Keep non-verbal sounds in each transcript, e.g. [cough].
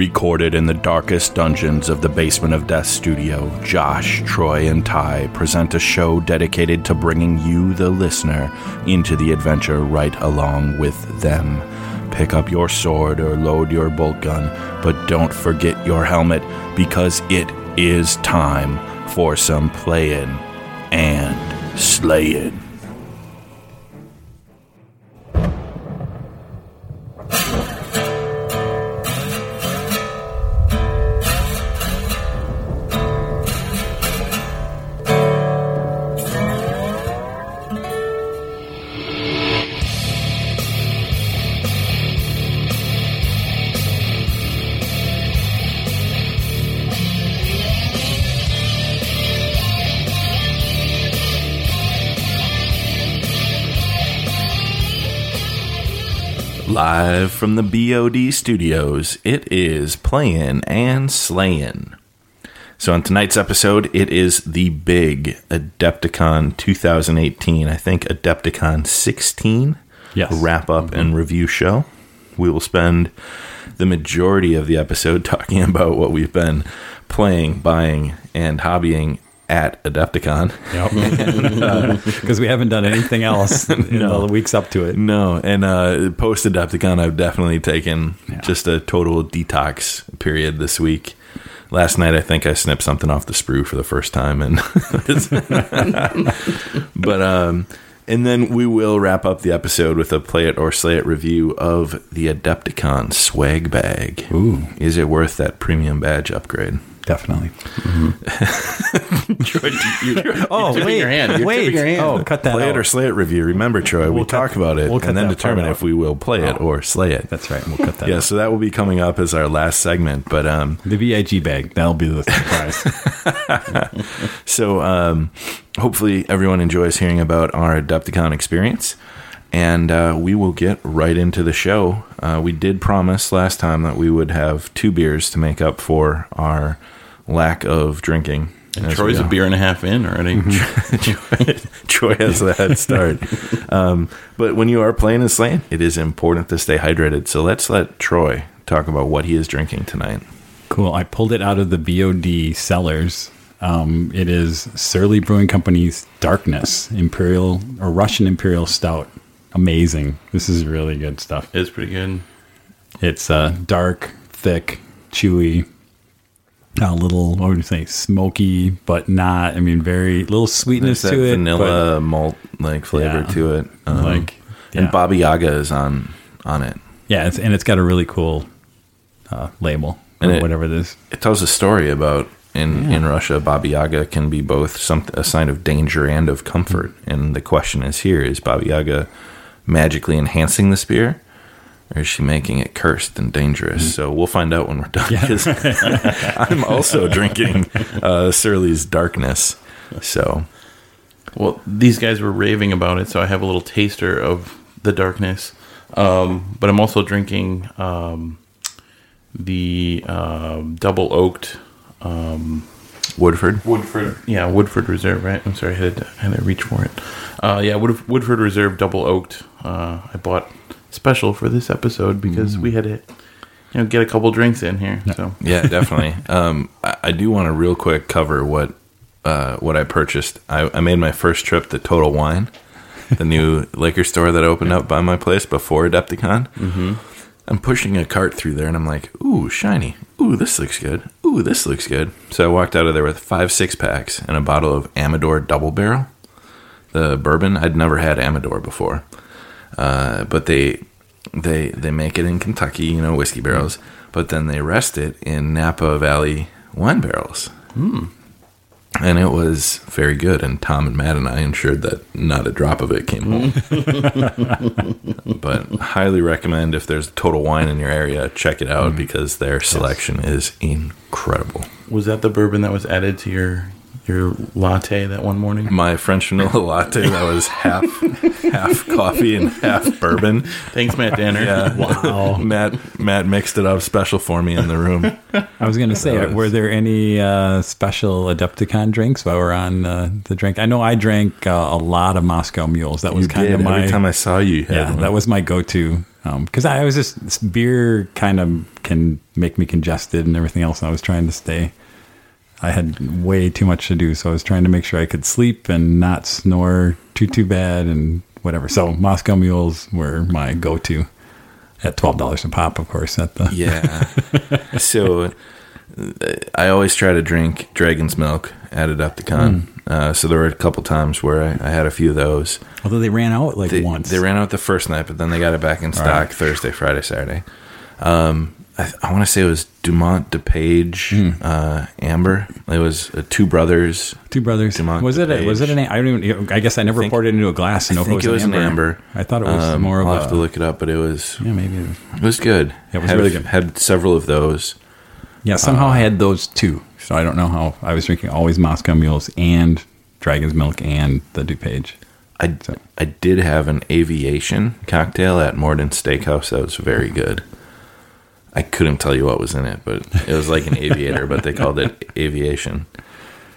Recorded in the darkest dungeons of the Basement of Death studio, Josh, Troy, and Ty present a show dedicated to bringing you, the listener, into the adventure right along with them. Pick up your sword or load your bolt gun, but don't forget your helmet because it is time for some playing and slaying. Live from the BOD studios, it is Playin' and Slayin'. So, on tonight's episode, it is the big Adepticon 2018. I think Adepticon 16 Yes. wrap up mm-hmm. and review show. We will spend the majority of the episode [laughs] talking about what we've been playing, buying, and hobbying at Adepticon. Yep. [laughs] Because we haven't done anything else in No. the weeks up to it. No, and uh, post Adepticon, I've definitely taken just a total detox period this week. Last night, I think I snipped something off the sprue for the first time, and [laughs] but um, and then we will wrap up the episode with a play it or slay it review of the Adepticon swag bag. Ooh. is it worth that premium badge upgrade? Definitely. [laughs] Oh, Oh, wait. your hand. You're wait. your hand. Oh, cut that Play out. it or slay it review. Remember, Troy, we We'll cut- talk about it we'll and then determine if we will play it or slay it. That's right. We'll cut that yeah, out. so that will be coming up as our last segment. But um, The VIG bag. That'll be the surprise. [laughs] [laughs] So, um, hopefully, everyone enjoys hearing about our Adepticon experience. And uh, we will get right into the show. Uh, we did promise last time that we would have two beers to make up for our lack of drinking. And as Troy's a beer and a half in already. [laughs] Troy has the head start. [laughs] Um, but when you are playing and slaying, it is important to stay hydrated. So let's let Troy talk about what he is drinking tonight. cool. I pulled it out of the BOD cellars. Um, it is Surly Brewing Company's Darkness Imperial or Russian Imperial Stout. Amazing. This is really good stuff. It's pretty good. It's uh, dark, thick, chewy, a little, what would you say, smoky, but not, I mean, very little sweetness There's to it. vanilla malt like flavor Yeah. to it. Um, Like, and yeah. Baba Yaga is on on it. yeah, it's, and it's got a really cool uh, label And or it- whatever it is. It tells a story about in in Russia, Baba Yaga can be both some a sign of danger and of comfort. And the question is here: Is Baba Yaga magically enhancing the spear, or is she making it cursed and dangerous? So we'll find out when we're done. Because [laughs] I'm also drinking uh, Surly's Darkness. So Well, these guys were raving about it, so I have a little taster of the darkness. Um, but I'm also drinking um, the um, double oaked Woodford. Woodford. Yeah, Woodford Reserve, right? I'm sorry, I had to, I had to reach for it. Uh, yeah, Woodford Reserve double oaked. Uh, I bought special for this episode because we had to, you know, get a couple drinks in here. So Yeah, definitely. [laughs] um, I, I do want to real quick cover what uh, what I purchased. I, I made my first trip to Total Wine, the new [laughs] liquor store that opened up by my place before Adepticon. Mm-hmm. I'm pushing a cart through there, and I'm like, "Ooh, shiny! Ooh, this looks good! Ooh, this looks good!" So I walked out of there with five six packs and a bottle of Amador Double Barrel, the bourbon. I'd never had Amador before, uh, but they they they make it in Kentucky, you know, whiskey barrels, but then they rest it in Napa Valley wine barrels. And it was very good. And Tom and Matt and I ensured that not a drop of it came home. [laughs] [laughs] but highly recommend if there's total wine in your area, check it out because their selection is incredible. was that the bourbon that was added to your your latte that one morning? My French vanilla [laughs] latte that was half half coffee and half bourbon. Thanks, Matt Danner. Yeah. Wow. Matt Matt mixed it up special for me in the room. I was going to say, was- were there any uh, special Adepticon drinks while we're on uh, the drink? I know I drank uh, a lot of Moscow Mules. That was You kind did. of my Every time I saw you, you yeah, one. that was my go-to because I was just this beer kind of can make me congested and everything else. And I was trying to stay. I had way too much to do, so I was trying to make sure I could sleep and not snore too too bad and whatever. So Moscow Mules were my go to at twelve dollars a pop, of course. At the Yeah. [laughs] so I always try to drink Dragon's Milk at Adepticon. Uh, so there were a couple times where I, I had a few of those. although they ran out like They, once. they ran out the first night, but then they got it back in stock right. Thursday, Friday, Saturday. Um, I, I want to say it was Domaine DuPage Hmm. uh, Amber. It was uh, two brothers. Two brothers. Domaine was it? A, was it an? I don't even. I guess I never think- poured it into a glass know I think if it was, an, amber. I thought it was Um, more of I'll a. have to look it up, but it was Yeah, maybe. It was, it was good. It was Had- really good. Had several of those. yeah, somehow I had those two, so I don't know how I was drinking always Moscow Mules and Dragon's Milk and the DuPage. I, So- I did have an aviation cocktail at Morden Steakhouse that was very good. I couldn't tell you what was in it, but it was like an aviator, but they called it aviation.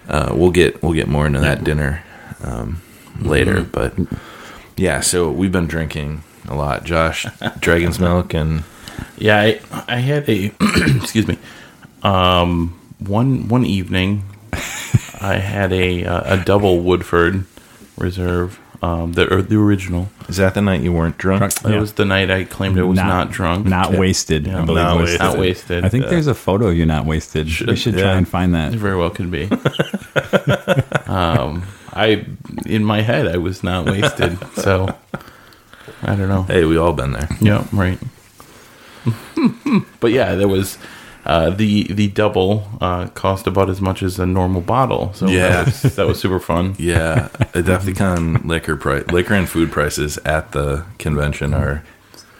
Uh, we'll get we'll get more into that dinner um, later, but yeah. So we've been drinking a lot, Josh. Dragon's milk and Yeah, I, I had a [clears throat] excuse me. Um, one one evening, I had a uh, a double Woodford Reserve, um, the or the original. is that the night you weren't drunk? Drunk. That Yeah. was the night I claimed it was not, drunk, not wasted. Yeah, I believe not was wasted. not wasted. I think there's a photo of you not wasted. we should try and find that. It very well could be. [laughs] um, I in my head I was not wasted, so I don't know. Hey, we all been there. Yeah, right. [laughs] but yeah, there was uh, the the double uh, cost about as much as a normal bottle. So Yeah. that was, that was super fun. [laughs] Yeah, Adepticon [laughs] liquor price, liquor and food prices at the convention are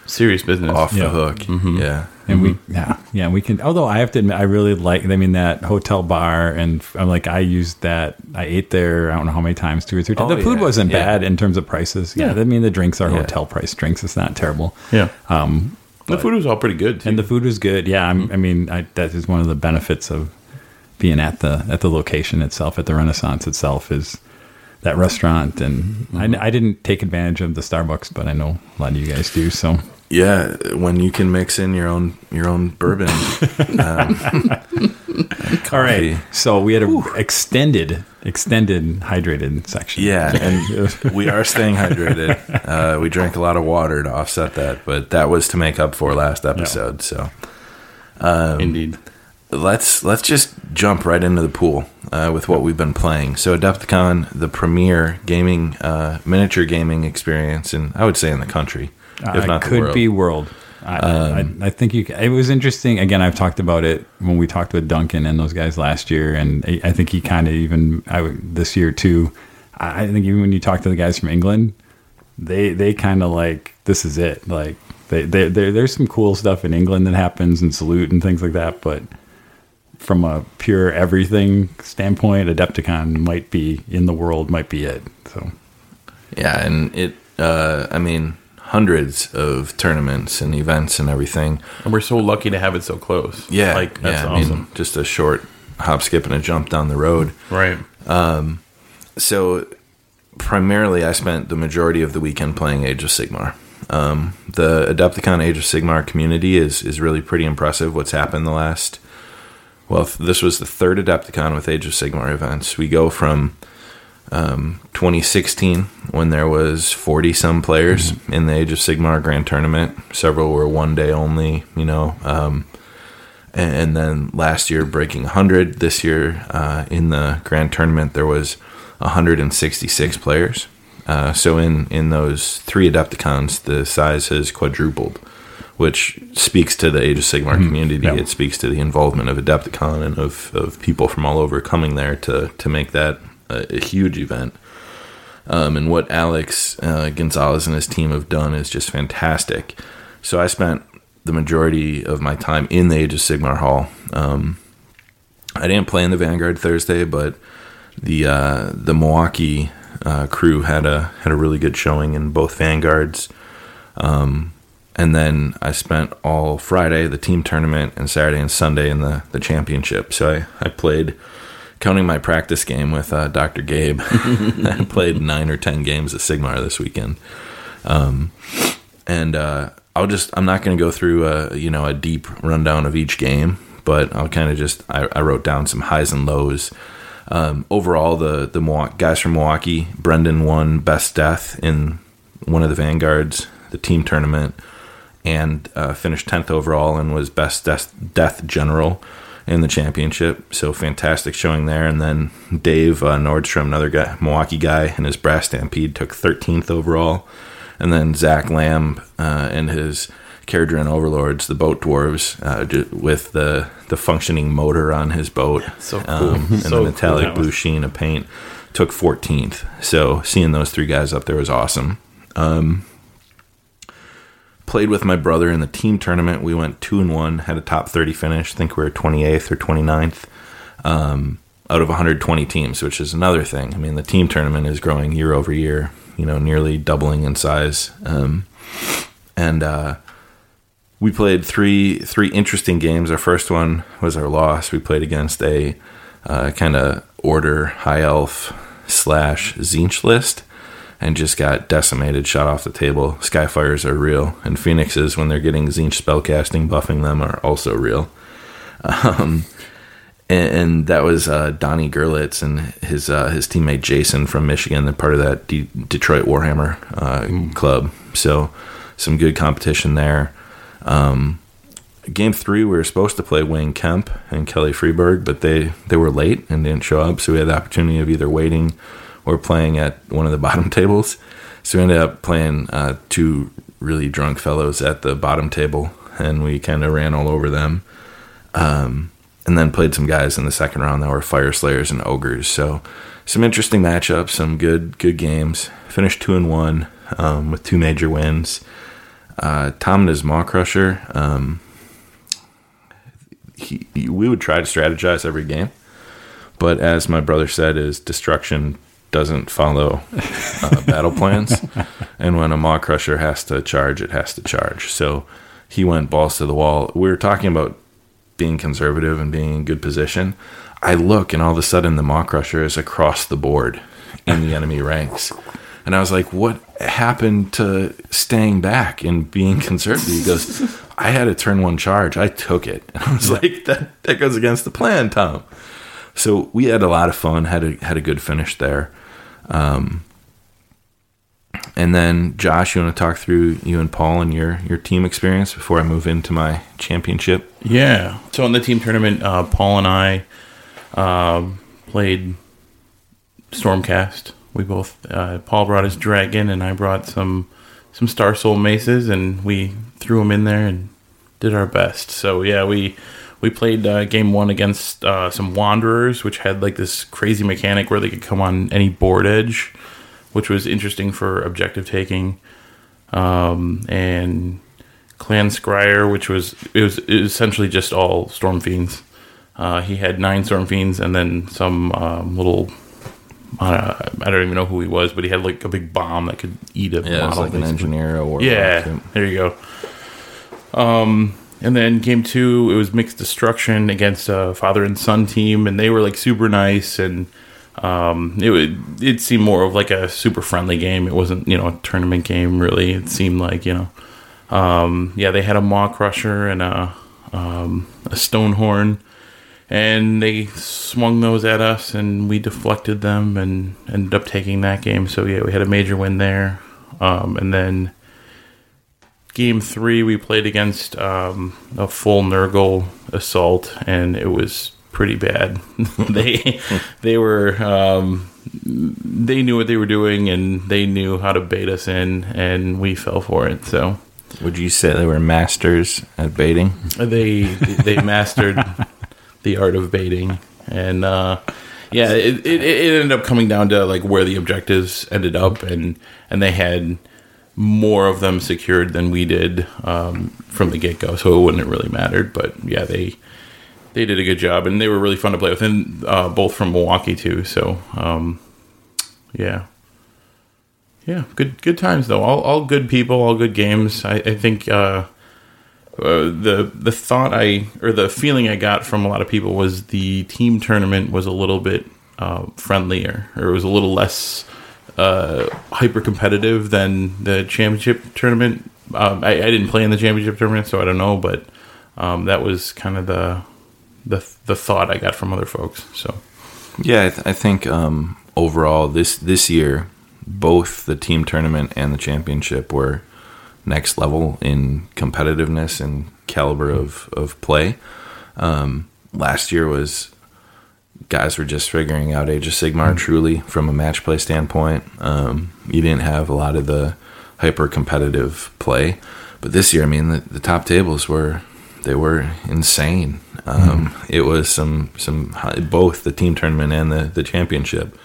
Serious business. off Yeah. the hook. Yeah, And we, yeah, yeah, we can. Although I have to admit, I really like. I mean, that hotel bar, and I'm like, I used that. I ate there. I don't know how many times, two or three times. Oh, the food yeah, wasn't yeah. bad in terms of prices. Yeah, Yeah. I mean, the drinks are Yeah. hotel price drinks. It's not terrible. Yeah, Um, the food was all pretty good. Too. and the food was good. Yeah, I'm, I mean, I, that is one of the benefits of being at the at the location itself, at the Renaissance itself, is that restaurant. And I, mm-hmm. I didn't take advantage of the Starbucks, but I know a lot of you guys do. So yeah. When you can mix in your own your own bourbon, [laughs] um, All right. So we had an extended, extended hydrated section. yeah, and we are staying hydrated. [laughs] Uh, we drank a lot of water to offset that, but that was to make up for last episode. So Indeed. let's let's just jump right into the pool uh, with what we've been playing. So Adepticon, the premier gaming uh, miniature gaming experience, and I would say in the country, if Uh, not the could world. Um, be world. I, I, I think you. It was interesting. Again, I've talked about it when we talked with Duncan and those guys last year, and I, I think he kind of even I, would- this year too. I, I think even when you talk to the guys from England, they they kind of like this is it. Like they, they, they there's some cool stuff in England that happens and salute and things like that, but from a pure everything standpoint, Adepticon might be in the world, might be it. So Yeah, and it. Uh, I mean, hundreds of tournaments and events and everything. And we're so lucky to have it so close. Yeah, like that's yeah. I awesome. mean, just a short hop, skip, and a jump down the road. right. So, primarily, I spent the majority of the weekend playing Age of Sigmar. Um, the Adepticon Age of Sigmar community is is really pretty impressive. What's happened the last? Well, this was the third Adepticon with Age of Sigmar events. We go from um, 2016 when there was 40 some players in the Age of Sigmar Grand Tournament. Several were one day only. You know. Um, and, and then last year breaking 100 this year uh, in the grand tournament there was 166 players uh, so in in those three adepticons the size has quadrupled which speaks to the age of sigmar community yeah. it speaks to the involvement of adepticon and of, of people from all over coming there to to make that a, a huge event um, and what Alex uh, Gonzalez and his team have done is just fantastic. So I spent the majority of my time in the Age of Sigmar Hall. Um, I didn't play in the Vanguard Thursday, but the uh, the Milwaukee uh, crew had a had a really good showing in both Vanguards. Um, and then I spent all Friday the team tournament and Saturday and Sunday in the the championship. So I I played. Counting my practice game with uh, Dr. Gabe, [laughs] [laughs] I played nine or ten games at Sigmar this weekend. Um, and uh, I'll just I'm not going to go through a you know a deep rundown of each game, but I'll kind of just I, I, wrote down some highs and lows. Um, overall, the the Milwaukee, guys from Milwaukee, Brendan won best death in one of the vanguards, the team tournament, and uh, finished tenth overall and was best death, death general in the championship. So fantastic showing there. And then Dave uh, Nordstrom, another guy, Milwaukee guy, and his Brass Stampede took 13th overall. And then Zach Lamb uh, and his Kharadron Overlords, the boat dwarves, uh, with the the functioning motor on his boat, so cool. um, and so the metallic cool blue sheen of paint, took 14th. So seeing those three guys up there was awesome. Um, played with my brother in the team tournament. We went two and one, had a top 30 finish. I think we were 28th or 29th um, out of 120 teams, which is another thing. I mean, the team tournament is growing year over year, you know, nearly doubling in size. Um, and uh, we played three three interesting games. Our first one was our loss. We played against a uh, kind of order high elf slash Tzeentch list and just got decimated, shot off the table. Skyfires are real, and Phoenixes, when they're getting Tzeentch spellcasting, buffing them, are also real. Um, and, and, that was uh, Donnie Gerlitz and his uh, his teammate Jason from Michigan. They're part of that D- Detroit Warhammer uh, mm. club. So some good competition there. Um, game three, we were supposed to play Wayne Kemp and Kelly Freeberg, but they, they were late and didn't show up. So we had the opportunity of either waiting or playing at one of the [laughs] bottom tables. So we ended up playing uh, two really drunk fellows at the bottom table, and we kind of ran all over them. Um, and then played some guys in the second round that were fire slayers and ogres. So some interesting matchups, some good good games. Finished two and one um, with two major wins. Uh, Tom and his Maw Crusher. Um, he, he, we would try to strategize every game, but as my brother said, is destruction doesn't follow uh, battle plans, [laughs] and when a Maw Crusher has to charge, it has to charge. So he went balls to the wall. We were talking about being conservative and being in good position. I look, and all of a sudden, the Maw Crusher is across the board in the enemy ranks. And I was like, what happened to staying back and being conservative? He goes, I had a turn one charge. I took it. And I was like, that, that goes against the plan, Tom. So we had a lot of fun, had a, had a good finish there. Um, and then, Josh, you want to talk through you and Paul and your, your team experience before I move into my championship? Yeah. So in the team tournament, uh, Paul and I uh, played Stormcast. We both uh, Paul brought his dragon, and I brought some some Star Soul maces, and we threw them in there and did our best. So yeah, we we played uh, game one against uh, some Wanderers, which had like this crazy mechanic where they could come on any board edge, which was interesting for objective taking. Um, and Clan Skryre, which was it, was it was essentially just all Storm Fiends. Uh, he had nine Storm Fiends and then some um, little. Uh, I don't even know who he was, but he had like a big bomb that could eat a yeah, model. like an engineer or yeah. There you go. Um, and then game two, it was mixed destruction against a father and son team, and they were like super nice, and um, it would it seemed more of like a super friendly game. It wasn't you know a tournament game really. It seemed like you know, um, yeah, they had a maw crusher and a um, a stone horn, and they swung those at us, and we deflected them and ended up taking that game. So yeah, we had a major win there, um, and then game three, we played against um, a full Nurgle assault, and it was pretty bad. [laughs] they they were um, they knew what they were doing, and they knew how to bait us in, and we fell for it. So, would you say they were masters at baiting? They they mastered the art of baiting, and uh, yeah, it, it, it ended up coming down to like where the objectives ended up, and and they had more of them secured than we did um, from the get go, so it wouldn't have really mattered. But yeah, they they did a good job, and they were really fun to play with, and uh, both from Milwaukee too. So um, yeah, yeah, good good times though. All all good people, all good games. I, I think. Uh, uh, the the thought I or the feeling I got from a lot of people was the team tournament was a little bit uh, friendlier or it was a little less uh, hyper competitive than the championship tournament um, I, I didn't play in the championship tournament, so I don't know, but um, that was kind of the the the thought I got from other folks. So Yeah, I, th- I think um, overall this this year, both the team tournament and the championship were next level in competitiveness and caliber of of play. Um, last year was guys were just figuring out Age of Sigmar truly from a match play standpoint. Um, you didn't have a lot of the hyper competitive play, but this year, I mean, the, the top tables were they were insane. Um, It was some some both the team tournament and the the championship.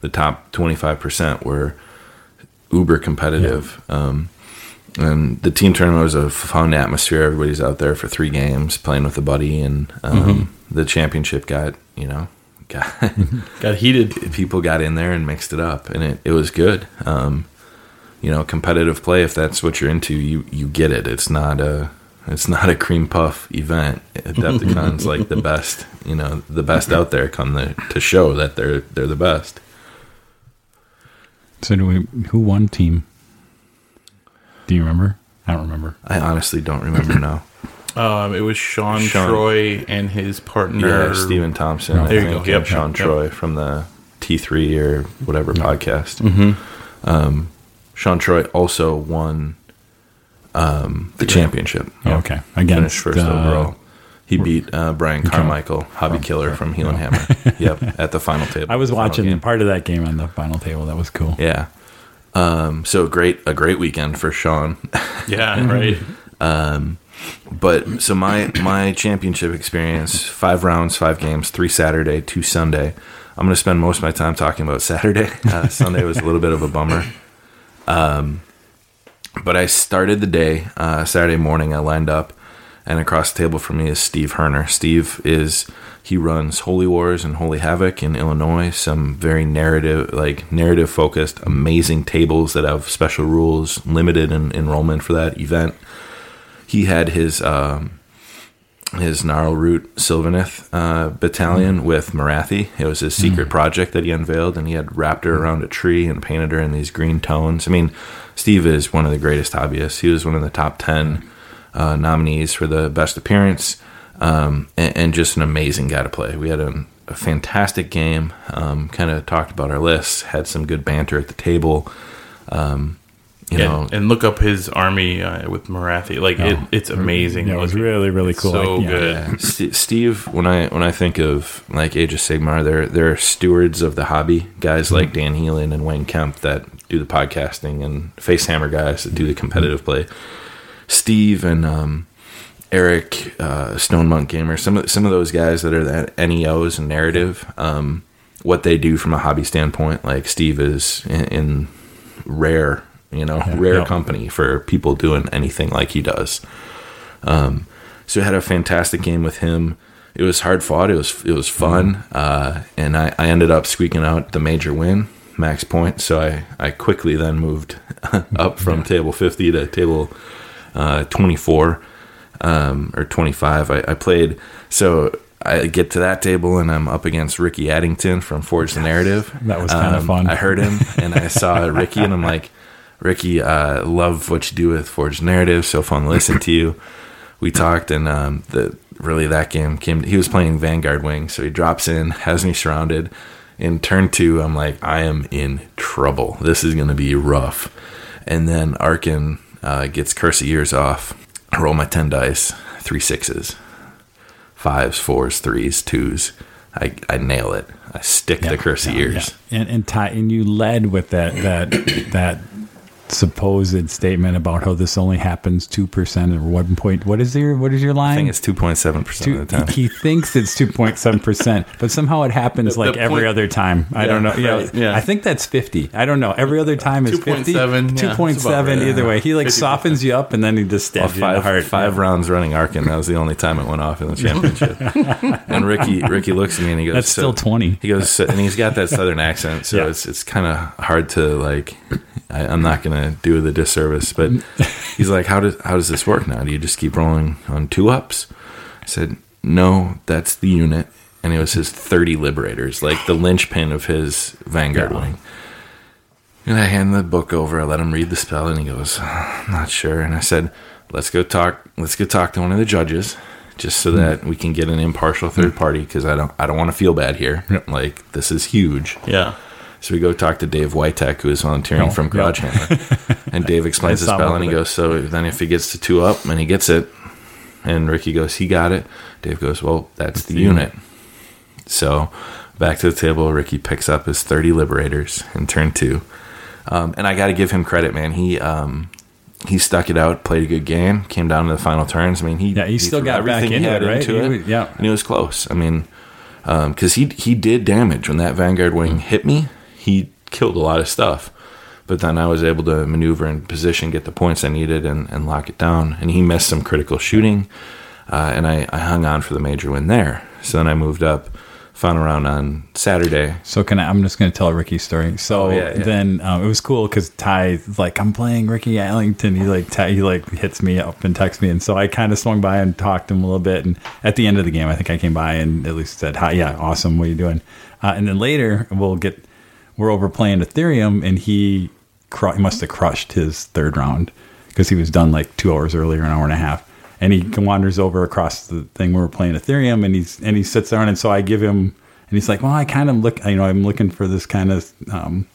The top twenty five percent were uber competitive. Um, and the team tournament was a fun atmosphere. Everybody's out there for three games playing with a buddy, and um, the championship got you know [laughs] got [laughs] got heated. people got in there and mixed it up, and it, it was good. Um, you know, competitive play. If that's what you're into, you you get it. It's not a it's not a cream puff event. Adepticon's like the best. You know, the best out there come the, to show that they're they're the best. So do we? Who won team? Do you remember? I don't remember. I honestly don't remember now. [laughs] Um, it was Sean, Sean. Troy and his partner Yeah, Stephen Thompson. There you go. Yep, Sean yep. Troy from the T3 or whatever podcast. Mm-hmm. Um, Sean Troy also won um, the championship. Oh, okay, Finished against first uh, overall. He beat uh, Brian Carmichael, Hobby Killer from Heelanhammer. [laughs] yep, at the final table. I was watching part of that game on the final table. That was cool. Yeah. Um, so great, a great weekend for Sean. Yeah, [laughs] right. But so my my championship experience: five rounds, five games, three Saturday, two Sunday. I'm going to spend most of my time talking about Saturday. [laughs] Uh, Sunday was a little bit of a bummer. Um, but I started the day uh, Saturday morning. I lined up, and across the table from me is Steve Herner. Steve is he runs Holy Wars and Holy Havoc in Illinois. Some very narrative, like narrative focused, amazing tables that have special rules, limited en- enrollment for that event he had his um, his Gnarl Root Sylvaneth uh, battalion with Marathi. It was his secret project that he unveiled, and he had wrapped her around a tree and painted her in these green tones. I mean, Steve is one of the greatest hobbyists. He was one of the top ten uh, nominees for the best appearance, um, and, and just an amazing guy to play. We had a, a fantastic game. Um, kind of talked about our lists, had some good banter at the table. Um, you Yeah, know, and look up his army uh, with Marathi. Like it, it's amazing. Yeah, it was looking. really really It's cool. So Like, yeah. good. Yeah. St- Steve, when I when I think of like Age of Sigmar, they're they're stewards of the hobby. Guys like Dan Heelan and Wayne Kemp that do the podcasting, and Facehammer guys that do the competitive play. Steve and um, Eric uh, Stone Monk Gamer, some of some of those guys that are that NEOs and narrative, um, what they do from a hobby standpoint. Like Steve is in, in rare, you know, rare yeah. company for people doing anything like he does. Um, so I had a fantastic game with him. It was hard fought. It was it was fun, uh, and I, I ended up squeaking out the major win, max point. So I, I quickly then moved [laughs] up from table fifty to table uh, twenty four um, or twenty five. I, I played so. I get to that table and I'm up against Ricky Addington from Forge the Narrative. Um, That was kinda fun. I heard him and I saw [laughs] Ricky and I'm like, Ricky, uh, love what you do with Forge Narrative. So fun to listen to you. [laughs] We talked and um, the really that game came. He was playing Vanguard Wing, so he drops in, has me surrounded. In turn two, I'm like, I am in trouble. This is going to be rough. And then Arkhan uh, gets Curse of Years off. I roll my 10 dice, three sixes, fives, fours, threes, twos. I, I nail it. I stick the Curse of Years. yeah. And and Ty, and you led with that that that supposed statement about how this only happens two percent or one point. What is your what is your line? I think it's 2.7% of the time. he, he thinks it's two point seven percent, [laughs] but somehow it happens The- like the every point- other time. I Yeah, don't know. Yeah, right, yeah. I think that's fifty. I don't know. Every other time is 50. 2.7, yeah, it's 2.7 about right. either way. He like 50%. softens you up and then he just Well, stabs you in the five, heart. five rounds running Arkhan. That was the only time it went off in the championship. [laughs] and Ricky Ricky looks at me and he goes, That's still "So-" 20. He goes, "So-" and he's got that southern accent, so [laughs] Yeah. it's it's kind of hard to like. I, I'm not gonna do the disservice, but [laughs] he's like, "How does how does this work now? Do you just keep rolling on two ups?" I said, "No, that's the unit." And it was his 30 liberators, like the linchpin of his Vanguard Yeah. wing. And I hand the book over. I let him read the spell, and he goes, "I'm not sure." And I said, "Let's go talk. Let's go talk to one of the judges, just so hmm. that we can get an impartial third hmm. party, because I don't, I don't want to feel bad here. Yep. Like this is huge." Yeah. So we go talk to Dave Whitetek, who is volunteering Oh, from. Garage Hammer. [laughs] and Dave explains the spell, and he goes, So then if he gets to two up and he gets it, and Ricky goes, He got it. Dave goes, Well, that's the the unit. So back to the table, Ricky picks up his 30 Liberators in turn two. Um, and I got to give him credit, man. He. Um, he stuck it out, played a good game, came down to the final turns. I mean, he Yeah, he still threw got back everything he had it, right? into He it, yeah. and it was close. I mean, because he he did damage when that Vanguard wing hit me. He killed a lot of stuff, but then I was able to maneuver in position, get the points I needed, and, and lock it down. And he missed some critical shooting, uh, and I, I hung on for the major win there. So then I moved up, found around on Saturday. So can I? I'm just going to tell a Ricky story. So Oh, yeah, yeah. then um, it was cool because Ty like I'm playing Ricky Allington. He like Ty, he like hits me up and texts me, and so I kind of swung by and talked to him a little bit. And at the end of the game, I think I came by and at least said, "Hi, yeah, awesome. What are you doing?" Uh, and then later we'll get we're over playing Aetherium, and he must have crushed his third round because he was done like two hours earlier, an hour and a half. And he wanders over across the thing where we're playing Aetherium, and he's and he sits there, and so I give him, and he's like, "Well, I kind of look, you know, I'm looking for this kind of, um,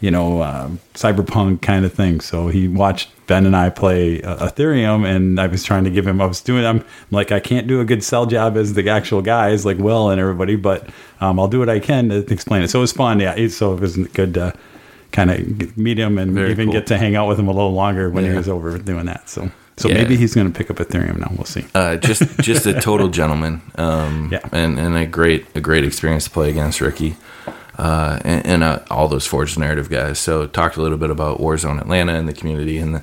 you know, uh, cyberpunk kind of thing." So he watched Ben and I play uh, Aetherium, and I was trying to give him, I was doing, I'm like, I can't do a good sell job as the actual guys, like Will and everybody, but um, I'll do what I can to explain it. So it was fun, yeah. So it was good to kind of meet him and Very even cool. get to hang out with him a little longer when he was over doing that. So. So Yeah. maybe he's going to pick up Aetherium now. We'll see. Uh, just just a total gentleman, um, [laughs] Yeah. and and a great a great experience to play against Ricky, uh, and, and uh, all those Forged Narrative guys. So talked a little bit about Warzone Atlanta and the community, and the,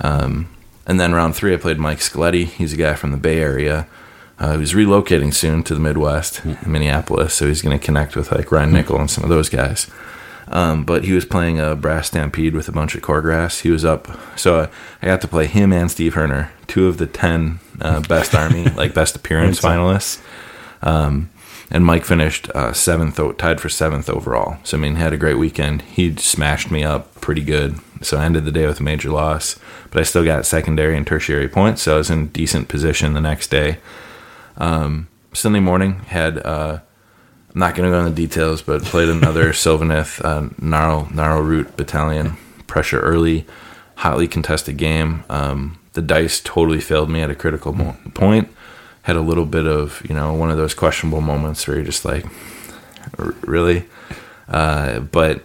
um, and then round three I played Mike Scaletti. He's a guy from the Bay Area. Uh, who's relocating soon to the Midwest, Minneapolis. So he's going to connect with like Ryan Nickel and some of those guys. Um, but he was playing a brass stampede with a bunch of Khorgoraths. He was up, so I, I got to play him and Steve Herner, two of the ten uh, best army, [laughs] like best appearance finalists. Um, and Mike finished uh, seventh, tied for seventh overall. So I mean, had a great weekend. He smashed me up pretty good. So I ended the day with a major loss, but I still got secondary and tertiary points. So I was in decent position the next day. Um, Sunday morning had. Uh, I'm not going to go into details, but played another [laughs] Sylvaneth uh, Gnarl, Gnarl Root Battalion. Pressure early, hotly contested game. Um, the dice totally failed me at a critical mo- point. Had a little bit of, you know, one of those questionable moments where you're just like, really? Uh, but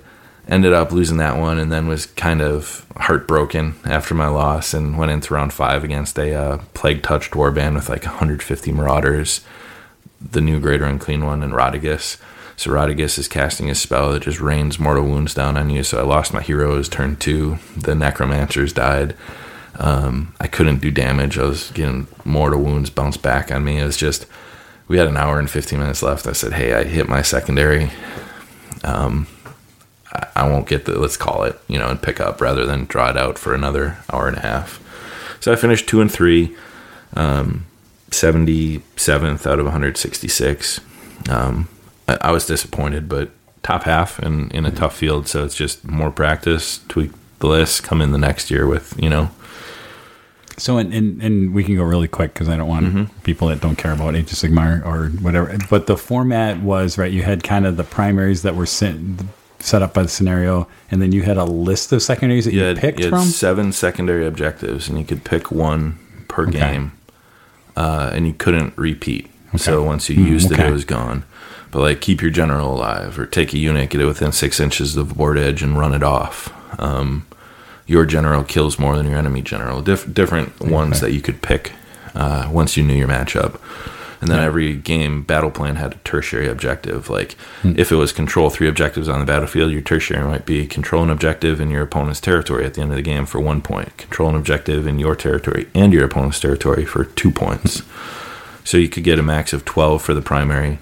ended up losing that one and then was kind of heartbroken after my loss and went into round five against a uh, plague touched warband with like 150 marauders the new greater unclean one and Rotigus. So Rotigus is casting a spell that just rains mortal wounds down on you. So I lost my heroes turn two. The necromancers died. Um, I couldn't do damage. I was getting mortal wounds bounce back on me. It was just we had an hour and 15 minutes left. I said, "Hey, I hit my secondary. Um, I, I won't get the let's call it, you know, and pick up rather than draw it out for another hour and a half." So I finished two and three. Um, 77th out of 166. Um, I, I was disappointed, but top half and in a tough field. So it's just more practice, tweak the list, come in the next year with, you know, So, and, and, and we can go really quick because I don't want Mm-hmm. people that don't care about Age of Sigmar or whatever. But the format was, right, you had kind of the primaries that were set, set up by the scenario, and then you had a list of secondaries that you, you had, picked you had from? seven secondary objectives and you could pick one per Okay. game. Uh, and you couldn't repeat. So once you Mm, used it, it was gone. But like keep your general alive or take a unit, get it within six inches of the board edge and run it off. Um, your general kills more than your enemy general. Dif- different ones Okay. that you could pick uh, once you knew your matchup. And then every game battle plan had a tertiary objective. Like Hmm. if it was control three objectives on the battlefield, your tertiary might be control an objective in your opponent's territory at the end of the game for one point, control an objective in your territory and your opponent's territory for two points. [laughs] So you could get a max of 12 for the primary.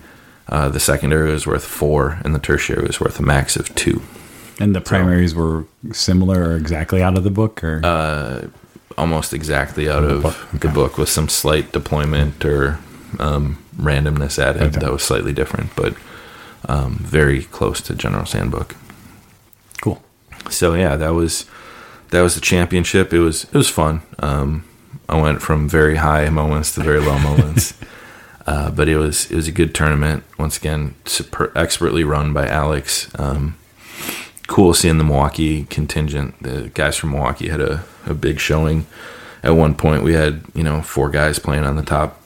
Uh, the secondary was worth four, and the tertiary was worth a max of two. And the primaries were similar or exactly out of the book? or Uh, almost exactly out the of book, the book with some slight deployment or um, randomness added Okay. that was slightly different, but um, very close to General's Handbook. Cool. so yeah, that was that was the championship. It was it was fun. Um, I went from very high moments to very low moments, [laughs] uh, but it was it was a good tournament. Once again, super, expertly run by Alex. Um, cool seeing the Milwaukee contingent. The guys from Milwaukee had a, a big showing. At one point, we had you know four guys playing on the top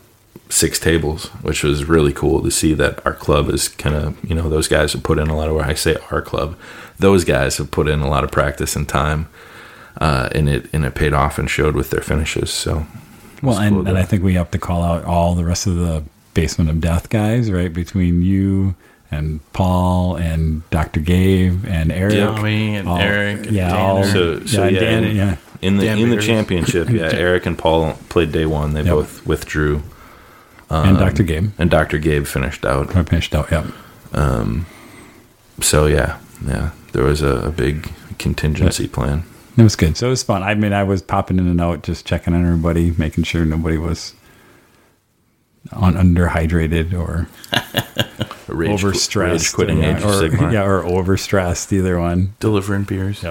six tables, which was really cool to see that our club is kind of you know those guys have put in a lot of. Where I say our club, those guys have put in a lot of practice and time, uh, and it and it paid off and showed with their finishes. So Well, and, cool and I think we have to call out all the rest of the Basement of Death guys, right? Between you and Paul and Dr. Gabe and Eric. Tommy and all- Eric and yeah, Tanner. all, So- so yeah, yeah, Dan, and- yeah. in the Dan in the championship, [laughs] yeah, Eric and Paul played day one. They Yep. both withdrew, and Dr. Gabe. and Dr. Gabe finished out. I finished out, yeah. Um, So yeah, yeah, there was a, a big contingency plan. It was good. So it was fun. I mean, I was popping in and out, just checking on everybody, making sure nobody was on underhydrated or [laughs] A Rage, overstressed, rage quitting yeah, Age or, Sigmar. [laughs] yeah, or overstressed. Either one. delivering beers.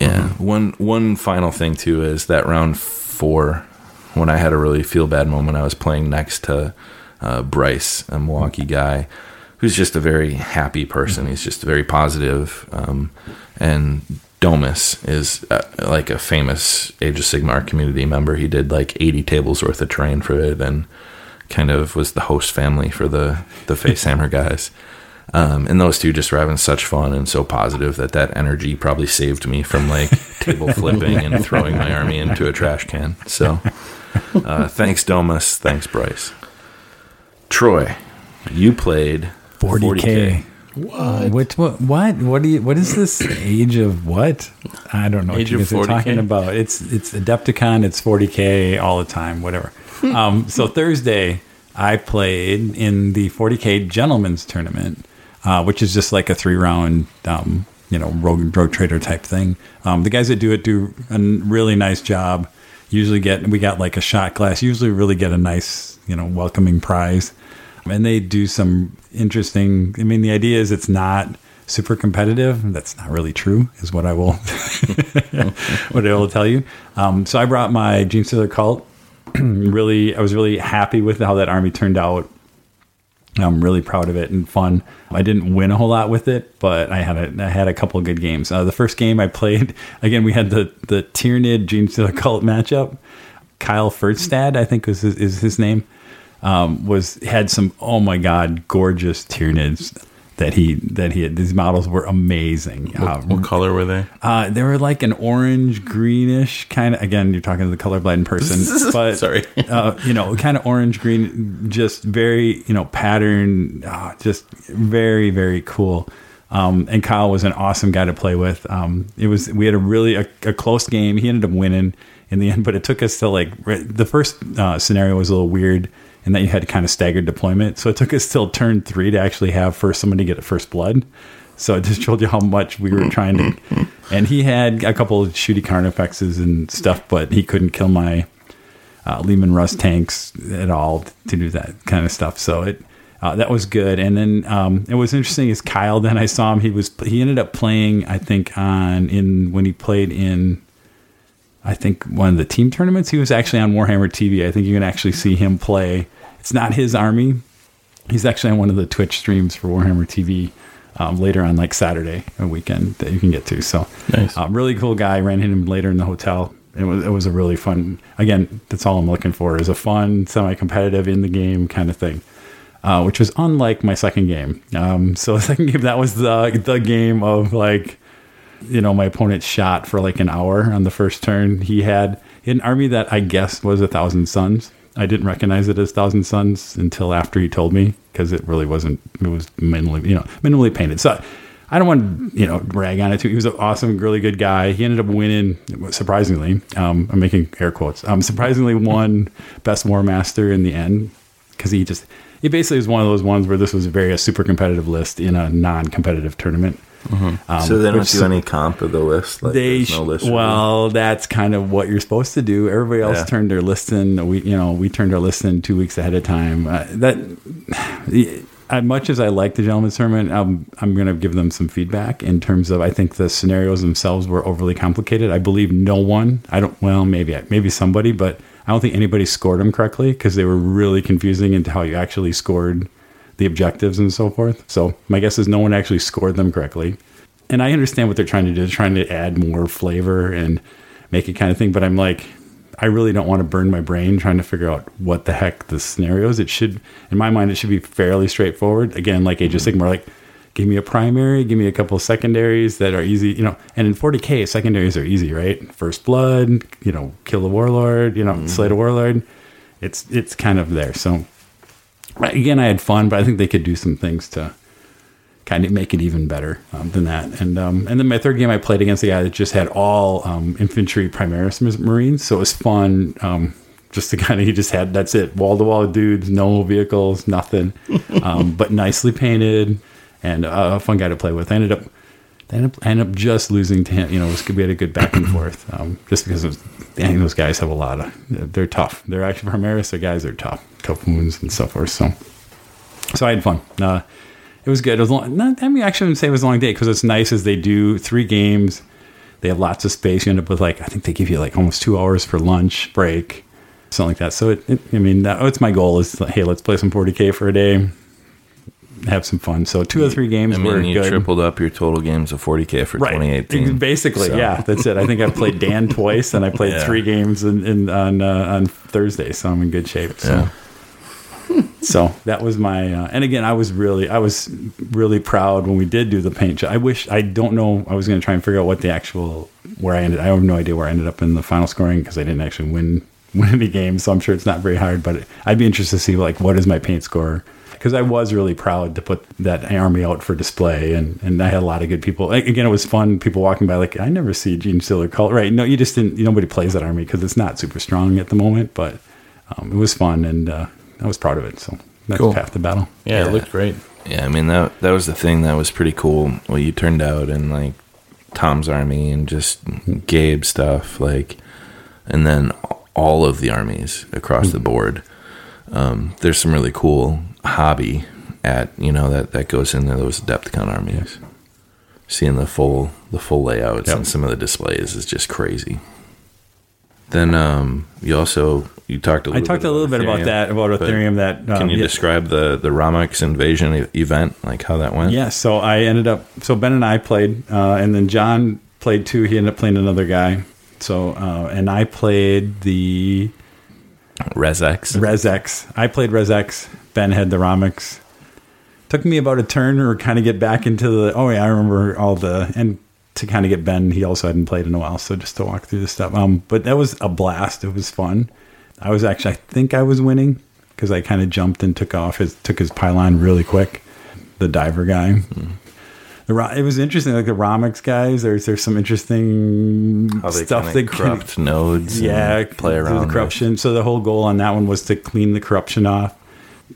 Yeah. One one final thing too is that round four, when I had a really feel bad moment, I was playing next to uh, Bryce, a Milwaukee guy, who's just a very happy person. He's just very positive. Um, and Domus is uh, like a famous Age of Sigmar community member. He did like 80 tables worth of terrain for it, and kind of was the host family for the the Face [laughs] Hammer guys. Um, and those two just were having such fun and so positive that that energy probably saved me from like [laughs] table flipping and throwing my army into a trash can. So, uh, thanks Domus, thanks Bryce. Troy, you played 40k. What? What? What? What? What do you? What is this age of what? I don't know Age what you of guys are 40K? talking about. It's it's Adepticon. It's 40k all the time. Whatever. Um, so Thursday, I played in the 40k Gentlemen's Tournament, uh, which is just like a three round, um, you know, rogue trader type thing. Um, the guys that do it do a really nice job. Usually get we got like a shot glass. Usually really get a nice, you know, welcoming prize and they do some interesting i mean the idea is it's not super competitive that's not really true is what i will [laughs] what i will tell you um, so i brought my gene stealer cult [clears throat] really i was really happy with how that army turned out. I'm really proud of it and fun. I didn't win a whole lot with it but i had a, I had a couple good games. Uh, the first game i played [laughs] again we had the the Tyranid gene stealer cult matchup. Kyle Ferdstad, i think was his, is his name um, was had some oh my god gorgeous Tyranids that he that he had. These models were amazing. Uh, What color were they? uh, they were like an orange greenish kind of. Again, you're talking to the colorblind person, [laughs] but Sorry. uh, you know, kind of orange green, just very you know pattern, uh, just very very cool. Um, and Kyle was an awesome guy to play with. Um, it was we had a really a, a close game. He ended up winning in the end, but it took us to like the first uh, scenario was a little weird in that you had kind of staggered deployment. So it took us till turn three to actually have first someone to get first blood. So it just [laughs] showed you how much we were trying to. And he had a couple of shooty carnifexes and stuff, but he couldn't kill my uh, Leman Russ tanks at all to do that kind of stuff. So it uh, that was good. And then um, it was interesting is Kyle. Then I saw him. He was he ended up playing. I think on in when he played in. I think one of the team tournaments. He was actually on Warhammer TV. I think you can actually see him play. It's not his army. He's actually on one of the Twitch streams for Warhammer TV um, later on, like Saturday, a weekend that you can get to. So, Nice. uh, really cool guy. Ran into him later in the hotel. It was it was a really fun. Again, that's all I'm looking for is a fun, semi-competitive in the game kind of thing, uh, which was unlike my second game. Um, so [laughs] the second game that was the the game of like, you know, my opponent shot for like an hour on the first turn. He had an army that I guess was a thousand suns. I didn't recognize it as Thousand Suns until after he told me because it really wasn't. It was minimally, you know, minimally painted. So I don't want to, you know, brag on it too. He was an awesome, really good guy. He ended up winning, surprisingly. Um, I'm making air quotes. Um, surprisingly, won best War Master in the end because he just, he basically was one of those ones where this was a very a super competitive list in a non-competitive tournament. Um, so they don't do any comp of the list. Like they no list well that's kind of what you're supposed to do everybody else Yeah. turned their list in we you know we turned our list in two weeks ahead of time uh, that [sighs] as much as I like the gentleman's sermon, I'm, I'm going to give them some feedback in terms of I think the scenarios themselves were overly complicated. I believe no one, I don't, well, maybe maybe somebody, but I don't think anybody scored them correctly because they were really confusing into how you actually scored the objectives and so forth. So my guess is no one actually scored them correctly. And I understand what they're trying to do, they're trying to add more flavor and make it kind of thing. But I'm like, I really don't want to burn my brain trying to figure out what the heck the scenario is. It should, in my mind, it should be fairly straightforward. Again, like Age of. Sigmar, like give me a primary, give me a couple of secondaries that are easy, you know. And in 40k, secondaries are easy, right? First blood, you know, kill the warlord, you know, Mm-hmm. slay the warlord. It's it's kind of there. So again, I had fun, but I think they could do some things to kind of make it even better um, than that. And um, and then my third game, I played against a guy that just had all um, infantry Primaris Marines, so it was fun. Um, just to kind of, he just had that's it, wall to wall dudes, no vehicles, nothing, [laughs] um, but nicely painted and uh, a fun guy to play with. I ended up. I ended, up, I ended up just losing to him. You know, it was, we had a good back and forth. Um, just because it was, dang, those guys have a lot of. They're tough. They're actually Primaris. Their guys are tough, tough wounds and so forth. So, so I had fun. Uh, it was good. It was long. Not, I mean, actually, I wouldn't say it was a long day because it's nice as they do three games. They have lots of space. You end up with like I think they give you like almost two hours for lunch break, something like that. So it, it I mean, that, that's my goal is hey, let's play some 40k for a day, have some fun. So two or three games I were mean, you good. tripled up your total games of 40k for 2018. Basically, So- yeah, that's it. I think I played Dan [laughs] twice, and I played Yeah. three games in, in on uh, on Thursday, so I'm in good shape. So. Yeah. [laughs] So that was my, uh, and again, I was really, I was really proud when we did do the paint job. I wish, I don't know, I was going to try and figure out what the actual, where I ended, I have no idea where I ended up in the final scoring because I didn't actually win, [laughs] win any games. So I'm sure it's not very hard, but I'd be interested to see like, what is my paint score? Because I was really proud to put that army out for display, and, and I had a lot of good people. Again, it was fun. People walking by, like I never see Genestealer color. Right? No, you just didn't. Nobody plays that army because it's not super strong at the moment. But um, it was fun, and uh, I was proud of it. So that's Cool. half the battle. Yeah, Yeah. it looked great. Yeah, I mean that that was the thing that was pretty cool. What you turned out and like Tom's army and just Gabe stuff, like, and then all of the armies across the board. Um, there's some really cool hobby at you know that that goes into those depth Adepticon armies. Seeing the full the full layouts Yep. and some of the displays is just crazy. Then um, you also you talked a I little talked bit a little bit about that about Aetherium. That um, Can you yeah. describe the the Ramix invasion event, like how that went? Yeah, so I ended up. So Ben and I played, uh, and then John played too. He ended up playing another guy. So uh, and I played the Rezex. Rezex. I played Rezex. Ben had the Ramix. Took me about a turn or kind of get back into the. Oh yeah, I remember all the and to kind of get Ben. He also hadn't played in a while, so just to walk through the stuff. Um, but that was a blast. It was fun. I was actually. I think I was winning because I kind of jumped and took off his took his pylon really quick. The diver guy. The, it was interesting, like the Ramix guys. There's there's some interesting How they stuff they can- corrupt nodes. yeah, and play around the with. corruption. So the whole goal on that one was to clean the corruption off.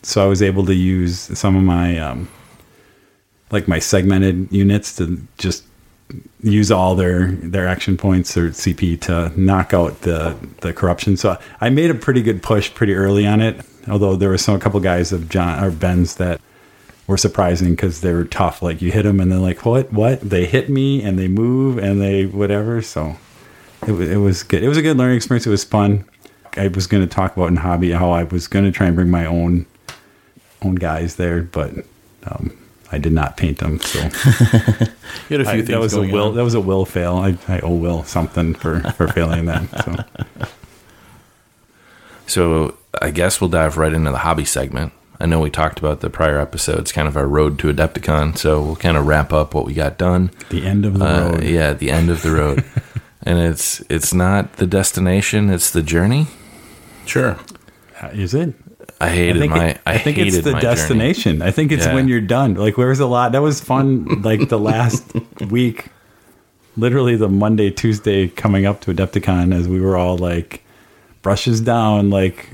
So I was able to use some of my um, like my segmented units to just use all their their action points or CP to knock out the the corruption. So I made a pretty good push pretty early on it. Although there were some a couple guys of John or Ben's that were surprising because they were tough. Like you hit them and they're like, "What? What?" They hit me and they move and they whatever. So it, it was good. It was a good learning experience. It was fun. I was going to talk about in hobby how I was going to try and bring my own own guys there, but um, I did not paint them. So [laughs] You had a few I- things that was a going will. on. That was a will fail. I, I owe Will something for for failing that. So [laughs] So I guess we'll dive right into the hobby segment. I know we talked about the prior episodes, kind of our road to Adepticon. So we'll kind of wrap up what we got done. the end of the Uh, road. yeah, the end of the road. [laughs] and it's it's not the destination; it's the journey. Sure. Uh, Is it? I hated think my. it- I, think hated it's the my journey. destination. I think it's Yeah. when you're done. Like there was a lot. That was fun. like the last [laughs] week, literally the Monday, Tuesday coming up to Adepticon, as we were all like brushes down. Like,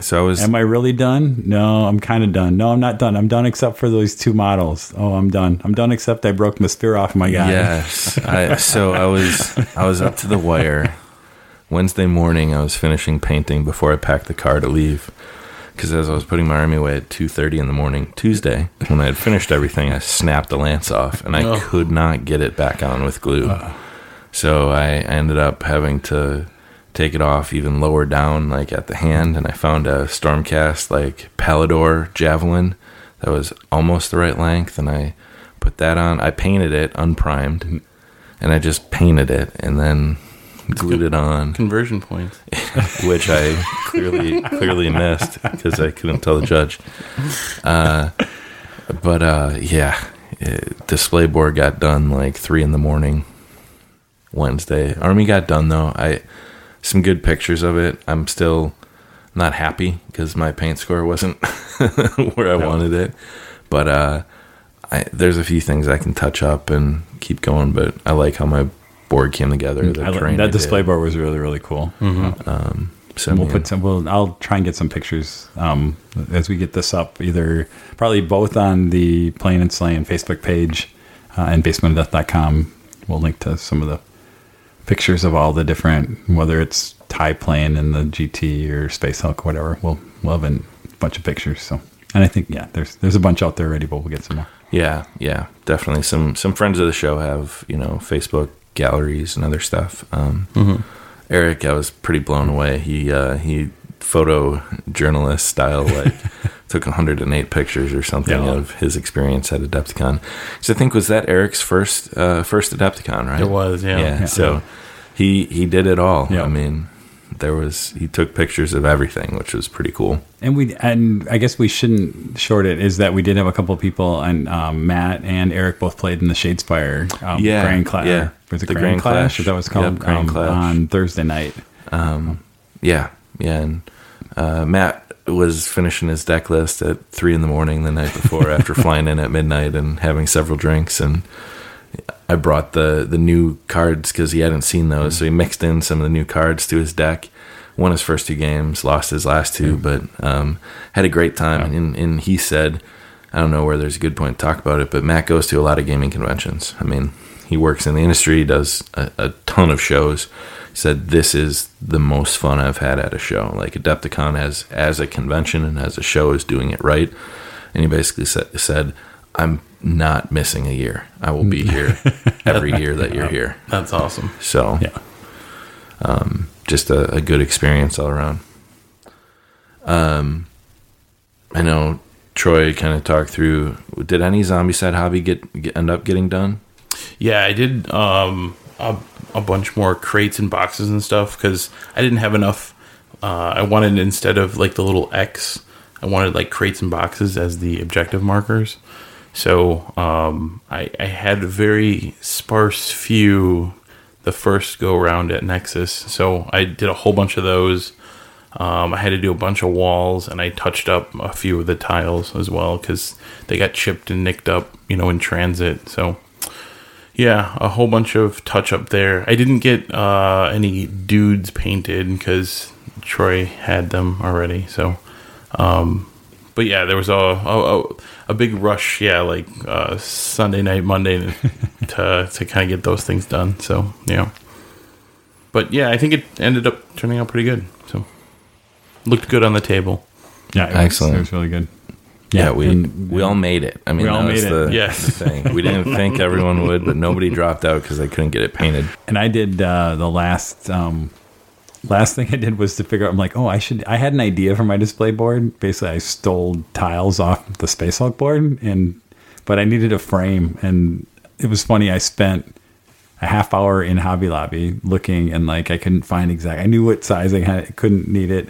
So I was. am I really done? No, I'm kind of done. No, I'm not done. I'm done except for those two models. Oh, I'm done. I'm done except I broke my spear off my guy. Yes. I, [laughs] so I was I was up to the wire. Wednesday morning I was finishing painting before I packed the car to leave. Because as I was putting my army away at two thirty in the morning Tuesday, when I had finished everything, I snapped the lance off, and I Oh. could not get it back on with glue. Uh. So I ended up having to take it off even lower down, like at the hand, and I found a Stormcast like Palladors javelin that was almost the right length, and I put that on. I painted it unprimed, and I just painted it, and then glued it on, Conversion points. [laughs] which I clearly clearly missed because I couldn't tell the judge. Uh, but uh, yeah, it, display board got done like three in the morning Wednesday. Army got done though. I some good pictures of it. I'm still not happy because my paint score wasn't [laughs] where I wanted it. But uh, I, there's a few things I can touch up and keep going. But I like how my board came together. The I li- that display did. board was really really cool. So we'll man, put some. We'll, I'll try and get some pictures um, as we get this up. Either probably both on the Playing and Slaying Facebook page uh, and basementofdeath.com. We'll link to some of the pictures of all the different, whether it's tie plane and the GT or Space Hulk, whatever. We'll we'll have a bunch of pictures. So, and I think yeah, there's there's a bunch out there already, but we'll get some more. Yeah, yeah, definitely. Some some friends of the show have you know Facebook galleries and other stuff. Um, Eric, I was pretty blown away. He uh, he photojournalist style like [laughs] took 108 pictures or something Yeah. of his experience at Adepticon. So I think was that Eric's first uh, first Adepticon, right? It was, yeah. yeah. Yeah. So he he did it all. Yeah. I mean, there was he took pictures of everything, which was pretty cool. And we and I guess we shouldn't short it. Is that we did have a couple of people and um, Matt and Eric both played in the Shadespire um, Yeah, Grand Clash. yeah. Was it The Grand, Grand Clash? Clash. That was Yep, called? Grand um, Clash. on Thursday night. Yeah, yeah, and uh, Matt was finishing his deck list at three in the morning the night before, [laughs] after flying in at midnight and having several drinks. And I brought the the new cards because he hadn't seen those, so he mixed in some of the new cards to his deck. Won his first two games, lost his last two, but um, had a great time. And, and he said, I don't know where there's a good point to talk about it, but Matt goes to a lot of gaming conventions. I mean, he works in the industry, does a, a ton of shows. He said, This is the most fun I've had at a show. Like Adepticon as as a convention and as a show is doing it right. And he basically said, said I'm not missing a year. I will be [laughs] here every year that you're here. That's awesome. So Yeah. Just a, a good experience all around. Um, I know Troy kind of talked through. Did any zombie side hobby get, get end up getting done? Yeah, I did um, a, a bunch more crates and boxes and stuff because I didn't have enough. Uh, I wanted instead of like the little X, I wanted like crates and boxes as the objective markers. So um, I, I had a very sparse few the first go around at Nexus. So I did a whole bunch of those. Um, I had to do a bunch of walls, and I touched up a few of the tiles as well because they got chipped and nicked up, you know, in transit. So yeah, a whole bunch of touch up there. I didn't get uh, any dudes painted because Troy had them already. So, um, but yeah, there was a a, a, a big rush. Yeah, like uh, Sunday night, Monday to [laughs] to kind of get those things done. So yeah, but yeah, I think it ended up turning out pretty good. So looked good on the table. Yeah. It Excellent. Was, it was really good. Yeah, we and- we all made it. I mean, We all that was made it. The, Yes. the thing. We didn't think everyone would, but nobody dropped out because they couldn't get it painted. And I did uh, the last um, last thing I did was to figure out. I'm like, oh, I should. I had an idea for my display board. Basically, I stole tiles off the Space Hulk board, and but I needed a frame, and it was funny. I spent a half hour in Hobby Lobby looking, and like I couldn't find exact. I knew what size I had. Couldn't need it.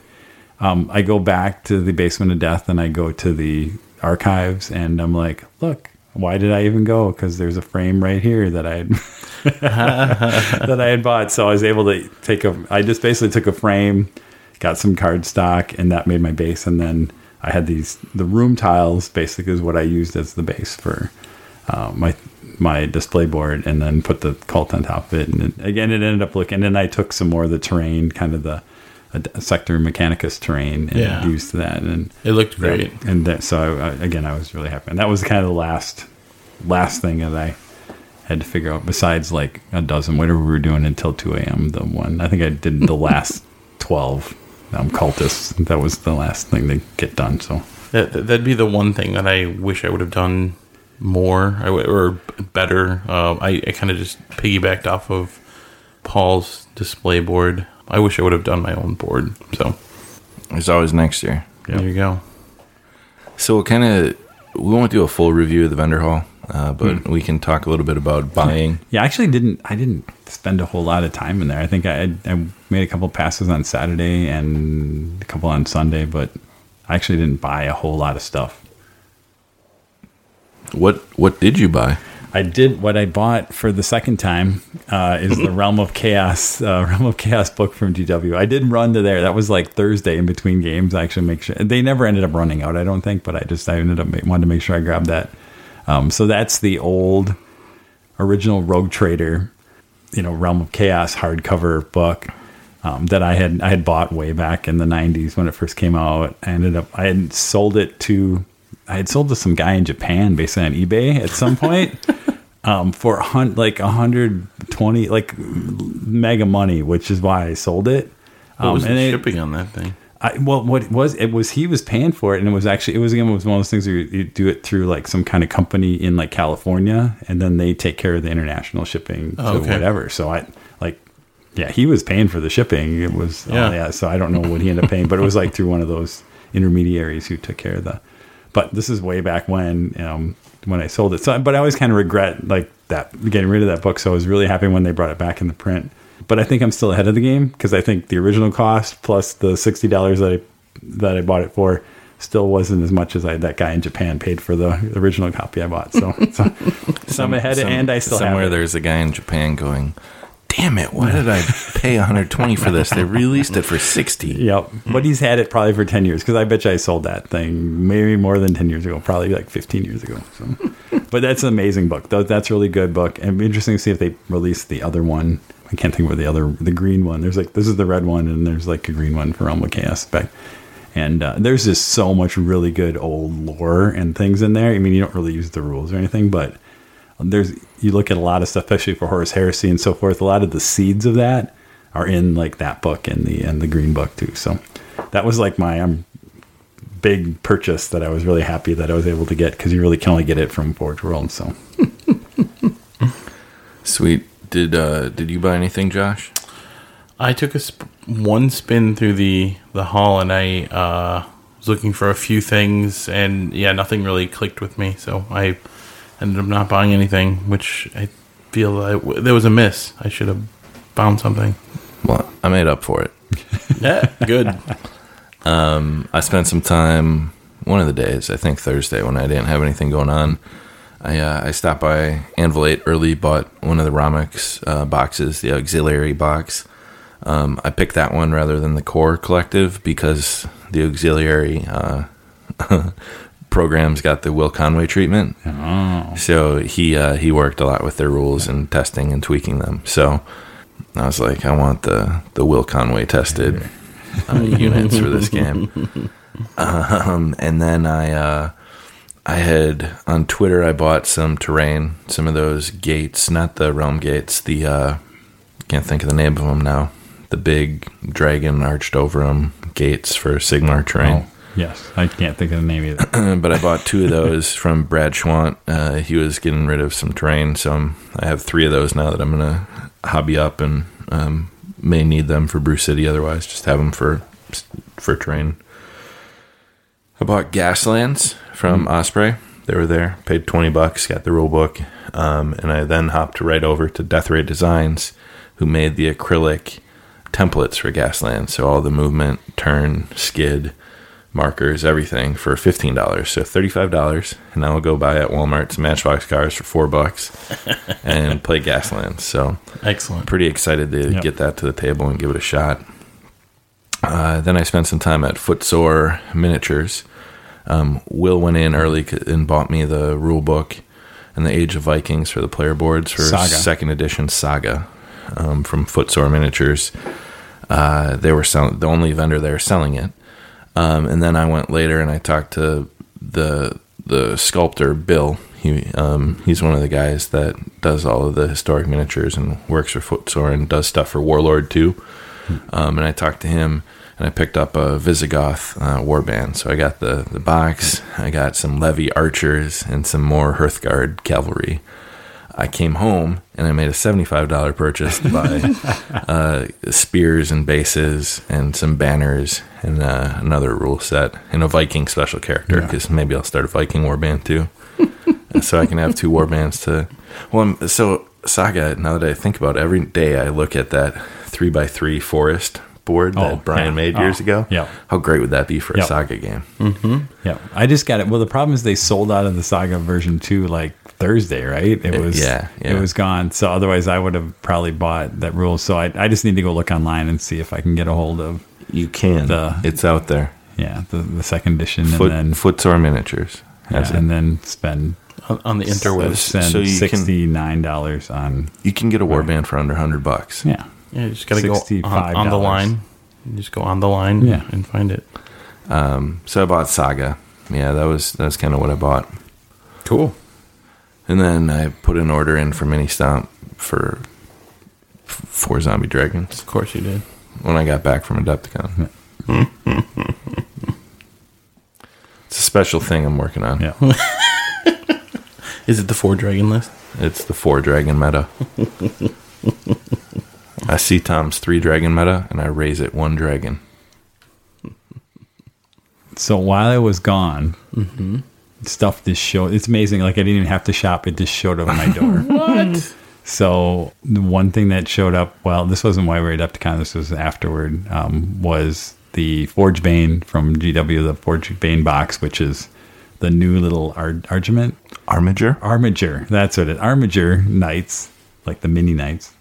Um, I go back to the basement of death, and I go to the archives, and I'm like, look. Why did I even go? Because there's a frame right here that I had [laughs] that I had bought. So I was able to take a. I just basically took a frame, got some cardstock, and that made my base. And then I had these the room tiles. Basically, is what I used as the base for uh, my my display board, and then put the cult on top of it. And it, again, it ended up looking. And then I took some more of the terrain, kind of the a, sector mechanicus terrain, and Yeah. used that. And It looked great. and that, so I, again, I was really happy. And that was kind of the last last thing that I had to figure out. Besides, like a dozen, whatever we were doing until two a.m. The one I think I did the [laughs] last twelve um, cultists. That was the last thing to get done. So That, that'd be the one thing that I wish I would have done more or better. Um, I, I kind of just piggybacked off of Paul's display board. I wish I would have done my own board. So There's always next year. there you go. So we'll kind of we won't do a full review of the vendor hall, uh, but we can talk a little bit about buying. yeah, I actually didn't. I didn't spend a whole lot of time in there. I think I, I made a couple passes on Saturday and a couple on Sunday, but I actually didn't buy a whole lot of stuff. What what did you buy? I did what I bought for the second time uh, is the [laughs] Realm of Chaos uh, [laughs] Realm of Chaos book from GW. I did run to there. That was like Thursday in between games. I actually make sure they never ended up running out. I don't think, but I just I ended up wanted to make sure I grabbed that. Um, so that's the old original Rogue Trader, you know, Realm of Chaos hardcover book. Um, that I had I had bought way back in the '90s when it first came out. I ended up I had sold it to I had sold to some guy in Japan, basically on eBay at some point, [laughs] um, for a hun- like 120 like mega money, which is why I sold it. What was Um, and the it- shipping on that thing? I, well, what it was it was he was paying for it, and it was actually it was again it was one of those things where you, you do it through like some kind of company in like California, and then they take care of the international shipping to Oh, okay. whatever. So I like, yeah, he was paying for the shipping. It was yeah. Yeah. yeah. So I don't know what he ended up paying, but it was like through one of those intermediaries who took care of the. But this is way back when um, when I sold it. So, but I always kind of regret like that getting rid of that book. So I was really happy when they brought it back in the print. But I think I'm still ahead of the game because I think the original cost plus the sixty dollars that I that I bought it for still wasn't as much as I that guy in Japan paid for the original copy I bought. So, so, so I'm ahead, Some- and I still somewhere have it. there's a guy in Japan going, "Damn it! Why did I pay 120 for this? They released it for 60." Yep, but he's had it probably for ten years because I bet you I sold that thing maybe more than ten years ago, probably like fifteen years ago. So, but that's an amazing book. That's a really good book, and interesting to see if they release the other one. I can't think of the other, the green one. There's like this is the red one, and there's like a green one for Realm of Chaos back. And uh, there's just so much really good old lore and things in there. I mean, you don't really use the rules or anything, but there's you look at a lot of stuff, especially for Horus Heresy and so forth. A lot of the seeds of that are in like that book and the and the green book too. So that was like my um, big purchase that I was really happy that I was able to get because you really can only get it from Forge World. So [laughs] Sweet. Did uh, did you buy anything, Josh? I took a sp- one spin through the the hall, and I uh, was looking for a few things, and yeah, nothing really clicked with me. So I ended up not buying anything, which I feel like there was a miss. I should have found something. Well, I made up for it. [laughs] Yeah, good. I spent some time one of the days, I think Thursday, when I didn't have anything going on. I uh, I stopped by Anvil 8 early, bought one of the Ramix uh, boxes, the auxiliary box. Um, I picked that one rather than the core collective because the auxiliary uh, [laughs] programs got the Will Conway treatment. oh, So he uh, he worked a lot with their rules and testing and tweaking them. So I was like, I want the the Will Conway tested [laughs] uh, units for this game. Um, and then I uh, I had on Twitter I bought some terrain, some of those gates, not the realm gates. The uh, can't think of the name of them now. The big dragon arched over them gates for Sigmar terrain. oh, yes, I can't think of the name either. [clears throat] but I bought two of those [laughs] from Brad Schwant. Uh, he was getting rid of some terrain, so I'm, I have three of those now that I'm gonna hobby up and um, may need them for Brew City. Otherwise, just have them for for terrain. I bought Gaslands from Osprey. They were there. Paid twenty bucks. Got the rule book, um, and I then hopped right over to Death Ray Designs, who made the acrylic templates for Gaslands. So all the movement, turn, skid, markers, everything for fifteen dollars. So thirty five dollars, and then I will go buy at Walmart some Matchbox cars for four bucks [laughs] and play Gaslands. So Excellent. pretty excited to Yep. get that to the table and give it a shot. Uh, then I spent some time at Footsore Miniatures. Um, Will went in early and bought me the rule book and the Age of Vikings for the player boards for Saga. second edition Saga um, from Footsore Miniatures. Uh, they were selling the only vendor there selling it. Um, and then I went later and I talked to the the sculptor Bill. He um, he's one of the guys that does all of the historic miniatures and works for Footsore and does stuff for Warlord too. Um, and I talked to him and I picked up a Visigoth uh, warband. So I got the the box. I got some Levy archers and some more Hearthguard cavalry. I came home and I made a seventy-five dollar purchase to buy [laughs] uh, spears and bases and some banners and uh, another rule set and a Viking special character Yeah. because maybe I'll start a Viking warband too, [laughs] so I can have two warbands to. Well, I'm- so Saga. Now that I think about it, every day I look at that three by three forest board Oh, that Brian yeah. made oh, years Oh, ago. yeah. how great would that be for a Yep. Saga game? Mm-hmm. Yeah, I just got it. Well, the problem is they sold out of the Saga version two like Thursday, right? It was yeah, yeah. it was gone. So otherwise, I would have probably bought that rule. So I I just need to go look online and see if I can get a hold of You can. The- it's out there. yeah the, the second edition Foot, and then Footsore Miniatures yeah, it. and then spend on, on the interwebs. spend so you sixty nine dollars on You can get a warband for under hundred bucks. yeah Yeah, you just got to go on, on the line. You just go on the line Yeah. and find it. Um, so I bought Saga. Yeah, that was that's kind of what I bought. Cool. And then I put an order in for Mini Stomp for f- four zombie dragons Of course you did. when I got back from Adepticon. [laughs] it's a special thing I'm working on. yeah [laughs] Is it the four dragon list? It's the four dragon meta. [laughs] I see Tom's three dragon meta and I raise it one dragon. So while I was gone, stuff just showed. It's amazing. Like I didn't even have to shop; it just showed up at my [laughs] door. What? So the one thing that showed up, well, this wasn't why we were at Adepticon. This was afterward. Um, was the Forge Bane from GW, the Forge Bane box, which is the new little ar- Argament Armiger? Armiger. That's what it. Armiger knights, like the mini knights,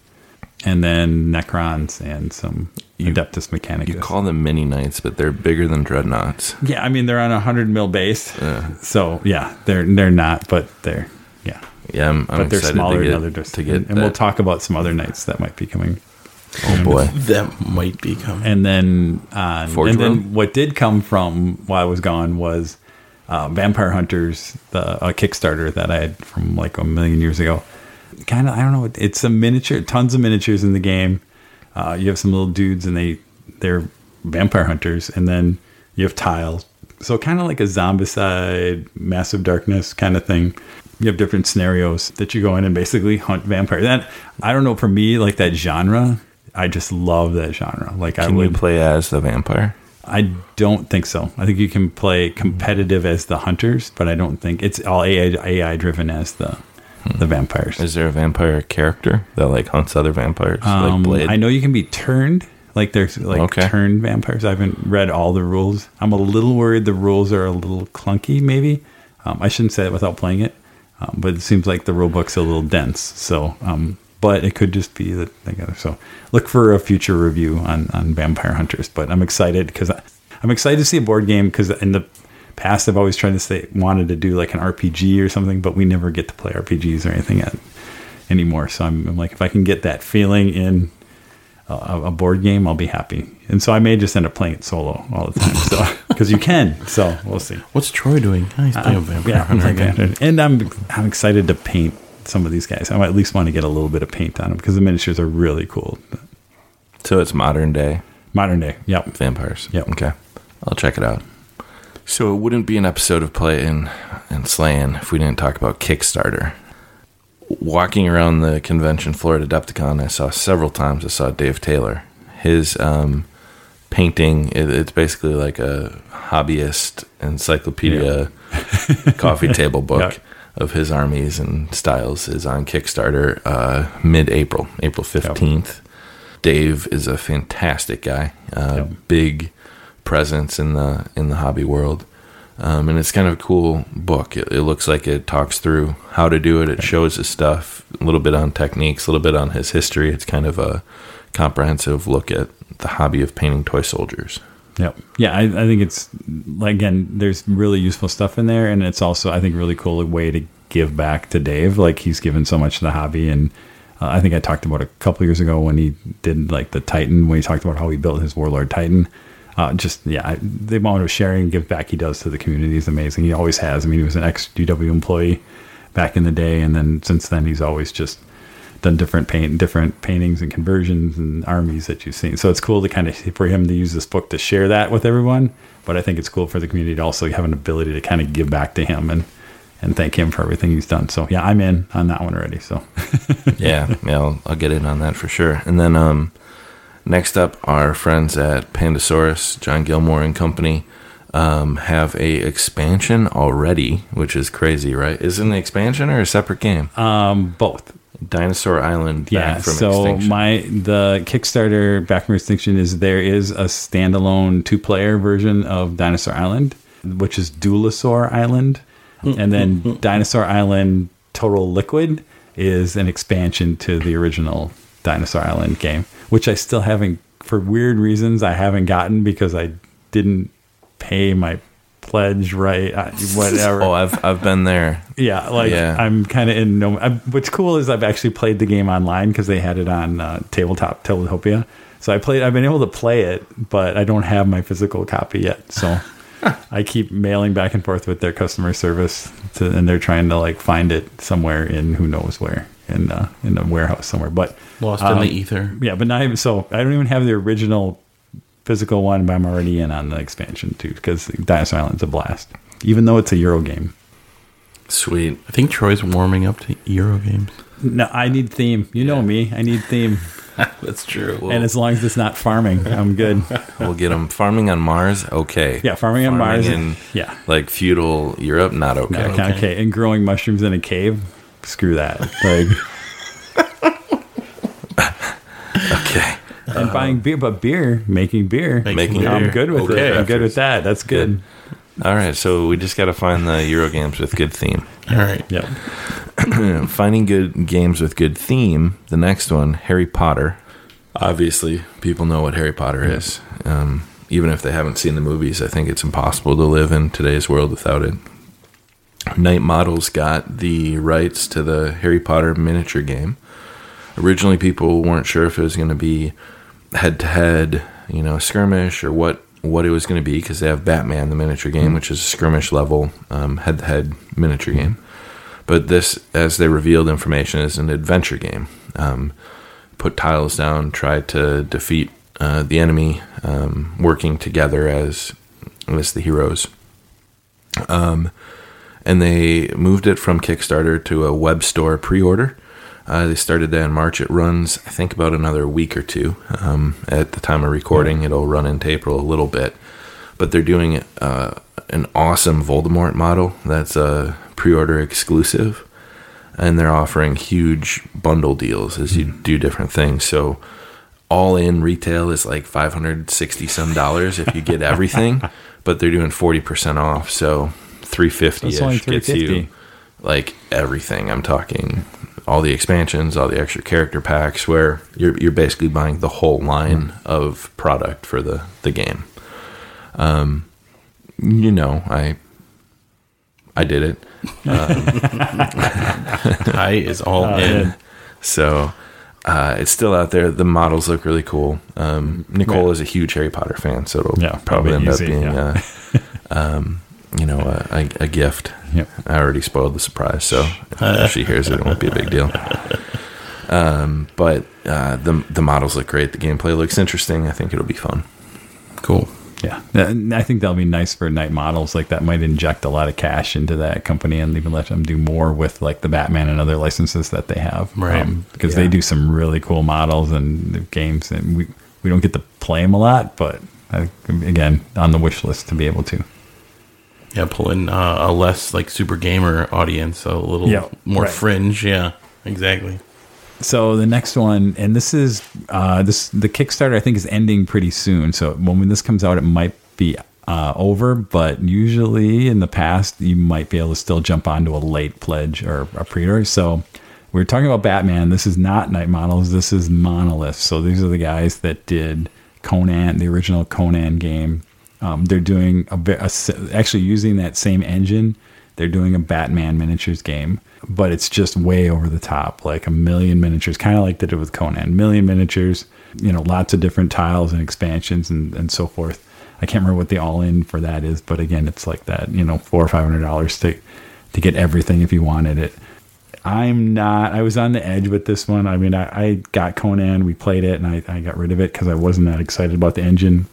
and then Necrons and some Adeptus Mechanicus. You call them mini knights, but they're bigger than dreadnoughts. Yeah, I mean they're on a hundred mil base, so yeah, they're they're not, but they're yeah, Yeah, I'm, I'm but they're excited smaller to get, than other dis- to get and, and we'll talk about some other knights that might be coming, Oh boy, that might be coming. and then uh, Forge and then what did come from while I was gone was uh, Vampire Hunters, the a Kickstarter that I had from like a million years ago. Kind of, I don't know, it's a miniature, tons of miniatures in the game. Uh, you have some little dudes, and they they're vampire hunters, and then you have tiles. So kind of like a zombicide, massive darkness kind of thing. You have different scenarios that you go in and basically hunt vampires. That I don't know for me, like that genre. I just love that genre. Like I can you play as the vampire? I don't think so. I think you can play competitive as the hunters, but I don't think it's all AI, AI driven as the the vampires. Is there a vampire character that like hunts other vampires, Um, like Blade? I know you can be turned. Like there's like Okay. turned vampires. I haven't read all the rules. I'm a little worried the rules are a little clunky. Maybe um, I shouldn't say it without playing it, um, but it seems like the rule book's a little dense. So, um, but it could just be that they got So look for a future review on on Vampire Hunters. But I'm excited because I'm excited to see a board game because in the past I've always tried to say wanted to do like an RPG or something, but we never get to play RPGs or anything at, anymore. So I'm, I'm like, if I can get that feeling in a, a board game, I'll be happy. And so I may just end up playing it solo all the time. So [laughs] because you can, so we'll see. What's Troy doing? Oh, he's playing a vampire Yeah, hunter again. okay. and I'm I'm excited to paint some of these guys. I at least want to get a little bit of paint on them because the miniatures are really cool. so it's modern day Modern day, yep. vampires. Yep. Okay, I'll check it out. So it wouldn't be an episode of Playing and Slaying if we didn't talk about Kickstarter. Walking around the convention floor at Adepticon, I saw several times. I saw Dave Taylor. His um, painting. It, it's basically like a hobbyist encyclopedia [laughs] coffee table book Yeah. of his armies and styles is on Kickstarter uh, mid-April, April fifteenth. Dave is a fantastic guy. Uh, Yep. Big presence in the in the hobby world, um, and it's kind of a cool book. It, it looks like it talks through how to do it. It shows his stuff, a little bit on techniques, a little bit on his history. It's kind of a comprehensive look at the hobby of painting toy soldiers. Yep. Yeah, I, I think it's like again, there's really useful stuff in there, and it's also I think really cool a way to give back to Dave. Like he's given so much to the hobby, and uh, I think I talked about a couple years ago when he did like the Titan, when he talked about how he built his Warlord Titan. Uh, just yeah, the amount of sharing and give back he does to the community is amazing. He always has. I mean, he was an ex GW employee back in the day, and then since then he's always just done different paint, different paintings and conversions and armies that you've seen. So it's cool to kind of for him to use this book to share that with everyone. But I think it's cool for the community to also have an ability to kind of give back to him and and thank him for everything he's done. So yeah, I'm in on that one already. So [laughs] yeah, yeah, I'll, I'll get in on that for sure. And then um, next up, our friends at Pandasaurus, John Gilmore and company, um, have a expansion already, which is crazy, right? Is it an expansion or a separate game? um, both. Dinosaur Island. Back Yeah. from So extinction. my the Kickstarter Back from Extinction is there is a standalone two player version of Dinosaur Island, which is Duelosaur Island, and then Dinosaur Island Totally Liquid is an expansion to the original Dinosaur Island game, which I still haven't for weird reasons I haven't gotten because I didn't pay my pledge right I- whatever [laughs] oh, I've I've been there. yeah, like Yeah. I'm kind of in no. I, what's cool is I've actually played the game online because they had it on uh, tabletop Tabletopia. So I played. I've been able to play it, but I don't have my physical copy yet. So [laughs] I keep mailing back and forth with their customer service, to, and they're trying to like find it somewhere in who knows where in uh, in a warehouse somewhere. But Lost in um, the ether. yeah, but not even so. I don't even have the original physical one, but I'm already in on the expansion too because Dinosaur Island's a blast, even though it's a Euro game. Sweet. I think Troy's warming up to Euro games. No, I need theme. You know me. I need theme. [laughs] That's true. and as long as it's not farming, I'm good. [laughs] We'll get them farming on Mars. Okay. Yeah, farming on Mars. in yeah. like feudal Europe. Not okay. No, okay. okay. And growing mushrooms in a cave, screw that. Like, Okay. and buying beer, but beer, making beer, Making I'm good with Okay. it. I'm good with that. That's good. All right. So we just got to find the Euro games with good theme. All right. Yep. [clears throat] Finding good games with good theme. The next one, Harry Potter. Obviously, people know what Harry Potter is. Um, even if they haven't seen the movies, I think it's impossible to live in today's world without it. Knight Models got the rights to the Harry Potter miniature game. Originally, people weren't sure if it was going to be head to head, you know, skirmish or what what it was going to be because they have Batman the miniature game, which is a skirmish level head to head miniature game. But this, as they revealed information, is an adventure game. Um, put tiles down, try to defeat uh, the enemy, um, working together as as the heroes. Um, and they moved it from Kickstarter to a web store pre-order. Uh, they started that in March. It runs, I think, about another week or two. Um, at the time of recording, it'll run into April a little bit. But they're doing uh, an awesome Voldemort model that's a pre-order exclusive, and they're offering huge bundle deals as you do different things. So all in retail is like 560 some dollars if you get [laughs] everything, but they're doing 40% off. So 350 That's ish gets you like everything. I'm talking all the expansions, all the extra character packs, where you're you're basically buying the whole line of product for the the game. Um, you know, I I did it. [laughs] I is all Oh, in. yeah. So uh, it's still out there. The models look really cool. Um, Nicole Yeah. is a huge Harry Potter fan, so it'll Yeah, probably end easy, up being, yeah. uh, um, you know, a, a, a gift. Yep. I already spoiled the surprise, so if [laughs] she hears it, it won't be a big deal. Um, but uh, the the models look great. The gameplay looks interesting. I think it'll be fun. Cool. Yeah, and I think that'll be nice for knight models. Like that might inject a lot of cash into that company and even let them do more with like the Batman and other licenses that they have. Right. Because Yeah. they do some really cool models and games, and we we don't get to play them a lot, but I, again, on the wish list to be able to. Yeah, pull in uh, a less like super gamer audience, a little Yeah, more right. fringe. Yeah, exactly. So the next one, and this is uh, this the Kickstarter I think is ending pretty soon. So when this comes out, it might be uh, over. But usually in the past, you might be able to still jump onto a late pledge or a pre-order. So we're talking about Batman. This is not Knight Models. This is Monolith. So these are the guys that did Conan, the original Conan game. Um, they're doing a, a actually using that same engine. They're doing a Batman miniatures game, but it's just way over the top, like a million miniatures, kind of like they did with Conan. Million miniatures, you know, lots of different tiles and expansions and, and so forth. I can't remember what the all in for that is, but again, it's like that, you know, four or five hundred dollars to to get everything if you wanted it. I'm not. I was on the edge with this one. I mean, I, I got Conan. We played it, and I, I got rid of it because I wasn't that excited about the engine.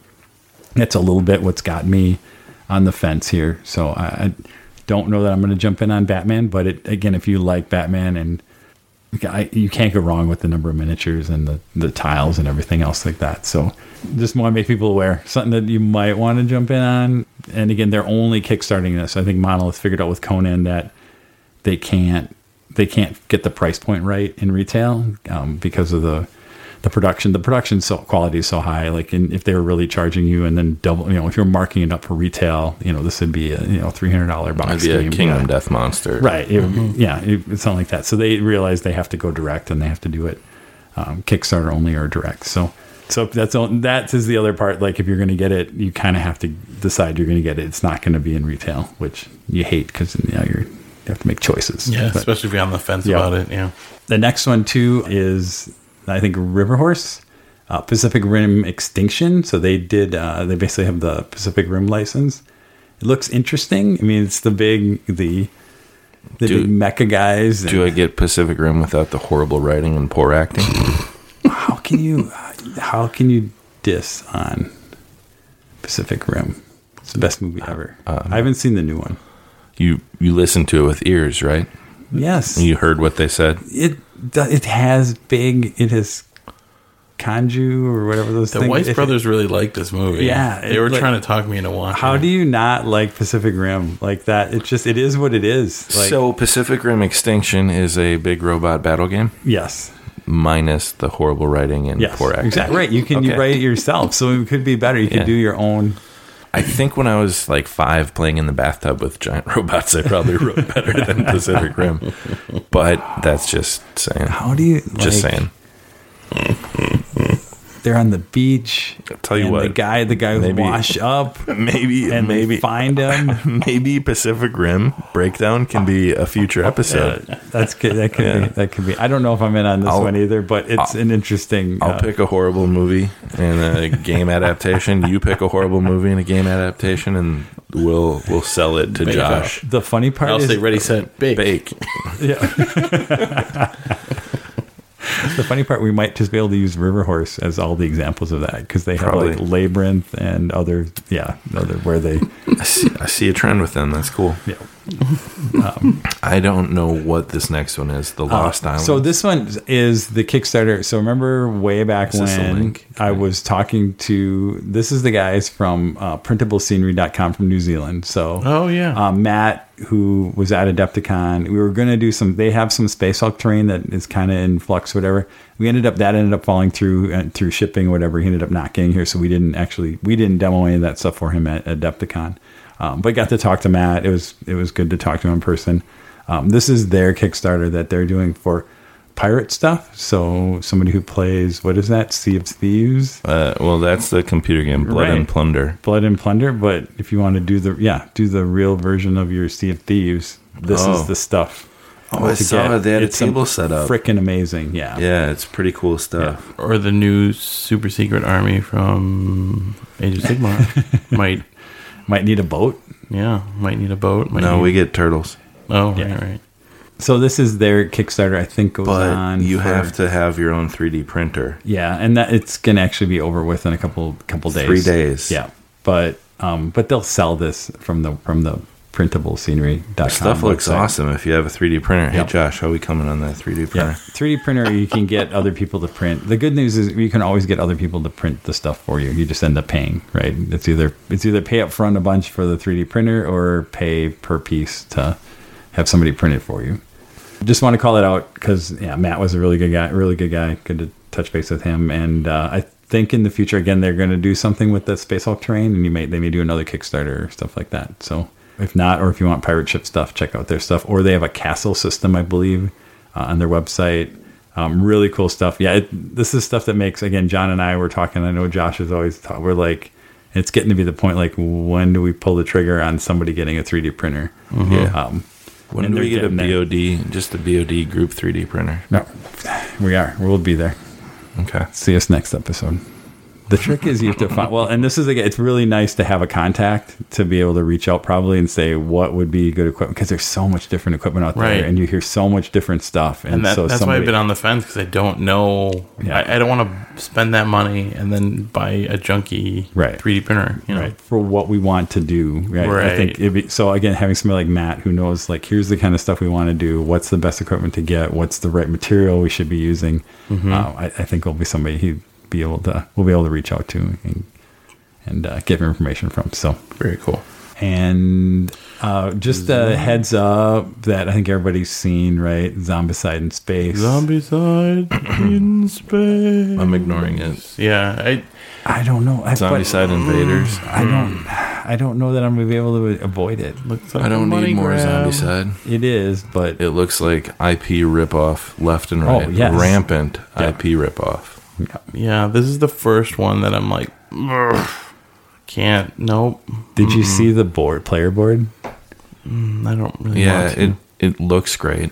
That's a little bit what's got me on the fence here. So I, I don't know that I'm going to jump in on Batman. But it, again, if you like Batman and I, you can't go wrong with the number of miniatures and the, the tiles and everything else like that. So just want to make people aware something that you might want to jump in on. And again, they're only kickstarting this. I think Monolith figured out with Conan that they can't they can't get the price point right in retail um, because of the the production. The production so, quality is so high. Like, in, if they were really charging you and then double, you know, if you're marking it up for retail, you know, this would be a you know three hundred dollar box Maybe a game. Kingdom Yeah. Death Monster. Right. It, Yeah. It, it's something like that. So they realize they have to go direct and they have to do it um, Kickstarter only or direct. So so that's all, that is the other part. Like if you're going to get it, you kind of have to decide you're going to get it. It's not going to be in retail, which you hate because you know you're you have to make choices. Yeah, But especially if you're on the fence Yeah. about it. Yeah. the next one too is I think River Horse. Uh, Pacific Rim Extinction. So they did. Uh, they basically have the Pacific Rim license. It looks interesting. I mean, it's the big the the Do- big mecha guys. Do I get Pacific Rim without the horrible writing and poor acting? [laughs] how can you how can you diss on Pacific Rim? It's the best movie ever. I haven't seen the new one. you you listened to it with ears, right? Yes, You heard what they said. it it has big. It has kaiju or whatever those The things. Weiss it- brothers really liked this movie. Yeah, They it- were like- trying to talk me into watching How do you not like Pacific Rim like that? It's just it is what it is. Like, so Pacific Rim Extinction is a big robot battle game yes, minus the horrible writing and yes, poor acting. exactly right. You can you write it yourself, so it could be better. You Yeah. could do your own. I think when I was like five playing in the bathtub with giant [laughs] robots, I probably wrote better than [laughs] Pacific Rim. But that's just saying. How do you Just like, saying. They're on the beach. I'll tell you and what, the guy the guy maybe- wash [laughs] up Maybe and maybe find [laughs] him. maybe Pacific Rim breakdown can be a future episode. That's good. That could Yeah. be. That could be. I don't know if I'm in on this I'll- one either, but it's an interesting. I'll uh, pick a horrible movie and a game [laughs] adaptation. You pick a horrible movie and a game adaptation, and we'll we'll sell it to Bake Josh. the funny part I'll is say ready, set, bake. Bake. Yeah. [laughs] the funny part, we might just be able to use River Horse as all the examples of that because they have Probably. like Labyrinth and other, yeah, other where they, I see, I see a trend with them. That's cool. yeah. I don't know what this next one is. The Lost Island. Uh, So this one is the Kickstarter. So remember way back Is when? I was talking to this is the guys from uh, printablescenery.com from New Zealand. So Oh, yeah. um, Matt, who was at Adepticon, we were going to do some. They have some Space Hulk terrain that is kind of in flux, whatever. We ended up that ended up falling through uh, through shipping, or whatever. He ended up not getting here, so we didn't actually we didn't demo any of that stuff for him at Adepticon. Um, but got to talk to Matt. It was it was good to talk to him in person. Um, this is their Kickstarter that they're doing for pirate stuff. So somebody who plays what is that? Sea of Thieves. uh, well, that's the computer game Blood Right. and Plunder. Blood and Plunder, but if you want to do the yeah, do the real version of your Sea of Thieves, this Oh. is the stuff. Oh, I to saw get. they had a It's some table set up. Freaking amazing, yeah. Yeah, it's pretty cool stuff. or the new super secret army from Age of Sigmar. [laughs] might, Might need a boat. yeah, might need a boat. Might No, need, we get turtles, Oh, Yeah. right, right. So this is their Kickstarter. I think goes but on. you for- have to have your own 3D printer. yeah, and that it's gonna actually be over with in a couple couple days. Three days. Yeah, but um, but they'll sell this from the from the printable scenery. Stuff looks awesome if you have a 3D printer. Hey, Josh, how are we coming on that 3D printer? Yeah, printer? 3D printer, you can get other people to print. The good news is you can always get other people to print the stuff for you. You just end up paying, right? It's either it's either pay up front a bunch for the 3D printer or pay per piece to have somebody print it for you. Just want to call it out because yeah, Matt was a really good guy, really good guy. Good to touch base with him, and uh, I think in the future again they're going to do something with the Space Hulk terrain, and you may they may do another Kickstarter or stuff like that. So if not, or if you want pirate ship stuff, check out their stuff. Or they have a castle system, I believe, uh, on their website. Um, really cool stuff. Yeah, it, this is stuff that makes again. John and I were talking. I know Josh is always taught. We're like, it's getting to be the point. Like, when do we pull the trigger on somebody getting a 3D printer? Yeah. Um, When and do we get a getting there. BOD, just a BOD group 3D printer? no, we are. We'll be there. Okay. See us next episode. The trick is you have to find well, and this is again, it's really nice to have a contact to be able to reach out probably and say what would be good equipment because there's so much different equipment out Right. there, and you hear so much different stuff, and, And that, so that's why I've been on the fence because I don't know. Yeah. I, I don't want to spend that money and then buy a junky Right. 3D printer. You know? right for what we want to do. Right. I think be, so. Again, having somebody like Matt who knows like here's the kind of stuff we want to do. What's the best equipment to get? What's the right material we should be using? Mm-hmm. Uh, I, I think will be somebody he'd be able to we'll be able to reach out to and and uh, get information from. So. Very cool. And uh, just a heads up that I think everybody's seen, right? Zombicide in space. Zombicide in [clears throat] space. I'm ignoring it. Yeah, I I don't know. I, but invaders. [clears throat] I don't. I don't know that I'm gonna be able to avoid it. looks like I a don't need more grab. Zombicide. It is, but It looks like IP ripoff left and right. Oh, right. yes. Rampant Yeah. IP ripoff. Yeah, this is the first one that I'm like, "Ugh, can't. Nope. did you see the board player board? Mm, I don't really Yeah, want to. it it looks great.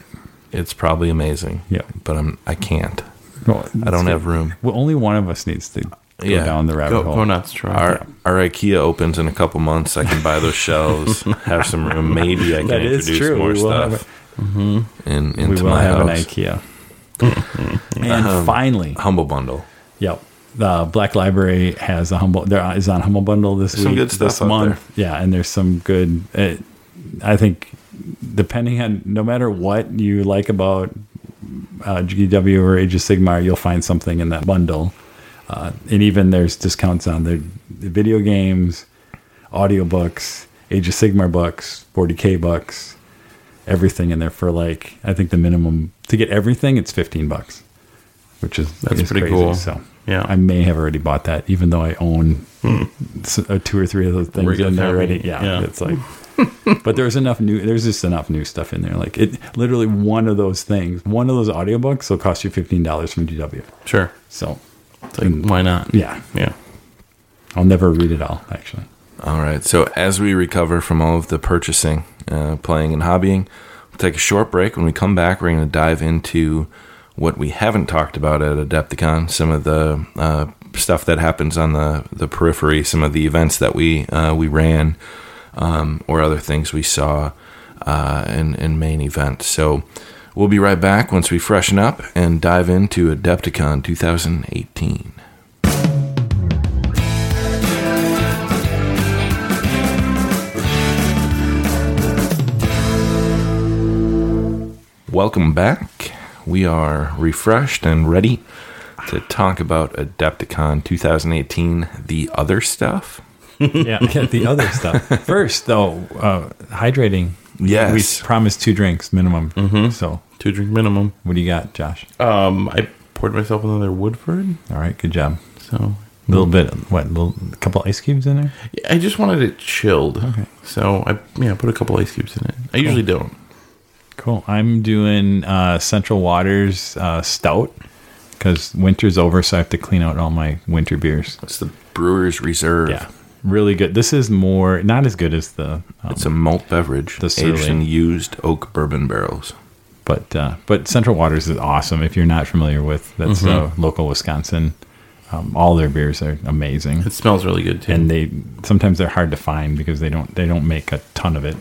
It's probably amazing. Yeah. but I'm I can't. Well, I don't have room. Well, only one of us needs to go Yeah. down the rabbit go, hole. go nuts, Troy. Our our IKEA opens in a couple months. I can buy those [laughs] shelves, have some room. Maybe I can That is introduce true. more We will have stuff in we will my have an house. IKEA. And Um, finally, Humble bundle. Yep. The Black Library has a humble. There is on Humble Bundle this There's some week, good stuff this out month. Yeah, and there's some good. Uh, I think, depending on no matter what you like about uh, GW or Age of Sigmar, you'll find something in that bundle. Uh, and even there's discounts on the, the video games, audiobooks, Age of Sigmar books, 40k bucks, everything in there for like I think the minimum to get everything it's 15 bucks, which is That's is pretty crazy. cool. So Yeah. I may have already bought that, even though I own uh, two or three of those things in there already. Yeah, Yeah. it's like. [laughs] but there's enough new. There's just enough new stuff in there. Like it, literally one of those things, one of those audiobooks will cost you fifteen dollars from GW. Sure. So It's like, why not? yeah, Yeah. I'll never read it all. Actually, All right. So as we recover from all of the purchasing, uh, playing, and hobbying, we'll take a short break. When we come back, we're going to dive into what we haven't talked about at Adepticon. Some of the uh, stuff that happens on the the periphery, some of the events that we uh, we ran, um, or other things we saw uh, in in main events. So. We'll be right back once we freshen up and dive into Adepticon 2018. Welcome back. We are refreshed and ready to talk about Adepticon 2018, the other stuff. [laughs] yeah. The other stuff first, though. Uh, hydrating. Yes. we promised two drinks minimum. Mm-hmm. So, Two drink minimum. what do you got, Josh? Um, I poured myself another Woodford. All right, good job. So A little bit. What? A little, a couple ice cubes in there. Yeah, I just wanted it chilled. So I yeah put a couple ice cubes in it. I usually don't. Cool. I'm doing uh, Central Waters uh, Stout because winter's over, so I have to clean out all my winter beers. It's the Brewer's Reserve. Yeah, really good. This is more not as good as the, um, It's a malt beverage The aged used oak bourbon barrels. but uh, but Central Waters is awesome. If you're not familiar with that's uh, local Wisconsin, um, all their beers are amazing, It smells really good too. and they sometimes they're hard to find because they don't they don't make a ton of it.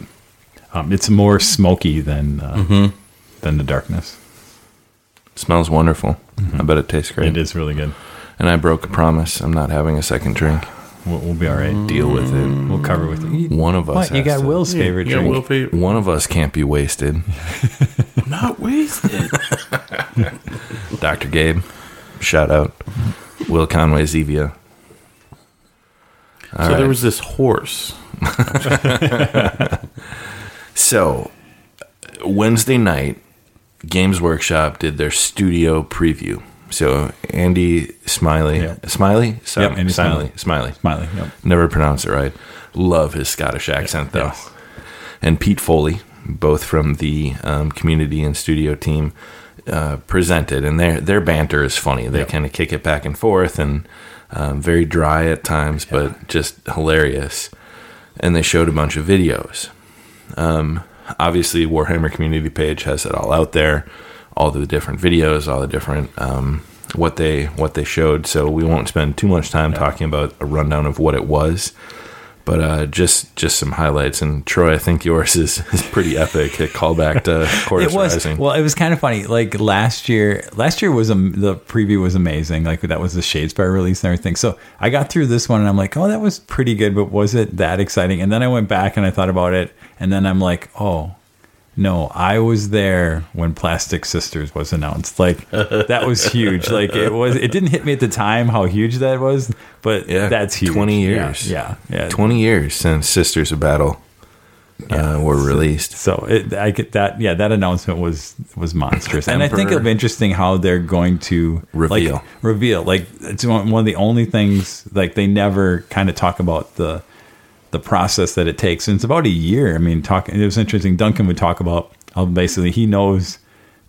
Um, it's more smoky than uh, than the darkness. Smells wonderful. I bet it tastes great. It is really good. And I broke a promise. I'm not having a second drink. We'll, we'll be all right. Deal with it. We'll cover with it. One of us. What? You got to- Will's favorite yeah, drink. Will fa- One of us can't be wasted. I'm [laughs] not wasted. Dr. Gabe, shout out. Will Conway Zevia. so there was this horse. [laughs] So, Wednesday night, Games Workshop did their studio preview. So, Andy Smiley, Yep. Smiley? Sim- Yep, Andy Smiley. Smiley. Smiley. Yep. Never pronounce it right. Love his Scottish accent, though. Yes. And Pete Foley, both from the um, community and studio team, uh, presented, and their their banter is funny. They kind of kick it back and forth, and um, very dry at times, but just hilarious. And they showed a bunch of videos. Um, obviously, Warhammer community page has it all out there, all the different videos, all the different um, what they what they showed. So we won't spend too much time talking about a rundown of what it was. But uh, just just some highlights. And Troy, I think yours is, is pretty epic. A callback to Chorus [laughs] it was Rising. well. It was kind of funny. Like last year, last year was um, the preview was amazing. Like that was the Shadespire release and everything. So I got through this one and I'm like, oh, that was pretty good, but was it that exciting? And then I went back and I thought about it, and then I'm like, oh. No, I was there when Plastic Sisters was announced. Like that was huge. Like it was. It didn't hit me at the time how huge that was, but Yeah, that's huge. 20 years. Yeah, yeah. 20 years since Sisters of Battle uh, were released. So it, I get that. Yeah, that announcement was was monstrous, and I think be interesting how they're going to Reveal. like, reveal. Like it's one of the only things like they never kind of talk about the the process that it takes, and it's about a year. I mean, talking. It was interesting. Duncan would talk about how basically he knows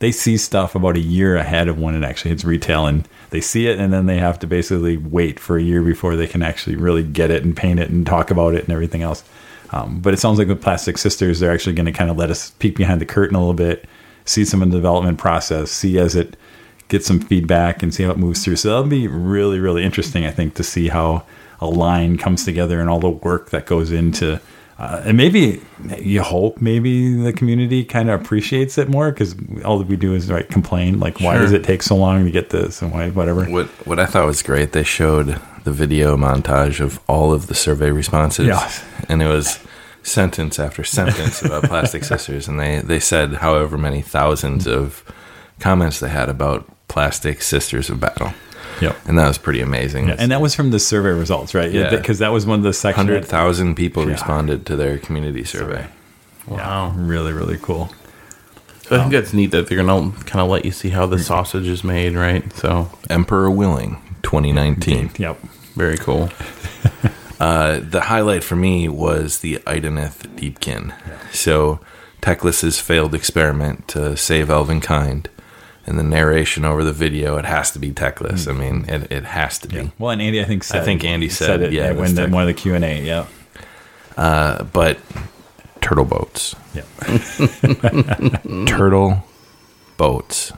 they see stuff about a year ahead of when it actually hits retail, and they see it, and then they have to basically wait for a year before they can actually really get it and paint it and talk about it and everything else. Um, but it sounds like with Plastic Sisters, they're actually going to kind of let us peek behind the curtain a little bit, see some of the development process, see as it get some feedback, and see how it moves through. So that'll be really, really interesting, I think, to see how a line comes together and all the work that goes into. Uh, and maybe you hope maybe the community kind of appreciates it more because all that we do is like complain like why Sure. does it take so long to get this and why whatever What what I thought was great, they showed the video montage of all of the survey responses. Yeah. And it was sentence after sentence about Plastic [laughs] Sisters. And they, they said however many thousands of comments they had about Plastic Sisters of Battle. Yep And that was pretty amazing. yeah, and that was from the survey results right Yeah. because that was one of the sections 100,000 people Yeah. responded to their community survey. Wow. really really cool So I think that's neat that they're gonna kind of let you see how the sausage is made, right? So Emperor Willing 2019. [laughs] yep very cool. [laughs] Uh, the highlight for me was the Idoneth Deepkin. So, Teclis's failed experiment to save elven kind. And the narration over the video, it has to be Teclis. I mean, it, it has to be. Well, and Andy, I think said, think Andy said, it yeah, at it was when the, one of the Q and A. Yeah, Uh, but turtle boats. yeah. [laughs] [laughs] Turtle boats.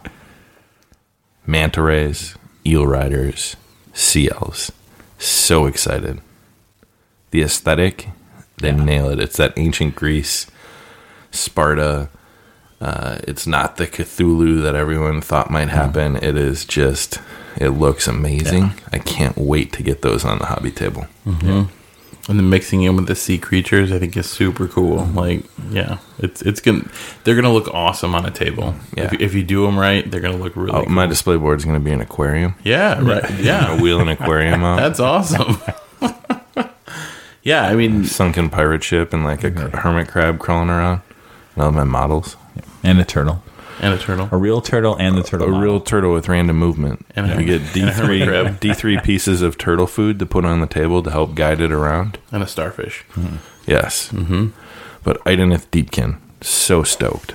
Manta rays, eel riders, seals. So excited. The aesthetic, they nail it. It's that ancient Greece, Sparta. Uh, it's not the Cthulhu that everyone thought might happen. It is just, it looks amazing. I can't wait to get those on the hobby table. And then mixing in with the sea creatures, I think is super cool. Like, yeah, it's it's gonna they're gonna look awesome on a table. Yeah. If, if you do them right, they're gonna look really. Oh, cool. my display board is going to be an aquarium. yeah, right. Yeah, a Yeah, wheel and aquarium out. [laughs] that's awesome. [laughs] yeah, I mean, sunken pirate ship and like a cr- hermit crab crawling around. And all my models. And a turtle, and a turtle. a real turtle, and the turtle. A model. real turtle with random movement. And And a- we get and a hermit D3. D3 [laughs] pieces of turtle food to put on the table to help guide it around. and a starfish. Yes. Mm-hmm. But Idoneth Deepkin, so stoked.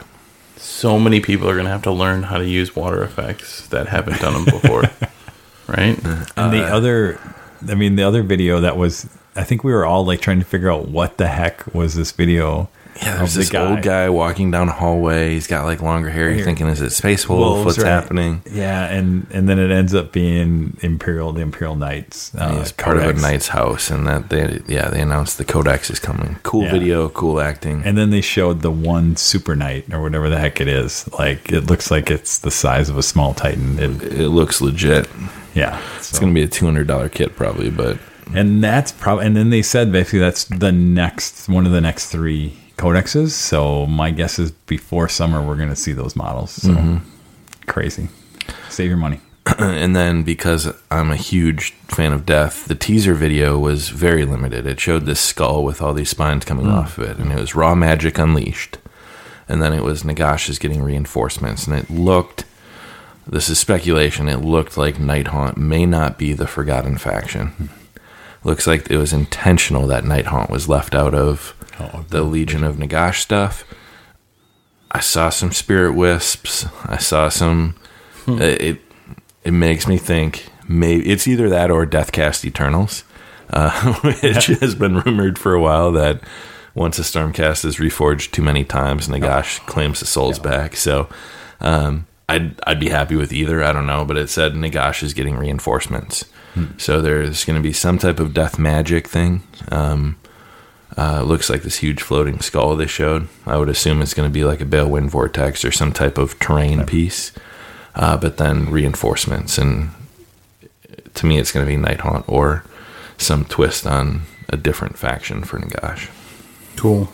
So many people are gonna have to learn how to use water effects that haven't done them before, [laughs] right? And the other, I mean, the other video that was, I think we were all like trying to figure out what the heck was this video. Yeah, there's the this old guy walking down a hallway. He's got like longer hair. You're thinking, is it Space Wolf? Wolves, What's right. happening? Yeah, and and then it ends up being Imperial, the Imperial Knights. Uh, He's part of a knight's house, and that they yeah they announced the Codex is coming. Cool Yeah. video, cool acting. And then they showed the one Super Knight or whatever the heck it is. Like it looks like it's the size of a small Titan. It, it looks legit. yeah, It's going to be a two hundred dollar kit probably, but and that's probably. And then they said basically that's the next one of the next three codexes. So my guess is before summer we're going to see those models. So Mm-hmm. crazy. Save your money. [clears throat] and then because I'm a huge fan of Death, the teaser video was very limited. It showed this skull with all these spines coming off of it, and it was raw magic unleashed. And then it was Nagash is getting reinforcements, and it looked. This is speculation. It looked like Night Nighthaunt may not be the Forgotten faction. Looks like it was intentional that Night Nighthaunt was left out of Oh, the Legion of Nagash stuff. I saw some spirit wisps. I saw some. uh, It it makes me think maybe it's either that or Deathcast Eternals, uh, [laughs] which has been rumored for a while that once a Stormcast is reforged too many times, Nagash claims the souls back. So um, I'd I'd be happy with either. I don't know, but it said Nagash is getting reinforcements, so there's going to be some type of death magic thing. Um, uh, looks like this huge floating skull they showed. I would assume it's going to be like a Balewind Vortex or some type of terrain piece, uh, but then reinforcements. And to me, it's going to be Nighthaunt or some twist on a different faction for Nagash. Cool.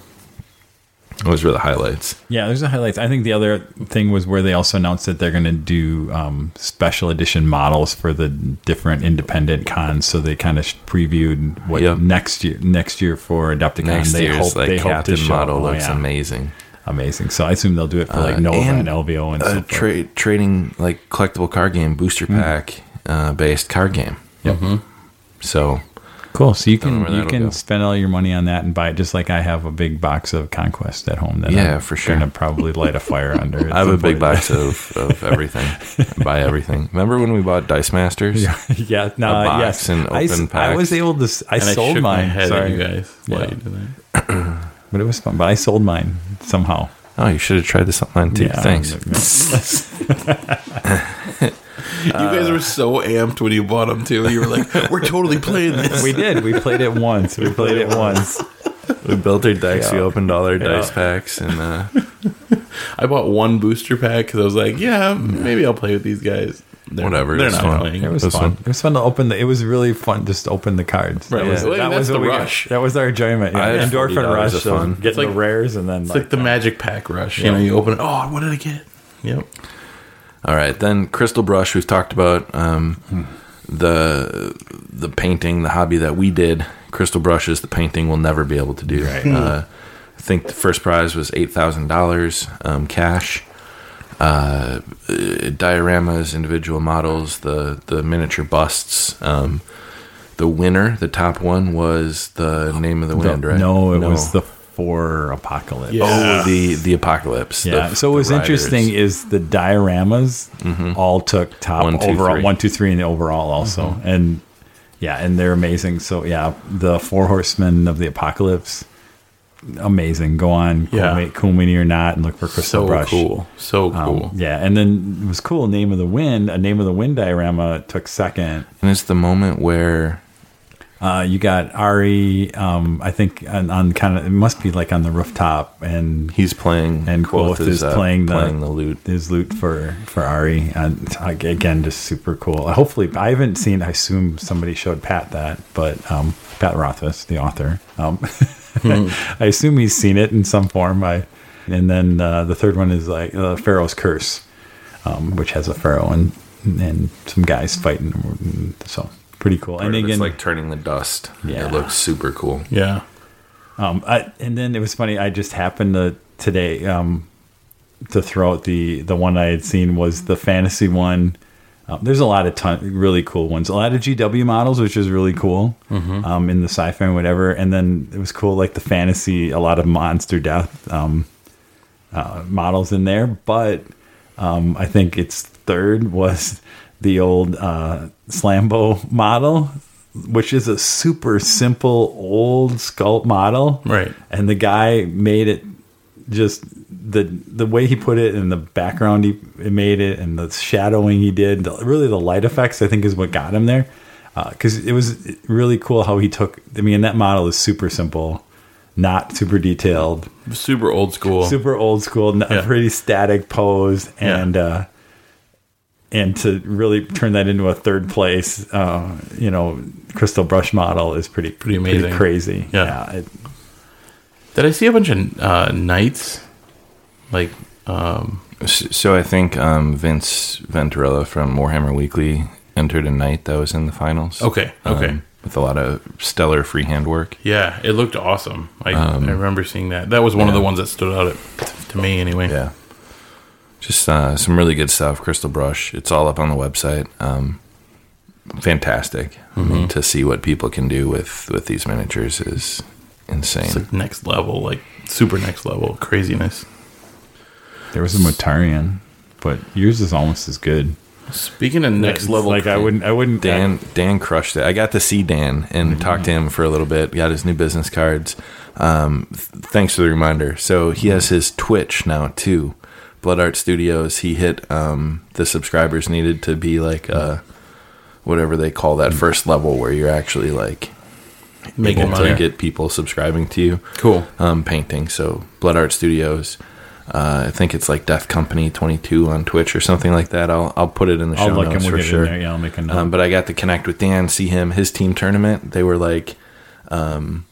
Those were the highlights. Yeah, there's the highlights. I think the other thing was where they also announced that they're going to do um, special edition models for the different independent cons. So they kind of previewed what Yep. next year next year for Adepticon. Next they year's hope, like they hope to Captain show- model oh, looks yeah. amazing. amazing. So I assume they'll do it for like Uh, Nova and, and, LVO and stuff. tra- trading like collectible card game booster pack uh, based card game. Yep. So Cool. So you can you can go. spend all your money on that and buy it just like I have a big box of Conquest at home that Yeah, I'm for sure. gonna probably light a [laughs] fire under. I have a big box of, of [laughs] everything. Buy everything. Remember when we bought Dice Masters? yeah, [laughs] yeah no, A box yes. and I, s- open I was able to. I And I sold shook mine. Sorry, guys Yeah. [clears throat] but it was fun. But I sold mine somehow. Oh, you should have tried this online too. Yeah, Thanks. You guys were so amped when you bought them too. You were like, "We're totally playing this." we did. We played it once. We played it once. We built our decks. We opened all our Yeah. dice packs, and uh, [laughs] I bought one booster pack because I was like, "Yeah, maybe I'll play with these guys." They're, Whatever, They're not fun. playing. It was This fun. one. It was fun to open the. It was really fun just to open the cards. Right, That was, well, that that's was the what we got. rush. That was our enjoyment. Yeah. Endorphin rush of of fun. getting like- the rares and then It's like the magic pack rush. You know, you open it. Oh, what did I get? Yep. All right. Then Crystal Brush. We've talked about um, the the painting, the hobby that we did. Crystal brushes, the painting we'll never be able to do. Right. Uh, I think the first prize was eight thousand dollars um, cash. Uh, dioramas, individual models, the the miniature busts. Um, the winner, the top one, was the name of the wind, right? No, it was the four apocalypse. Yeah. oh the the apocalypse. Yeah. the- so what the was interesting is the dioramas all took top One, two, overall three. one, two, three in the overall also. And yeah, and they're amazing. So yeah, the four horsemen of the apocalypse, amazing. Go on, Yeah. yeah. cool mini or not, and look for crystal So brush. cool. So Um, cool. yeah, and then it was cool. Name of the wind, a name of the wind diorama took second. and it's the moment where Uh, you got Auri, um, I think on, on kind of it must be like on the rooftop, and he's playing and Kvothe Kvothe is uh, playing the, playing the lute. his loot for for Auri, and again, just super cool. Hopefully, I haven't seen. I assume somebody showed Pat that, but um, Pat Rothfuss, the author, um, [laughs] I assume he's seen it in some form. I and then uh, the third one is like uh, Pharaoh's Curse, um, which has a pharaoh and and some guys fighting. So pretty cool. Part and of it's again, like turning the dust. Yeah. it looks super cool. Yeah. Um, I, and then it was funny. I just happened to today um, to throw out the the one I had seen was the fantasy one. Um, there's a lot of ton, really cool ones. A lot of GW models, which is really cool um, in the sci-fi and whatever. And then it was cool, like the fantasy, a lot of monster death um, uh, models in there. But um, I think its third was the old uh, Slambo model, which is a super simple old sculpt model. Right. And the guy made it just the the way he put it and the background he made it and the shadowing he did, the, really the light effects I think is what got him there. Because it was really cool how he took. I mean, that model is super simple, not super detailed Super old school. super old school, Yeah. pretty static pose, and uh, and to really turn that into a third place, uh, you know, crystal brush model is pretty Pretty amazing. crazy. Yeah. it- Did I see a bunch of uh, knights? Like, um, S- So I think um, Vince Venturella from Warhammer Weekly entered a knight that was in the finals. Okay, okay. Um, with a lot of stellar freehand work. yeah, it looked awesome. I, I remember seeing that. That was one of Um, the ones that stood out at, to me, anyway. Yeah. Just uh, some really good stuff. Crystal Brush. It's all up on the website. Um, fantastic. I mean, to see what people can do with with these miniatures is insane. It's like next level, like super next level craziness. there was a Mortarion, but yours is almost as good. Speaking of next It's level, like I wouldn't, I wouldn't. Dan Dan crushed it. I got to see Dan and talk to him for a little bit. Got his new business cards. Um, th- thanks for the reminder. So he has his Twitch now too, Blood Art Studios. He hit um, the subscribers needed to be like uh, whatever they call that first level where you're actually like Making able money. to get people subscribing to you. Cool. Um, painting. So Blood Art Studios. Uh, I think it's like Death Company 22 on Twitch or something like that. I'll I'll put it in the show I'll look notes and we'll for get sure. in there. Yeah, I'll make a note. Um, but I got to connect with Dan, see him, his team tournament. They were like um,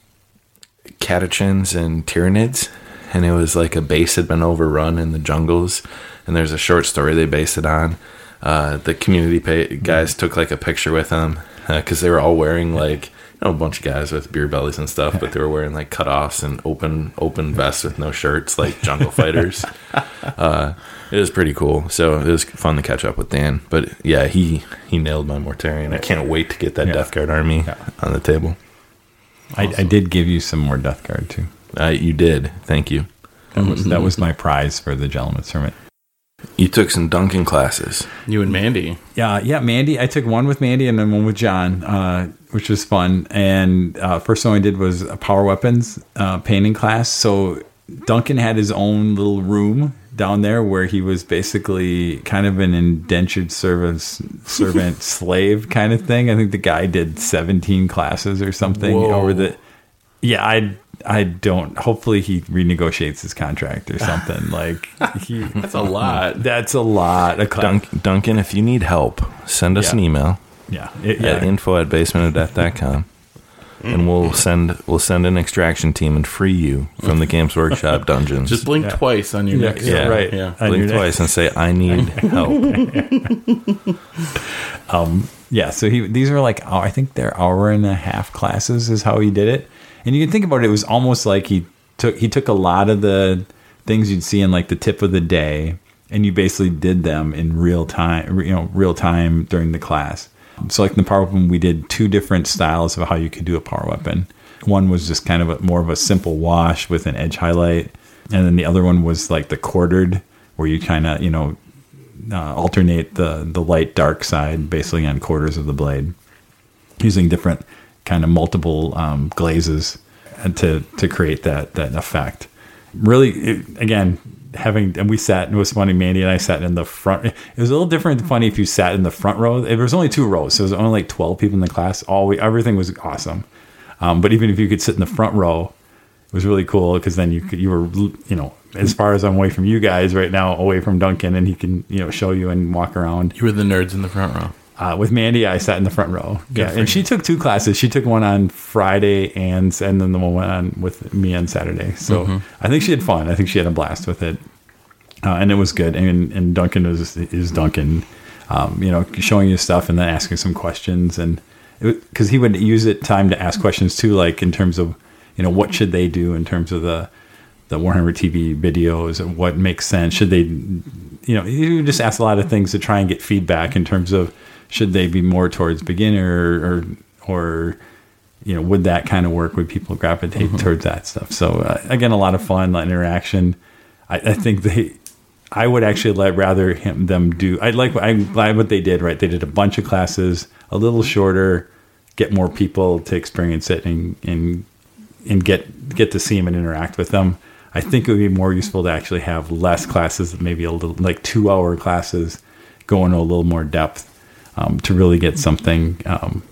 Catachans and Tyranids, and it was like a base had been overrun in the jungles. And there's a short story they based it on. Uh, the community pa- guys took like a picture with them because they were all wearing like you know a bunch of guys with beer bellies and stuff, but they were wearing like cutoffs and open open vests with no shirts, like jungle fighters. [laughs] Uh, it was pretty cool. So it was fun to catch up with Dan. But yeah, he he nailed my Mortarion. I can't wait to get that Yeah. Death Guard army Yeah. on the table. I, I did give you some more Death Guard too. Uh, you did. Thank you. That was that was my prize for the gentleman's tournament. You took some Duncan classes. You and Mandy. Yeah, yeah, Mandy. I took one with Mandy and then one with John, uh, which was fun. And uh, first one I did was a power weapons uh, painting class. So Duncan had his own little room down there where he was basically kind of an indentured service servant [laughs] slave kind of thing. I think the guy did 17 classes or something Whoa. over the. Yeah, I I don't. Hopefully he renegotiates his contract or something. [laughs] like he, That's a lot. that's a lot of class. Dunk, Duncan, if you need help, send us Yeah. an email Yeah, it, at info at basementofdeath.com. Mm. And we'll send we'll send an extraction team and free you from the Games Workshop dungeons. Just blink Yeah. twice on your Yeah, next. yeah, right. Yeah. on blink your neck. twice and say I need [laughs] help. Um, yeah, so he these are like oh, I think they're hour and a half classes is how he did it. And you can think about it, it was almost like he took he took a lot of the things you'd see in like the tip of the day and you basically did them in real time, you know, real time during the class. So like in the power weapon, we did two different styles of how you could do a power weapon. One was just kind of a, more of a simple wash with an edge highlight, and then the other one was like the quartered, where you kind of you know uh, alternate the the light dark side basically on quarters of the blade using different kind of multiple um, glazes and to to create that that effect really it, again having and we sat it was funny mandy and i sat in the front it was a little different funny if you sat in the front row there was only two rows so it was only like 12 people in the class all we everything was awesome um, but even if you could sit in the front row it was really cool because then you you were you know as far as I'm away from you guys right now, away from Duncan, and he can you know show you and walk around. You were the nerds in the front row. Uh, with Mandy, I sat in the front row. yeah, for and she took two classes. She took one on Friday and and then the one went on with me on Saturday. So I think she had fun. I think she had a blast with it, uh, and it was good. And and Duncan was is Duncan, um, you know, showing you stuff and then asking some questions and because he would use it time to ask questions too, like in terms of you know what should they do in terms of the the Warhammer TV videos and what makes sense. Should they, you know, you just ask a lot of things to try and get feedback in terms of should they be more towards beginner or or you know would that kind of work? Would people gravitate towards that stuff? So uh, again, a lot of fun, a lot of interaction. I, I think they. I would actually let rather him them do. I like. I'm glad what they did. Right, they did a bunch of classes, a little shorter, get more people to experience it and and and get get to see them and interact with them. I think it would be more useful to actually have less classes, maybe a little like two hour classes, go into a little more depth um, to really get something um,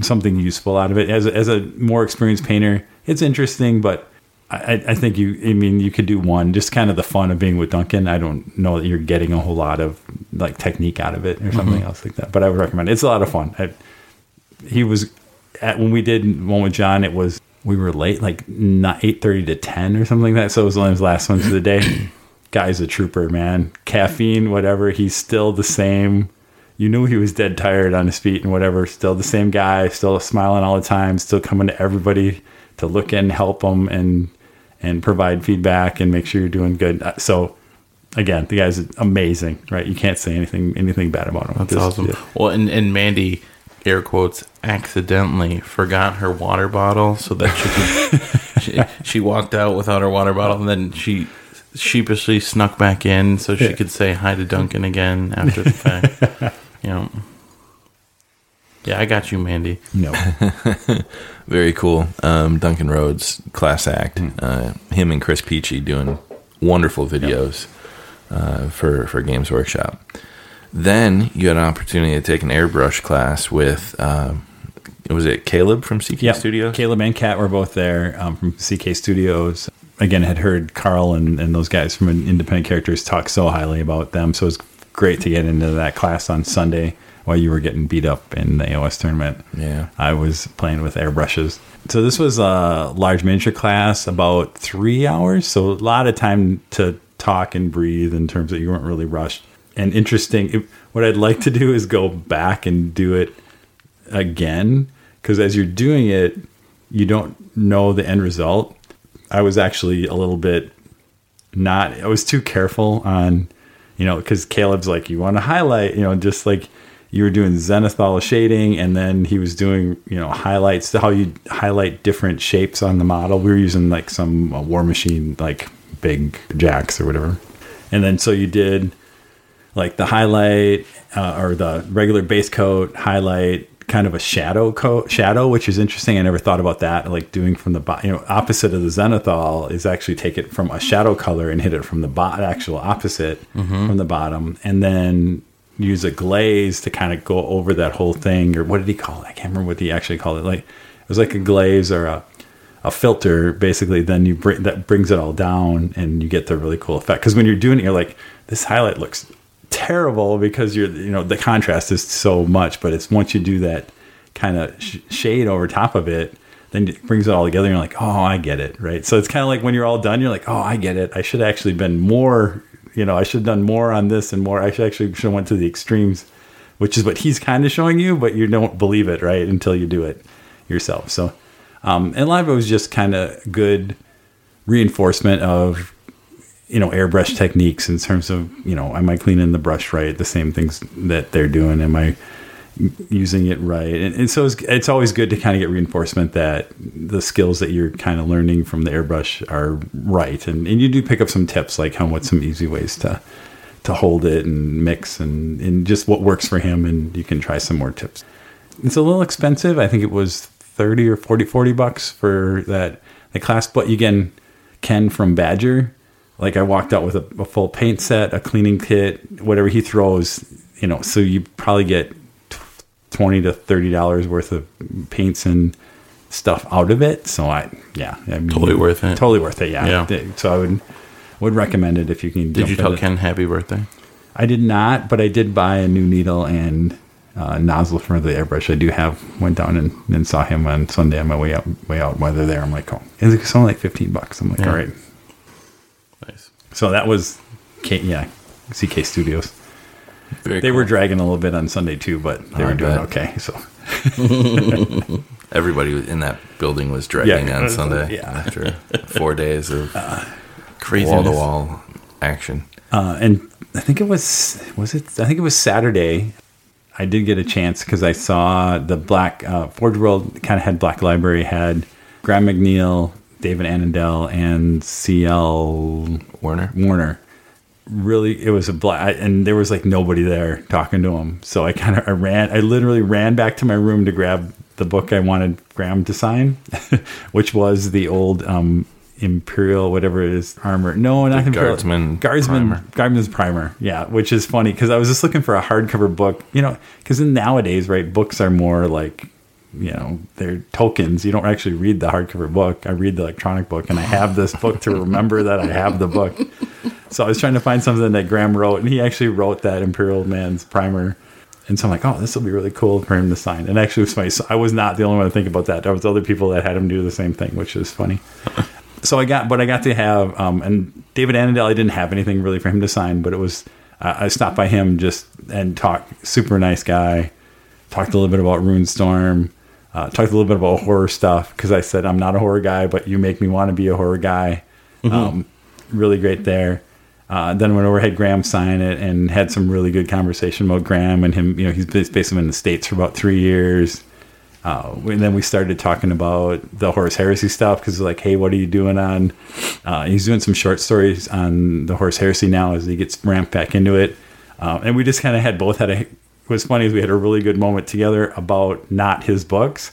something useful out of it. As a, as a more experienced painter, it's interesting, but I, I think you. I mean, you could do one, just kind of the fun of being with Duncan. I don't know that you're getting a whole lot of like technique out of it or something else like that. But I would recommend it. It's a lot of fun. I, he was at when we did one with John. It was we were late, like not eight thirty to ten or something like that. So it was one of his last ones of the day. [coughs] Guy's a trooper, man. Caffeine, whatever. He's still the same. You knew he was dead tired on his feet and whatever. Still the same guy. Still smiling all the time. Still coming to everybody to look and help them and and provide feedback and make sure you're doing good. Uh, So again, the guy's amazing, right? You can't say anything anything bad about him. That's Just- awesome. yeah. Well, and, and Mandy, air quotes, accidentally forgot her water bottle so that she could. [laughs] she, she walked out without her water bottle, and then she sheepishly snuck back in so she Yeah. could say hi to Duncan again after the fact. [laughs] you know. Yeah, I got you, Mandy. No. [laughs] Very cool. Um, Duncan Rhodes, class act. Uh, him and Chris Peachy doing wonderful videos. uh, for for Games Workshop. Then you had an opportunity to take an airbrush class with. Um, was it Caleb from CK Yeah, Studios? Caleb and Kat were both there um, from CK Studios. Again, had heard Carl and, and those guys from Independent Characters talk so highly about them. So it was great to get into that class on Sunday while you were getting beat up in the AOS tournament. Yeah. I was playing with airbrushes. So this was a large miniature class, about three hours. So a lot of time to talk and breathe in terms that you weren't really rushed. And interesting, it, what I'd like to do is go back and do it again because as you're doing it, you don't know the end result. I was actually a little bit not, I was too careful on, you know, because Caleb's like, you want to highlight, you know, just like you were doing zenithal shading and then he was doing, you know, highlights, how you highlight different shapes on the model. We were using like some uh, War Machine, like big jacks or whatever. And then so you did like the highlight uh, or the regular base coat highlight kind of a shadow coat shadow which is interesting. I never thought about that like doing from the bottom you know opposite of the zenithal is actually take it from a shadow color and hit it from the bot actual opposite mm-hmm. from the bottom and then use a glaze to kind of go over that whole thing or what did he call it? I can't remember what he actually called it. Like it was like a glaze or a a filter basically then you bring that brings it all down and you get the really cool effect. Because when you're doing it you're like this highlight looks terrible because you're you know the contrast is so much but it's once you do that kind of sh- shade over top of it then it brings it all together and you're like oh i get it right? So it's kind of like when you're all done you're like oh i get it. I should actually been more you know i should have done more on this and more. I should actually should have went to the extremes which is what he's kind of showing you but you don't believe it right until you do it yourself. So um, and live was just kind of good reinforcement of you know airbrush techniques in terms of you know am i cleaning the brush right? The same things that they're doing. Am i using it right? And, and so it's, it's always good to kind of get reinforcement that the skills that you're kind of learning from the airbrush are right. And, and you do pick up some tips like how what some easy ways to to hold it and mix and, and just what works for him and you can try some more tips. It's a little expensive. I think it was 30 or 40 40 bucks for that the class but you again ken from badger like I walked out with a, a, full paint set, a cleaning kit, whatever he throws, you know. So you probably get twenty to thirty dollars worth of paints and stuff out of it. So I, yeah, I mean, Totally worth it. Totally worth it. Yeah. Yeah. So I would would recommend it if you can. Did you tell Ken happy birthday? I did not, but I did buy a new needle and uh, nozzle for the airbrush. I do have. Went down and, and saw him on Sunday on my way out. Way out while they're there, I'm like, oh, it's only like fifteen bucks. I'm like, Yeah. all right. So that was, K, yeah, CK Studios. Very They cool. were dragging a little bit on Sunday too, but they I were doing bet. okay. So [laughs] Everybody in that building was dragging Yeah. on Sunday Yeah. after four days of [laughs] Crazy. wall to wall action. Uh, and I think it was was it I think it was Saturday. I did get a chance because I saw the Black uh, Forge World kind of had Black Library had Graham McNeill, David Annandale, and CL Warner. Warner. Really, it was a black, and there was like nobody there talking to him. So I kind of I ran, I literally ran back to my room to grab the book I wanted Graham to sign, [laughs] which was the old um, Imperial, whatever it is, armor. No, not Imperial. Guardsman Guardsman, primer. Guardsman's primer. Yeah, which is funny because I was just looking for a hardcover book. You know, because nowadays, right, books are more like you know they're tokens. You don't actually read the hardcover book. I read the electronic book and i have this book to remember that i have the book. [laughs] So i was trying to find something that graham wrote and he actually wrote that imperial man's primer. And so i'm like oh this will be really cool for him to sign. And actually it was funny. So i was not the only one to think about that. There was other people that had him do the same thing which is funny. [laughs] So I got, but I got to have, um, and David Annandale, I didn't have anything really for him to sign, but it was, uh, I stopped by him just and talked, super nice guy, talked a little bit about Runestorm, uh, talked a little bit about horror stuff, because I said, I'm not a horror guy, but you make me want to be a horror guy. Um, really great there. Uh, then went over, had Graham sign it, and had some really good conversation about Graham and him. You know, he's based been in the States for about three years. Uh, and then we started talking about the Horus Heresy stuff because like, hey, what are you doing on? Uh, he's doing some short stories on the Horus Heresy now as he gets ramped back into it. Uh, and we just kind of had both had a. What was funny is we had a really good moment together about not his books.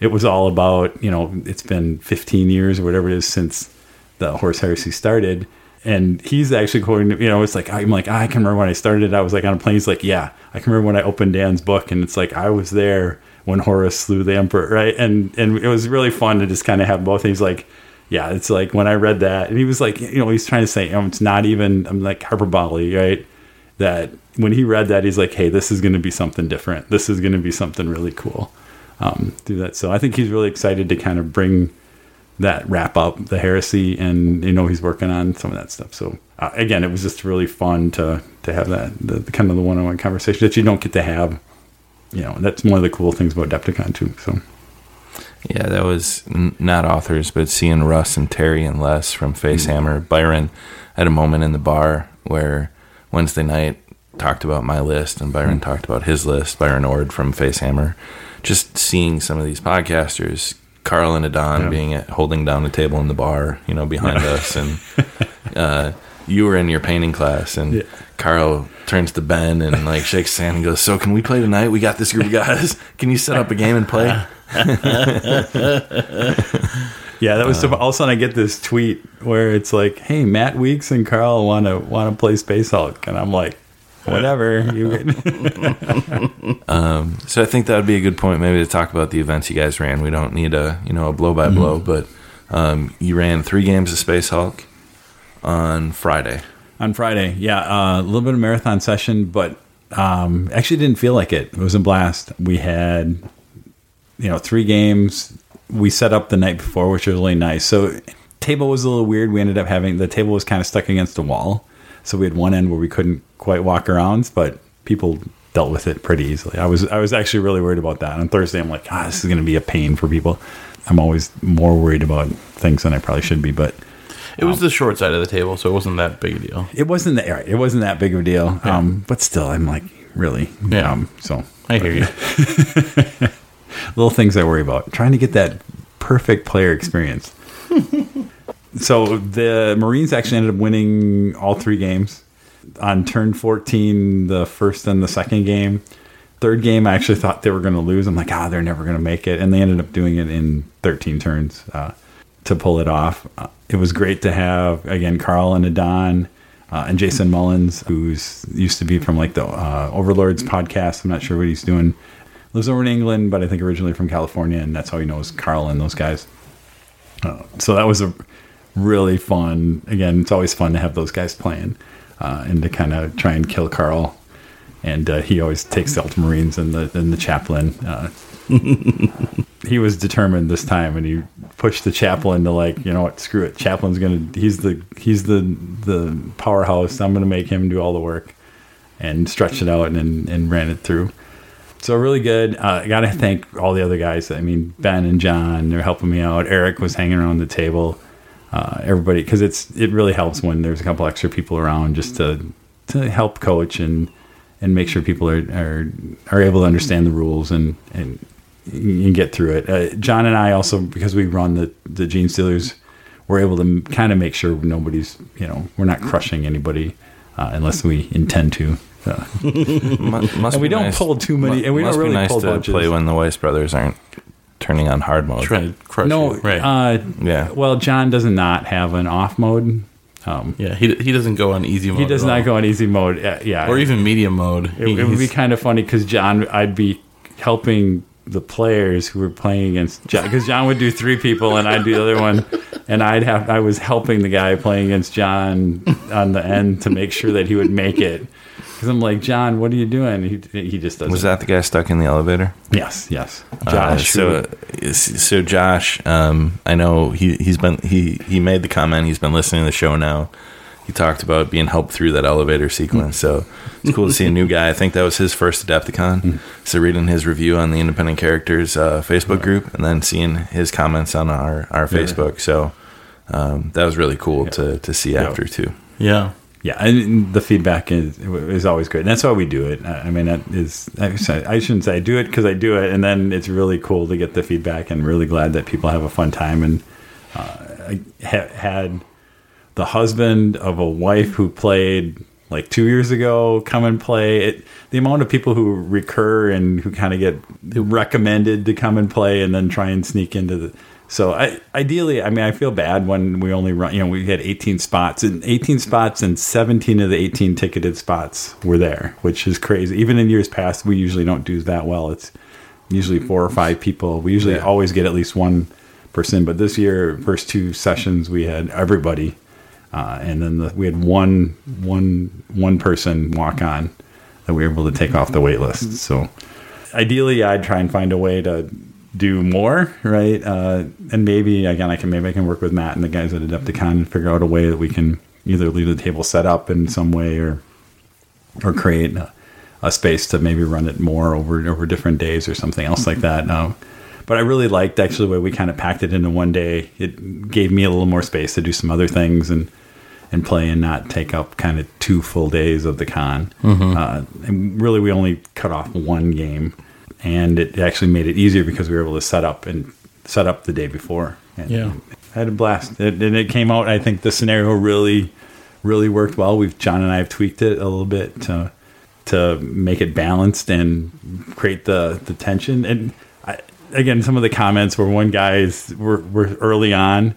It was all about you know it's been 15 years or whatever it is since the Horus Heresy started, and he's actually quoting, you know, it's like I'm like I can remember when I started. I was like on a plane. He's like, yeah, I can remember when I opened Dan's book, and it's like I was there when Horus slew the emperor, right? And and it was really fun to just kind of have both. He's like, yeah, it's like when I read that, and he was like, you know, he's trying to say, um, it's not even, I'm like hyperbole, right? That when he read that, he's like, hey, this is going to be something different. This is going to be something really cool. Um, do that. So I think he's really excited to kind of bring that wrap up the heresy, and you know, he's working on some of that stuff. So uh, again, it was just really fun to to have that the, the kind of the one on one conversation that you don't get to have. You know, that's one of the cool things about Adepticon too. So. Yeah, that was n- not authors, but seeing Russ and Terry and Les from Facehammer. Byron had a moment in the bar where Wednesday night talked about my list and Byron talked about his list, Byron Ord from Facehammer. Just seeing some of these podcasters, Carl and Adon Yeah. being at holding down the table in the bar, you know, behind us and [laughs] uh, you were in your painting class and Yeah. Carl turns to Ben and like shakes his hand and goes, So can we play tonight? We got this group of guys. Can you set up a game and play? [laughs] Yeah, that was so. All of a sudden, I get this tweet where it's like, "Hey, Matt Weeks and Carl want to want to play Space Hulk," and I'm like, "Whatever." You [laughs] [laughs] So I think that would be a good point, maybe to talk about the events you guys ran. We don't need a you know a blow by blow, but um, you ran three games of Space Hulk on Friday. on Friday, yeah, uh, a little bit of marathon session, but um, actually didn't feel like it. It was a blast. We had, you know, three games. We set up the night before, which was really nice. So table was a little weird. We ended up having the table was kind of stuck against a wall, so we had one end where we couldn't quite walk around, but people dealt with it pretty easily. I was I was actually really worried about that. On Thursday, I'm like, ah, this is going to be a pain for people. I'm always more worried about things than I probably should be, but It was the short side of the table, so it wasn't that big a deal. it wasn't that right, it wasn't that big of a deal. Um, but still, I'm like really. Yeah. Um, so I hear you. [laughs] little things I worry about. Trying to get that perfect player experience. [laughs] so the Marines actually ended up winning all three games. On turn 14, the first and the second game. Third game, I actually thought they were going to lose. I'm like, ah, they're never going to make it. And they ended up doing it in 13 turns uh, to pull it off. Uh, it was great to have, again, Carl and Adon uh, and Jason Mullins, who's used to be from like the uh, Overlords podcast. I'm not sure what he's doing. Lives over in England, but I think originally from California, and that's how he knows Carl and those guys. Uh, so that was a really fun. Again, it's always fun to have those guys playing uh, and to kind of try and kill Carl. And uh, he always takes the Ultramarines and the and the chaplain. Uh, [laughs] he was determined this time, and he pushed the chaplain to like, you know what, screw it. Chaplain's gonna. He's the he's the the powerhouse. I'm gonna make him do all the work, and stretched it out and and ran it through. So really good. Uh, I got to thank all the other guys. I mean, Ben and John, they're helping me out. Eric was hanging around the table. Uh, everybody, because it's it really helps when there's a couple extra people around just to to help coach and and make sure people are are, are able to understand the rules and and, and get through it. Uh, John and I also, because we run the the Genestealers, we're able to kind of make sure nobody's you know we're not crushing anybody uh, unless we intend to. Uh, [laughs] Mu- must And we don't pull too many- and we don't must be really nice pull to bunches. play when the Weiss brothers aren't turning on hard mode. Trying to crush no, you. Right. uh, Yeah. Well, John does not have an off mode. Um, yeah, he, he doesn't go on easy mode. he does at not all. go on easy mode. Uh, yeah, Or even medium mode. it, it would be kind of funny because John, I'd be helping the players who were playing against John because John would do three people and I'd do the other one, [laughs] and I'd have I was helping the guy playing against John on the end to make sure that he would make it. Because I'm like, John, what are you doing? He, he just doesn't. Was that the guy stuck in the elevator? Yes, yes. Uh, Josh. so, who- so Josh, um, I know he he's been he he made the comment. He's been listening to the show now. He talked about being helped through that elevator sequence. So it's cool to see a new guy. I think that was his first Adepticon. So reading his review on the Independent Characters uh, Facebook group, and then seeing his comments on our our Facebook. So um, that was really cool to to see after too. yeah. Yeah, and the feedback is is always great. And that's why we do it. I mean, that is I I shouldn't say I do it because I do it, and then it's really cool to get the feedback, and really glad that people have a fun time. And uh, I ha- had the husband of a wife who played like two years ago come and play. It, the amount of people who recur and who kind of get recommended to come and play, and then try and sneak into the So I, ideally, I mean, I feel bad when we only run. You know, we had 18 spots, and 18 spots, and 17 of the 18 ticketed spots were there, which is crazy. Even in years past, we usually don't do that well. It's usually four or five people. We usually Yeah. always get at least one person, but this year, first two sessions, we had everybody, uh, and then the, we had one one one person walk on that we were able to take off the wait list. So ideally, I'd try and find a way to do more, right? Uh, and maybe again, I can maybe I can work with Matt and the guys at Adepticon and figure out a way that we can either leave the table set up in some way or or create a, a space to maybe run it more over over different days or something else like that. Um, but I really liked actually the way we kind of packed it into one day. It gave me a little more space to do some other things and and play and not take up kind of two full days of the con. Uh, and really, we only cut off one game, and it actually made it easier because we were able to set up and set up the day before. And Yeah. I had a blast. It, and it came out. I think the scenario really, really worked well. We've John and I have tweaked it a little bit to to make it balanced and create the the tension. And I, again, some of the comments were one guys were were early on,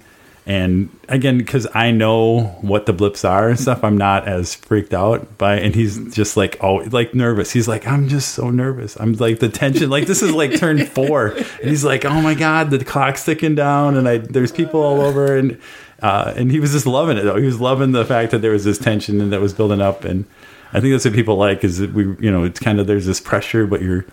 and again because I know what the blips are and stuff, I'm not as freaked out by. And he's just like oh like nervous. He's like I'm just so nervous. I'm like the tension. Like this is like turn [laughs] four, and he's like oh my god the clock's ticking down, and I there's people all over and. Uh, and he was just loving it though. He was loving the fact that there was this tension and that was building up, and I think that's what people like is that we, you know, it's kind of there's this pressure, but you're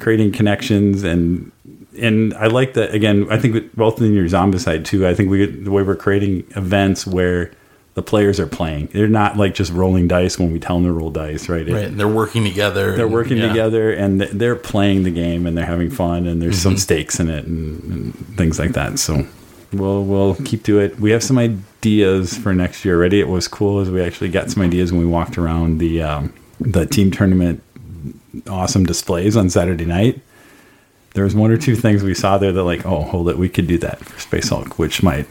creating connections and and I like that again. I think with- both in your zombie Zombicide too. I think we the way we're creating events where the players are playing. They're not like just rolling dice when we tell them to roll dice, right? It- Right, and they're working together. they're and- working yeah. together and they're playing the game and they're having fun and there's Mm-hmm. some stakes in it and, and things like that. So we'll we'll keep to it. We have some ideas for next year already. It was cool as we actually got some ideas when we walked around the um, the team tournament awesome displays on Saturday night. There was one or two things we saw there that like, oh, hold it, we could do that for Space Hulk, which might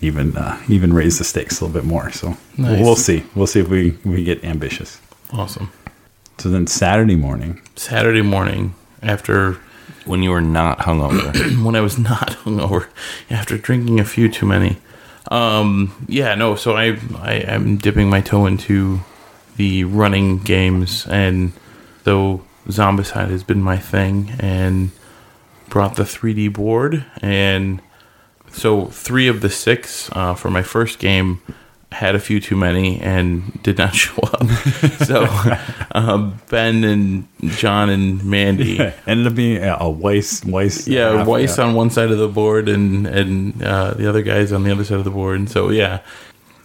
even uh, even raise the stakes a little bit more. So Nice. we'll see. We'll see if we we get ambitious. Awesome. So then Saturday morning, Saturday morning after When you were not hungover. [clears throat] when I was not hungover after drinking a few too many. Um, yeah, no. So I, I am dipping my toe into the running games, and though Zombicide has been my thing, and brought the 3D board, and so three of the six uh, for my first game had a few too many and did not [laughs] show up. so [laughs] um, Ben and John and Mandy ended up being a Weiss Weiss. yeah, half, Weiss yeah. on one side of the board and and uh, the other guys on the other side of the board. And so yeah,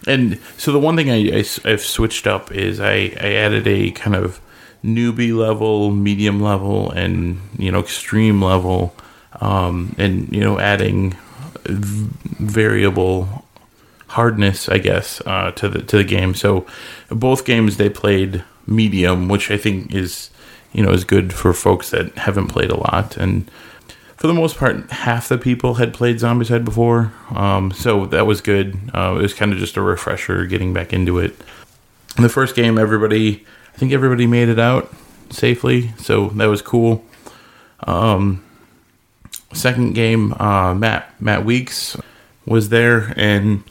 and so the one thing I, I have switched up is I I added a kind of newbie level, medium level, and you know extreme level, um, and you know adding variable hardness, I guess, uh, to the to the game. So both games they played medium, which I think is you know is good for folks that haven't played a lot. And for the most part, half the people had played Zombicide before, um, so that was good. Uh, it was kind of just a refresher getting back into it. In the first game, everybody, I think everybody made it out safely, so that was cool. Um, second game, uh, Matt Matt Weeks was there, and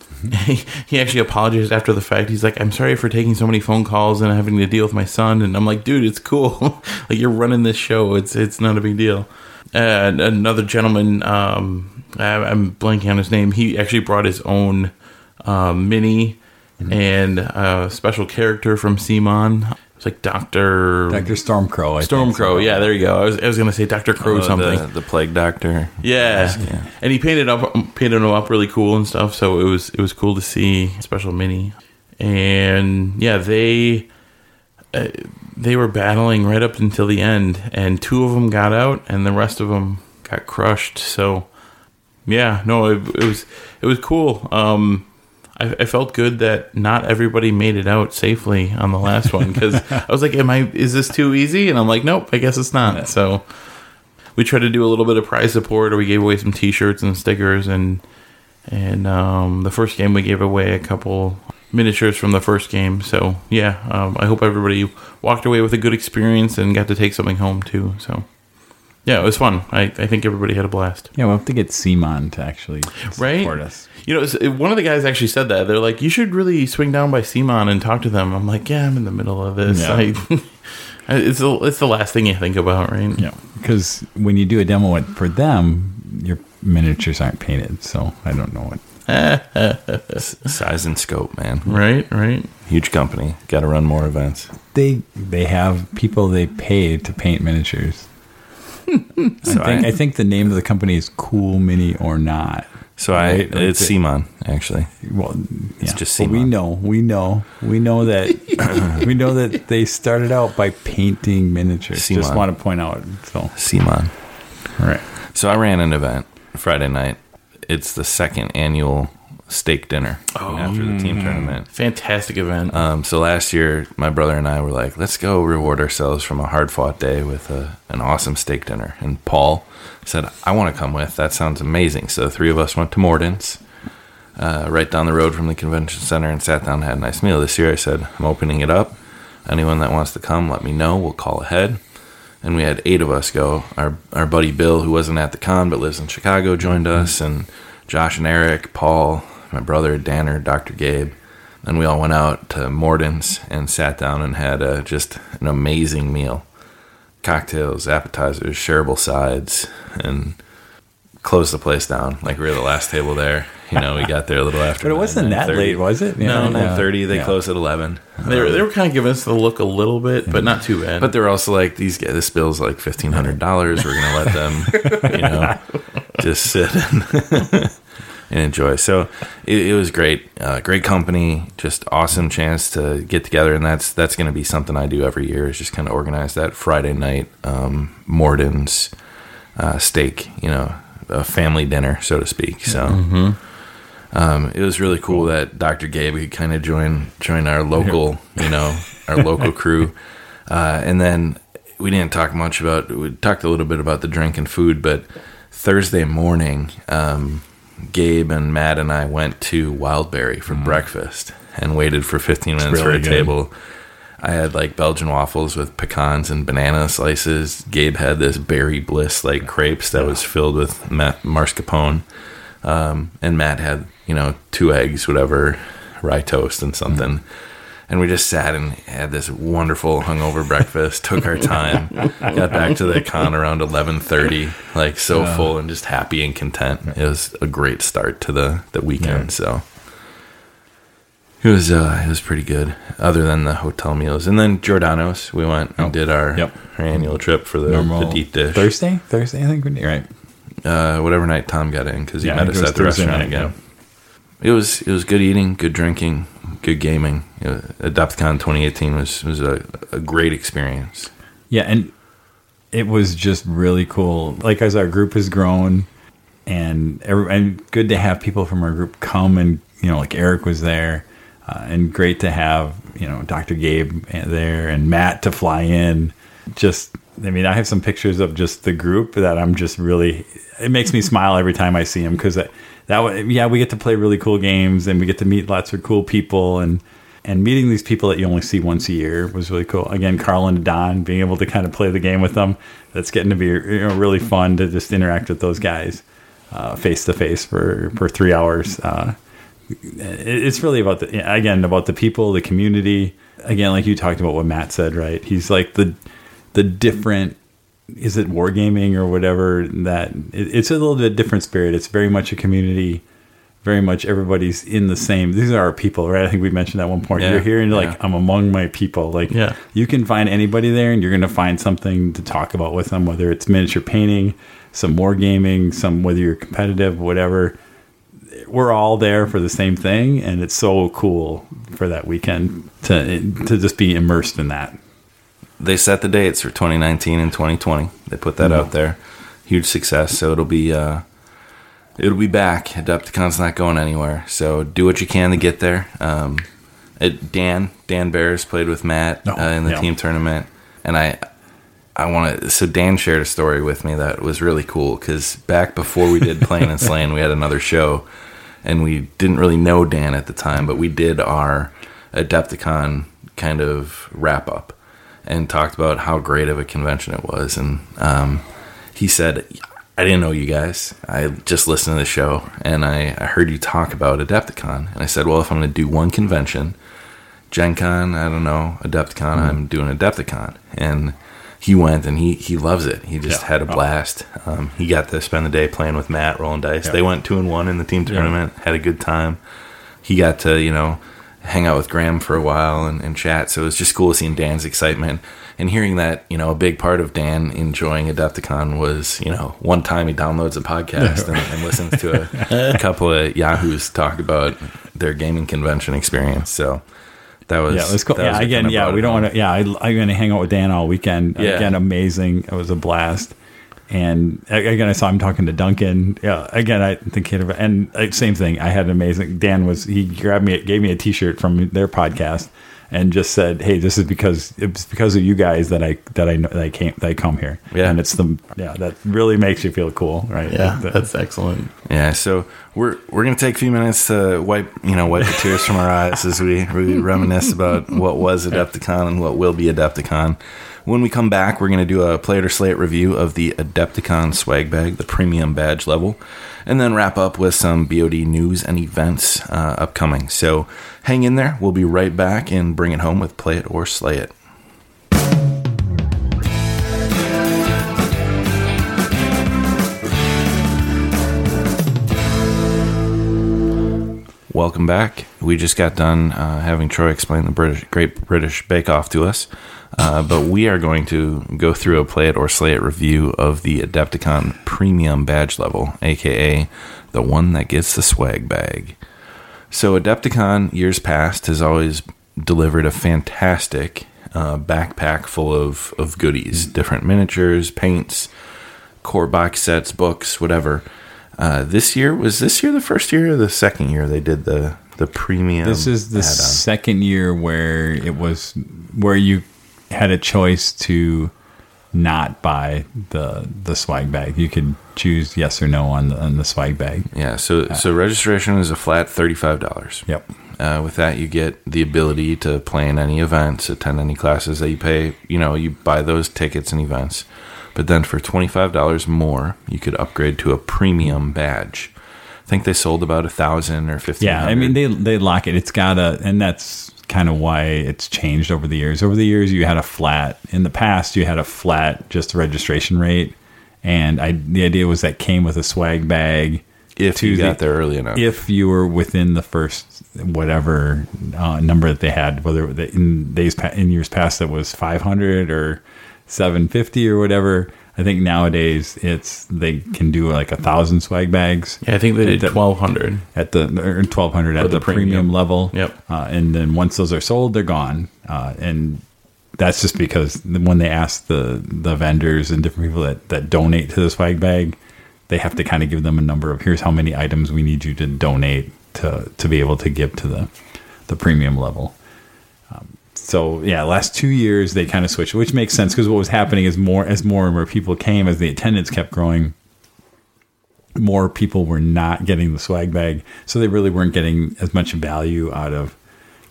he, [laughs] he actually apologized after the fact. He's like, "I'm sorry for taking so many phone calls and having to deal with my son." And I'm like, "Dude, it's cool. [laughs] like you're running this show. It's it's not a big deal." And another gentleman, um, I, I'm blanking on his name. He actually brought his own um, mini and a special character from CMON. It's like Doctor Doctor Stormcrow. I think. Stormcrow. Yeah, there you go. I was, I was gonna say Doctor Crow Oh, something. The, the plague doctor. Yeah. Yeah. and he painted up painted him up really cool and stuff. So it was it was cool to see special mini, and yeah, they uh, they were battling right up until the end, and two of them got out, and the rest of them got crushed. So yeah, no, it, it was it was cool. Um, I, I felt good that not everybody made it out safely on the last one because [laughs] I was like, "Am I? Is this too easy?" And I'm like, "Nope, I guess it's not." So we tried to do a little bit of prize support, or we gave away some T-shirts and stickers, and and um, the first game we gave away a couple miniatures from the first game. So yeah, um, I hope everybody walked away with a good experience and got to take something home too. So Yeah, it was fun. I, I think everybody had a blast. Yeah, we'll have to get CMON to actually Right? support us. You know, it's- one of the guys actually said that. They're like, you should really swing down by CMON and talk to them. I'm like, yeah, I'm in the middle of this. Yeah. [laughs] I, it's, the, it's the last thing you think about, right? Yeah, because when you do a demo for them, your miniatures aren't painted, so I don't know what. [laughs] Size and scope, man. Right, right. Huge company. Got to run more events. They they have people they pay to paint miniatures. So I think I- I think the name of the company is Cool Mini or not. So I, Right, it's CMON actually. Well, yeah. just But we know, we know, we know that [laughs] we know that they started out by painting miniatures. Just want to point out. So, CMON. all right. So I ran an event Friday night. It's the second annual steak dinner after the team tournament. Fantastic event. Um, so last year, my brother and I were like, let's go reward ourselves from a hard fought day with a, an awesome steak dinner. And Paul said, I want to come with. That sounds amazing. So the three of us went to Morton's. uh, right down the road from the convention center, and sat down and had a nice meal. This year, I said, I'm opening it up. Anyone that wants to come, let me know. We'll call ahead. And we had eight of us go. Our our buddy Bill, who wasn't at the con but lives in Chicago, joined us, and Josh and Eric, Paul, my brother Danner, Dr. Gabe, and we all went out to Morton's and sat down and had uh, just an amazing meal. Cocktails, appetizers, shareable sides, and closed the place down. Like we were the last table there. You know, we got there a little after. [laughs] But it 9, wasn't that 9:30. late, was it? No, Yeah, nine thirty. They yeah. closed at eleven. they, were, they were kind of giving us the look a little bit, but not too bad. But they're also like these guys. This bill's like fifteen hundred dollars. We're gonna let them, [laughs] you know, just sit and, [laughs] and enjoy. So it, it was great. Uh, great company. Just awesome chance to get together, and that's that's gonna be something I do every year. Is just kind of organize that Friday night um, Morton's uh, steak. You know, a family dinner, so to speak. So. Um, it was really cool that Dr. Gabe could kind of join join our local, you know, our [laughs] local crew. Uh, and then we didn't talk much about. We talked a little bit about the drink and food, but Thursday morning, um, Gabe and Matt and I went to Wildberry for breakfast and waited for 15 minutes for a good. table. I had like Belgian waffles with pecans and banana slices. Gabe had this berry bliss like crepes that was filled with ma- mascarpone. Um, and Matt had, you know, two eggs, whatever, rye toast and something. And we just sat and had this wonderful hungover breakfast. Took our time. [laughs] Got back to the con around eleven thirty, like so full and just happy and content. It was a great start to the the weekend. So it was uh, it was pretty good. Other than the hotel meals, and then Giordano's, we went and Oh, did our, yep. our annual trip for the, Normal the deep dish. Thursday, Thursday, I think. we Right. Uh, whatever night Tom got in because he Yeah, met us at the Thursday restaurant night, again. It was it was good eating, good drinking, good gaming. You know, Adepticon 2018 was was a, a great experience. Yeah, and it was just really cool. Like as our group has grown, and every, and good to have people from our group come and you know like Eric was there, uh, and great to have you know Dr. Gabe there and Matt to fly in. Just I mean, I have some pictures of just the group that I'm just really. It makes me smile every time I see them because that yeah we get to play really cool games and we get to meet lots of cool people and and meeting these people that you only see once a year was really cool. Again, Carl and Don being able to kind of play the game with them. That's getting to be you know, really fun to just interact with those guys face to face for for three hours. Uh, it's really about the again about the people, the community. Again, like you talked about what Matt said, right? He's like the the different. Is it wargaming or whatever? That it, it's a little bit different spirit. It's very much a community very much everybody's in the same. These are our people, right? I think we mentioned at one point. Yeah, you're here and you're like. I'm among my people. Like, Yeah. you can find anybody there, and you're going to find something to talk about with them, whether it's miniature painting, some wargaming, some whether you're competitive, whatever. We're all there for the same thing, and it's so cool for that weekend to to just be immersed in that. They set the dates for 2019 and 2020. They put that Mm-hmm. out there. Huge success. So it'll be uh, it'll be back. Adepticon's not going anywhere. So do what you can to get there. Um, it, Dan Dan Bears played with Matt Oh, uh, in the yeah. team tournament, and I I want to. So Dan shared a story with me that was really cool because back before we did Playing and [laughs] Slaying, we had another show, and we didn't really know Dan at the time, but we did our Adepticon kind of wrap up and talked about how great of a convention it was, and um, he said, I didn't know you guys. I just listened to the show and I, I heard you talk about Adepticon. And I said, well, if I'm going to do one convention, Gen Con, I don't know, Adepticon, I'm doing Adepticon. And he went and he, he loves it. He just Yeah. had a blast. Um, he got to spend the day playing with Matt, rolling dice. Yeah. They went two and one in the team tournament, had a good time. He got to, you know, hang out with Graham for a while and, and chat. So it was just cool seeing Dan's excitement and hearing that, you know, a big part of Dan enjoying Adepticon was, you know, one time he downloads a podcast and, and listens to a, a [laughs] couple of Yahoos talk about their gaming convention experience. So that was, Yeah, it was cool. Yeah, was again, yeah, we don't want to. Yeah, I, I'm going to hang out with Dan all weekend. Yeah. Again, amazing. It was a blast. And again, I saw him talking to Duncan. Yeah, again, I think he and uh, same thing. I had an amazing. Dan was he grabbed me, gave me a T-shirt from their podcast, and just said, "Hey, this is because it's because of you guys that I that I know that I came that I come here." Yeah. and it's the yeah that really makes you feel cool, right? Yeah, the- that's excellent. Yeah, so we're we're gonna take a few minutes to wipe you know wipe the tears from our eyes as we, we reminisce about what was Adepticon and what will be Adepticon. When we come back, we're gonna do a play it or Slay It review of the Adepticon swag bag, the premium badge level, and then wrap up with some BOD news and events uh, upcoming. So hang in there. We'll be right back and bring it home with play it or slay it. Welcome back. We just got done uh, having Troy explain the British Great British Bake Off to us, uh, but we are going to go through a play it or slay it review of the Adepticon Premium badge level, aka the one that gets the swag bag. So Adepticon years past has always delivered a fantastic uh, backpack full of of goodies, different miniatures, paints, core box sets, books, whatever. Uh, this year was this year the first year or the second year they did the the premium. This is the add-on? second year where it was where you had a choice to not buy the the swag bag. You could choose yes or no on the on the swag bag. yeah. So so registration is a flat thirty five dollars. Yep. Uh, with that, you get the ability to plan any events, attend any classes that you pay. You know, you buy those tickets and events. But then for $25 more, you could upgrade to a premium badge. I think they sold about a thousand or fifteen. Yeah, I mean they they lock it. It's got a, and that's kind of why it's changed over the years. Over the years, you had a flat. In the past, you had a flat just registration rate, and I the idea was that came with a swag bag. if you the- got there early enough. if you were within the first whatever uh, number that they had, whether the- in days in years past that was 500 or 750 or whatever. I think nowadays it's they can do like a thousand swag bags Yeah, I think they did twelve hundred. at the or 1200 at the the, premium, premium. level. Yep. Uh, and then once those are sold, they're gone. Uh, and that's just because when they ask the the vendors and different people that that donate to the swag bag, they have to kind of give them a number of here's how many items we need you to donate to to be able to give to the the premium level. Um, so yeah, last two years they kind of switched, which makes sense because what was happening is more as more and more people came as the attendance kept growing more people were not getting the swag bag, so they really weren't getting as much value out of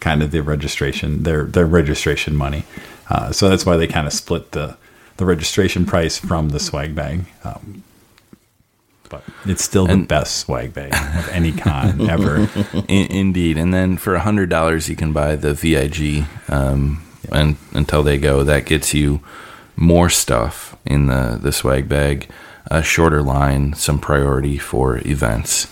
kind of the registration, their their registration money. Uh, so that's why they kind of split the the registration price from the swag bag. Um, but it's still the And- best swag bag of any con [laughs] ever. In, indeed, and then for a hundred dollars, you can buy the VIG, um, and until they go, that gets you more stuff in the the swag bag, a shorter line, some priority for events.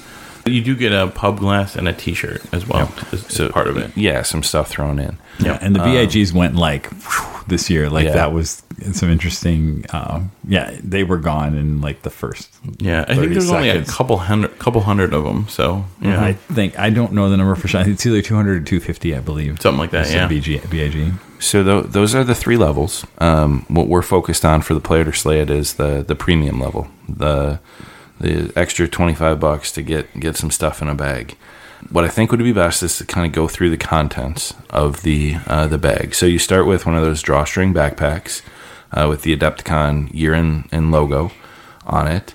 You do get a pub glass and a T-shirt as well. As, as part of it. Yeah, some stuff thrown in. Yeah, and the VIGs went like whew, this year. Like Yeah. that was some interesting. Uh, yeah, they were gone in like the first. Yeah, I think 30 there's only a couple hundred, couple hundred of them. So yeah, I think I don't know the number for sure. It's either two hundred or two fifty, I believe. something like that. Yeah, VG, VIG. So tho- those are the three levels. Um, what we're focused on for the player to slay it is the the premium level, the the extra twenty five bucks to get get some stuff in a bag. What I think would be best is to kind of go through the contents of the uh, the bag. So you start with one of those drawstring backpacks uh, with the Adepticon year and, and logo on it.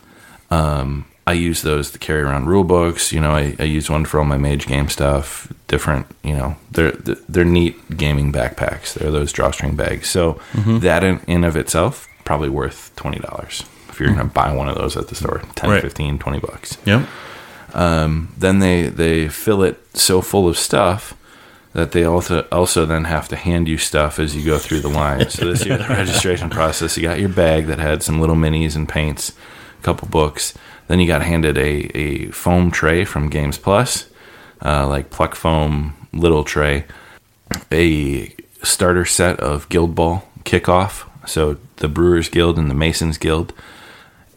Um, I use those to carry around rule books. You know, I, I use one for all my mage game stuff. Different, you know, they're they're neat gaming backpacks. They're those drawstring bags. So that in, in of itself probably worth twenty dollars you're going to buy one of those at the store 10 Right. 15 20 bucks Yep. then they they fill it so full of stuff that they also also then have to hand you stuff as you go through the line. So this year the [laughs] registration process, you got your bag that had some little minis and paints, a couple books. Then you got handed a, a foam tray from Games Plus, uh, like pluck foam little tray, a starter set of Guild Ball kickoff, so the Brewers Guild and the Masons Guild,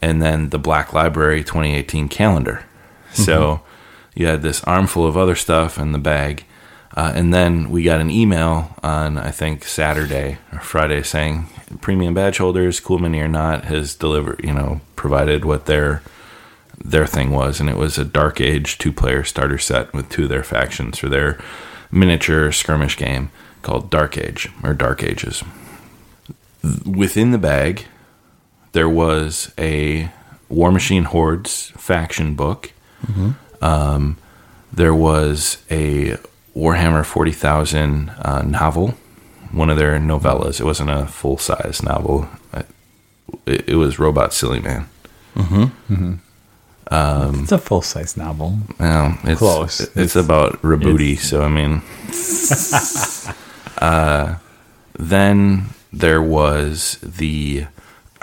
and then the Black Library 2018 calendar. So you had this armful of other stuff in the bag. Uh, and then we got an email on, I think, Saturday or Friday saying premium badge holders, Cool Mini or not, has delivered, you know, provided what their their thing was. And it was a Dark Age two player starter set with two of their factions for their miniature skirmish game called Dark Age or Dark Ages. Within the bag, there was a War Machine Hordes faction book. Um, there was a Warhammer 40,000 uh, novel, one of their novellas. It wasn't a full size novel, it, it was Roboute Guilliman. it's a full size novel. Well, it's, Close. It's, It's- about Roboute, so I mean. [laughs] uh, then there was the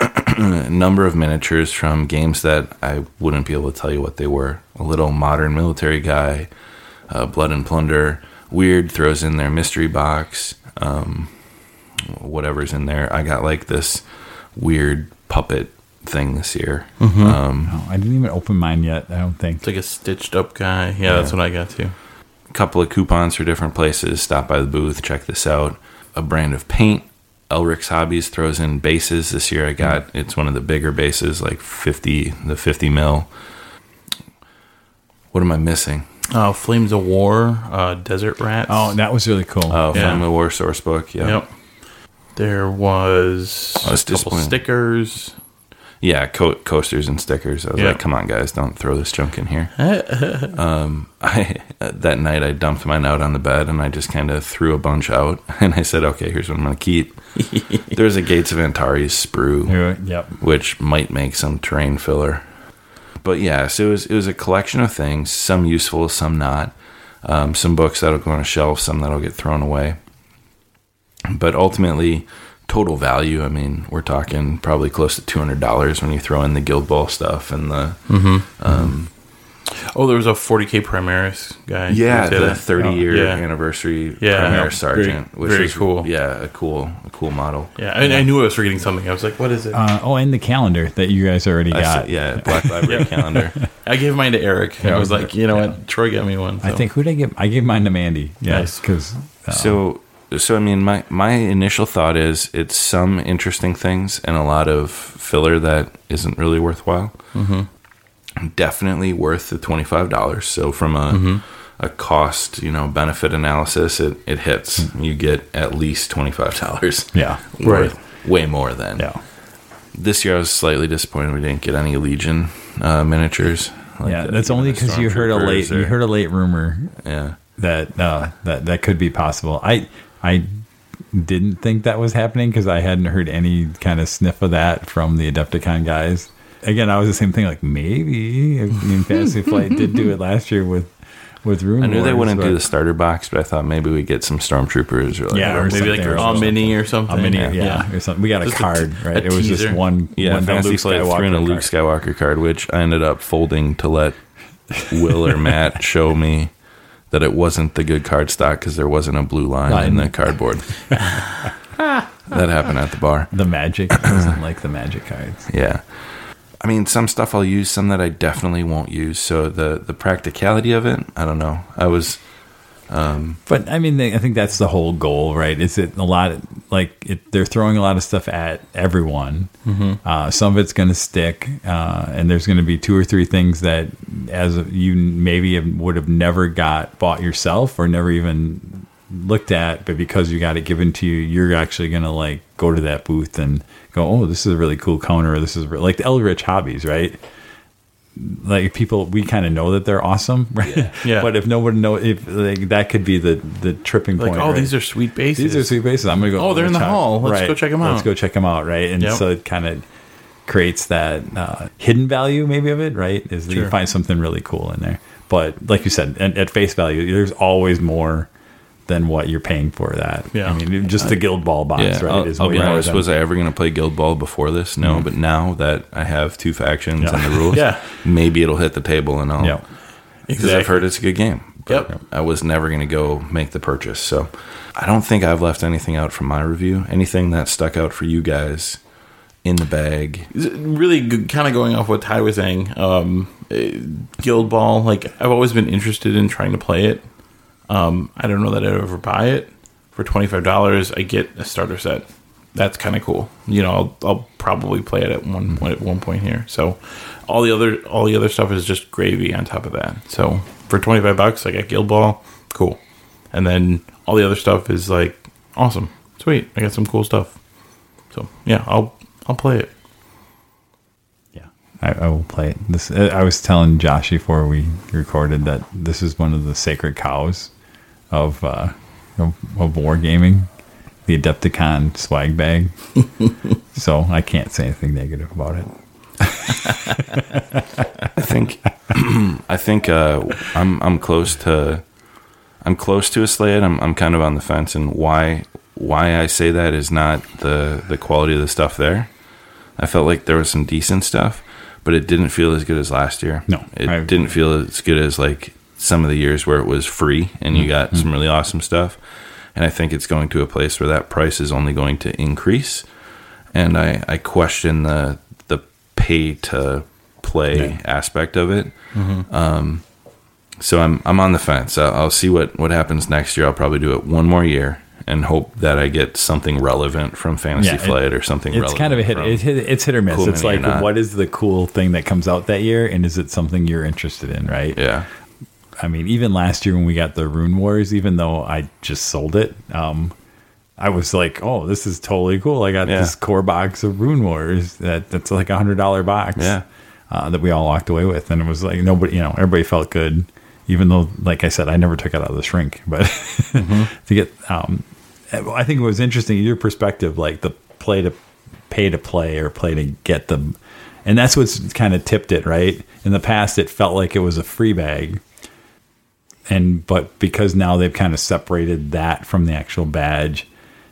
[clears throat] number of miniatures from games that I wouldn't be able to tell you what they were. A little modern military guy, uh, Blood and Plunder. Wyrd throws in their mystery box, um, whatever's in there. I got like this weird puppet thing this year. Um, Oh, I didn't even open mine yet. I don't think. It's like a stitched up guy. Yeah, that's what I got too. A couple of coupons for different places. Stop by the booth, check this out. A brand of paint. Elric's Hobbies throws in bases this year. I got it's one of the bigger bases, like fifty, the fifty mil. What am I missing? Oh, Flames of War, uh, Desert Rats. Oh, that was really cool. Oh, Yeah. Flame of War source book. Yeah, Yep. There was I was a couple disappointed. stickers. Yeah, co- coasters and stickers. I was Yeah. like, come on, guys, don't throw this junk in here. [laughs] um, I that night I dumped mine out on the bed and I just kind of threw a bunch out [laughs] and I said, okay, here's what I'm gonna keep. [laughs] There's a Gates of Antares sprue. Yep. which might make some terrain filler. But yeah, so it was it was a collection of things, some useful, some not. Um, some books that'll go on a shelf, some that'll get thrown away. But ultimately, total value. I mean, we're talking probably close to two hundred dollars when you throw in the Guild Ball stuff and the mm-hmm. Um, mm-hmm. Oh, there was a 40k Primaris guy. yeah Did the that. thirty year Yeah. anniversary Yeah. Premier Yeah. Sergeant, Very- which very is cool. Yeah, a cool a cool model. Yeah, I, I knew I was forgetting something. I was like, "What is it?" Uh, oh, and the calendar that you guys already I got. said- yeah, Black [laughs] Library calendar. [laughs] I gave mine to Eric. I was like, "You know what? Troy got me one." I think who did I give? I gave mine to Mandy. Yes, Nice. because So, um, so I mean, my my initial thought is it's some interesting things and a lot of filler that isn't really worthwhile. Mm-hmm. Definitely worth the twenty five dollars. So, from a a cost, you know, benefit analysis, it it hits. You get at least twenty five dollars. yeah, Right. Way more than yeah, this year. I was slightly disappointed we didn't get any Legion uh, miniatures. like yeah. the- That's only because you heard a late Stormtroopers you heard a late rumor yeah. that uh, that that could be possible. I I didn't think that was happening because I hadn't heard any kind of sniff of that from the Adepticon guys. Again, I was the same thing. Like maybe I mean, [laughs] Fantasy Flight did do it last year with with Rune I knew they wouldn't do the starter box, but I thought maybe we'd get some stormtroopers or like Yeah, or whatever. maybe like or a mini or something. a mini, Yeah. yeah, or something. We got Just a a card, t- right? a it was just one. Yeah, one Fantasy Luke Flight threw in a Skywalker Luke. Skywalker card, which I ended up folding to let [laughs] Will or Matt show me that it wasn't the good card stock because there wasn't a blue line, Line. in the cardboard. [laughs] that happened at the bar. The magic [clears throat] doesn't like the magic cards. Yeah. I mean, some stuff I'll use, some that I definitely won't use. So the the practicality of it, I don't know. I was But I mean, they, I think that's the whole goal, right? Is it a lot of, like it, they're throwing a lot of stuff at everyone. Uh, some of it's going to stick, uh, and there's going to be two or three things that, as you maybe have, would have never got bought yourself or never even looked at, but because you got it given to you, you're actually going to like go to that booth and go, "Oh, this is a really cool counter. This is re-" like the Eldritch hobbies, right?" Like people we kind of know that they're awesome [laughs] right Yeah. but if nobody know if like that could be the the tripping Like, point oh, right? these are sweet bases. these are sweet bases i'm gonna go Oh, they're in the check- hall. Let's go check 'em let's go check them out right and Yep. so it kind of creates that uh, hidden value maybe of it, right? Is that you find something really cool in there. But like you said, at, at face value, there's always more than what you're paying for that. Yeah. I mean, just the Guild Ball box, Yeah, right? I'll, is I'll be honest. than- Was I ever going to play Guild Ball before this? No, but now that I have two factions Yeah. and the rules, [laughs] Yeah. maybe it'll hit the table and I'll. Yeah. Because I've heard it's a good game. But Yep. I was never going to go make the purchase. So I don't think I've left anything out from my review. Anything that stuck out for you guys in the bag? really kind of going off what Ty was saying. Um, eh, Guild Ball, like I've always been interested in trying to play it. Um, I don't know that I'd ever buy it for twenty five dollars. I get a starter set. That's kind of cool. You know, I'll, I'll probably play it at one point at one point here. So all the other all the other stuff is just gravy on top of that. So for twenty five bucks, I got Guild Ball, cool. And then all the other stuff is like awesome, sweet. I got some cool stuff. So yeah, I'll I'll play it. Yeah, I, I will play it. This I was telling Josh before we recorded that this is one of the sacred cows of uh, of, of wargaming, the Adepticon swag bag. [laughs] so I can't say anything negative about it. [laughs] I think [clears throat] I think uh, I'm I'm close to I'm close to a Slade. I'm I'm kind of on the fence, and why why I say that is not the the quality of the stuff there. I felt like there was some decent stuff, but it didn't feel as good as last year. No, it I- didn't feel as good as like some of the years where it was free and you got some really awesome stuff. And I think it's going to a place where that price is only going to increase. And I, I question the the pay to play Yeah. aspect of it. Um, so I'm I'm on the fence. I'll, I'll see what what happens next year. I'll probably do it one more year and hope that I get something relevant from Fantasy Yeah, it- Flight or something. Relevant. It's kind of a hit. It, hit it's hit or miss. Cool it's like what is the cool thing that comes out that year, and is it something you're interested in? Right. yeah, I mean, even last year when we got the Rune Wars, even though I just sold it, um, I was like, "Oh, this is totally cool! I got Yeah. this core box of Rune Wars that that's like a hundred dollar box, Yeah. uh, that we all walked away with, and it was like nobody, you know, everybody felt good, even though, like I said, I never took it out of the shrink, [laughs] but to get, um, I think it was interesting your perspective, like the play to pay to play or play to get them, and that's what's kind of tipped it, right? In the past, it felt like it was a free bag and but because now they've kind of separated that from the actual badge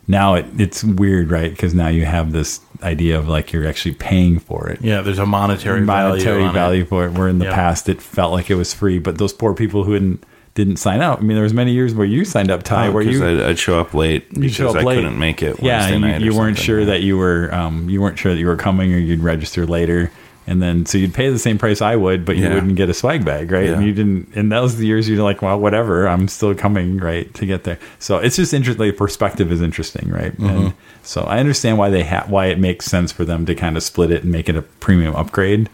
now it, it's weird right because now you have this idea of like you're actually paying for it Yeah, there's a monetary monetary value, value, it. for it where in the Yeah. past it felt like it was free but those poor people who didn't didn't sign up i mean there was many years where you signed up ty where because you I'd, I'd show up late because show up I late. couldn't make it. Yeah, Wednesday and night you, or you weren't something. sure that you were um, you weren't sure that you were coming or you'd register later, and then so you'd pay the same price I would, but you Yeah. wouldn't get a swag bag, right? And you didn't. And that was the years you're like, well, whatever, I'm still coming, right, to get there. So it's just interesting. The perspective is interesting, right? Mm-hmm. And so I understand why they ha- why it makes sense for them to kind of split it and make it a premium upgrade.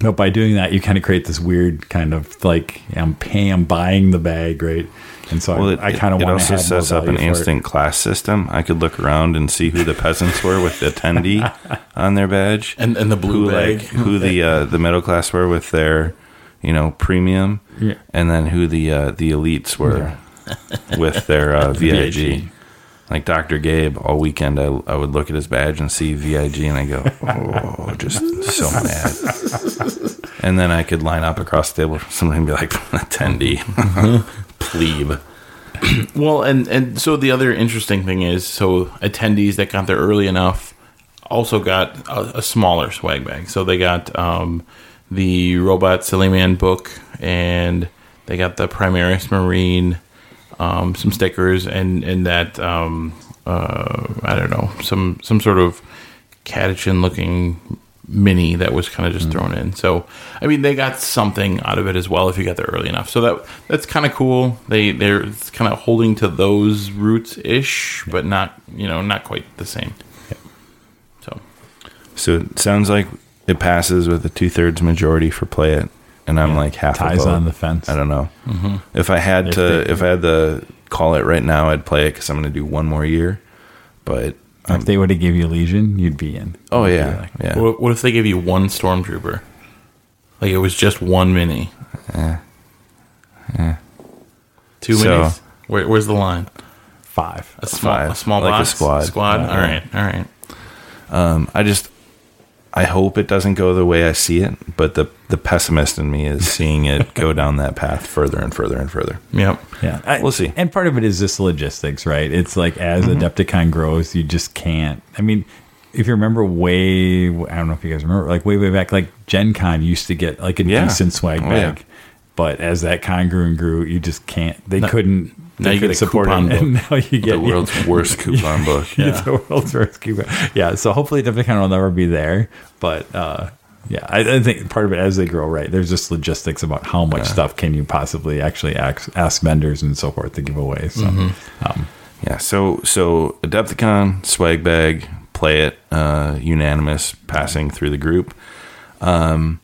But by doing that, you kind of create this weird kind of like I'm paying, I'm buying the bag, right? And so Well, I, it, I kind of it want to also have sets up an value for it. instant class system. I could look around and see who the peasants were with the attendee [laughs] on their badge, And and the blue who bag. like who the [laughs] uh, the middle class were with their you know premium, Yeah. and then who the uh, the elites were with their uh, [laughs] VIG. Like Dr. Gabe, all weekend I, I would look at his badge and see VIG, and I go, oh, just so mad. [laughs] And then I could line up across the table for somebody and be like, attendee, [laughs] plebe. [clears throat] Well, and and so the other interesting thing is, so attendees that got there early enough also got a, a smaller swag bag. So they got um, the Roboute Guilliman book, and they got the Primaris Marine, um, some stickers, and and that um, uh, I don't know, some some sort of Catachan looking mini that was kind of just thrown in. So I mean, they got something out of it as well if you got there early enough. So that that's kind of cool. They they're kind of holding to those roots ish, but not you know not quite the same. So So it sounds like it passes with a two thirds majority for play it, and I'm like half a ties on the fence. I don't know. Mm-hmm. If I had If to, they- if I had to call it right now, I'd play it because I'm going to do one more year. But if they would have give you Legion, you'd be in. oh yeah, like, yeah. what, what if they gave you one stormtrooper? Like it was just one mini. Eh. Eh. Two So- minis. Where, where's the line? five. A small, Five. a small Like a squad. Squad. Yeah. All right, all right. Um, I just I hope it doesn't go the way I see it, but the the pessimist in me is seeing it go [laughs] down that path further and further and further. Yep. Yeah, I- We'll see. And part of it is just logistics, right? It's like as Mm-hmm. Adepticon grows, you just can't. I mean, if you remember way, I don't know if you guys remember, like way way back, like Gen Con used to get like a Yeah. decent swag Oh, bag, yeah. but as that con grew and grew, you just can't. They couldn't. Now you get a support coupon it, and [laughs] book. now you get The world's worst [laughs] coupon book. yeah. the world's worst coupon. Yeah, so hopefully Adepticon will never be there, but. uh yeah, I, I think part of it as they grow, right? There's just logistics about how much stuff can you possibly actually ask, ask vendors and so forth to give away. So, Mm-hmm. um, Yeah, so so Adepticon swag bag, play it, uh, unanimous passing through the group. Um,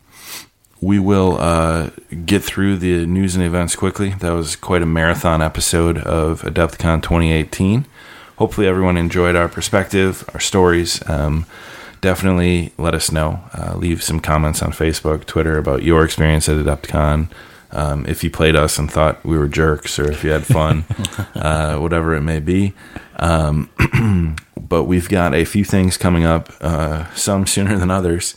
we will uh, get through the news and events quickly. That was quite a marathon episode of Adepticon 2018. Hopefully, everyone enjoyed our perspective, our stories. Um, definitely let us know. Uh, leave some comments on Facebook, Twitter about your experience at Adepticon. Um, if you played us and thought we were jerks, or if you had fun, [laughs] uh, whatever it may be. Um, [clears throat] but we've got a few things coming up, uh, some sooner than others.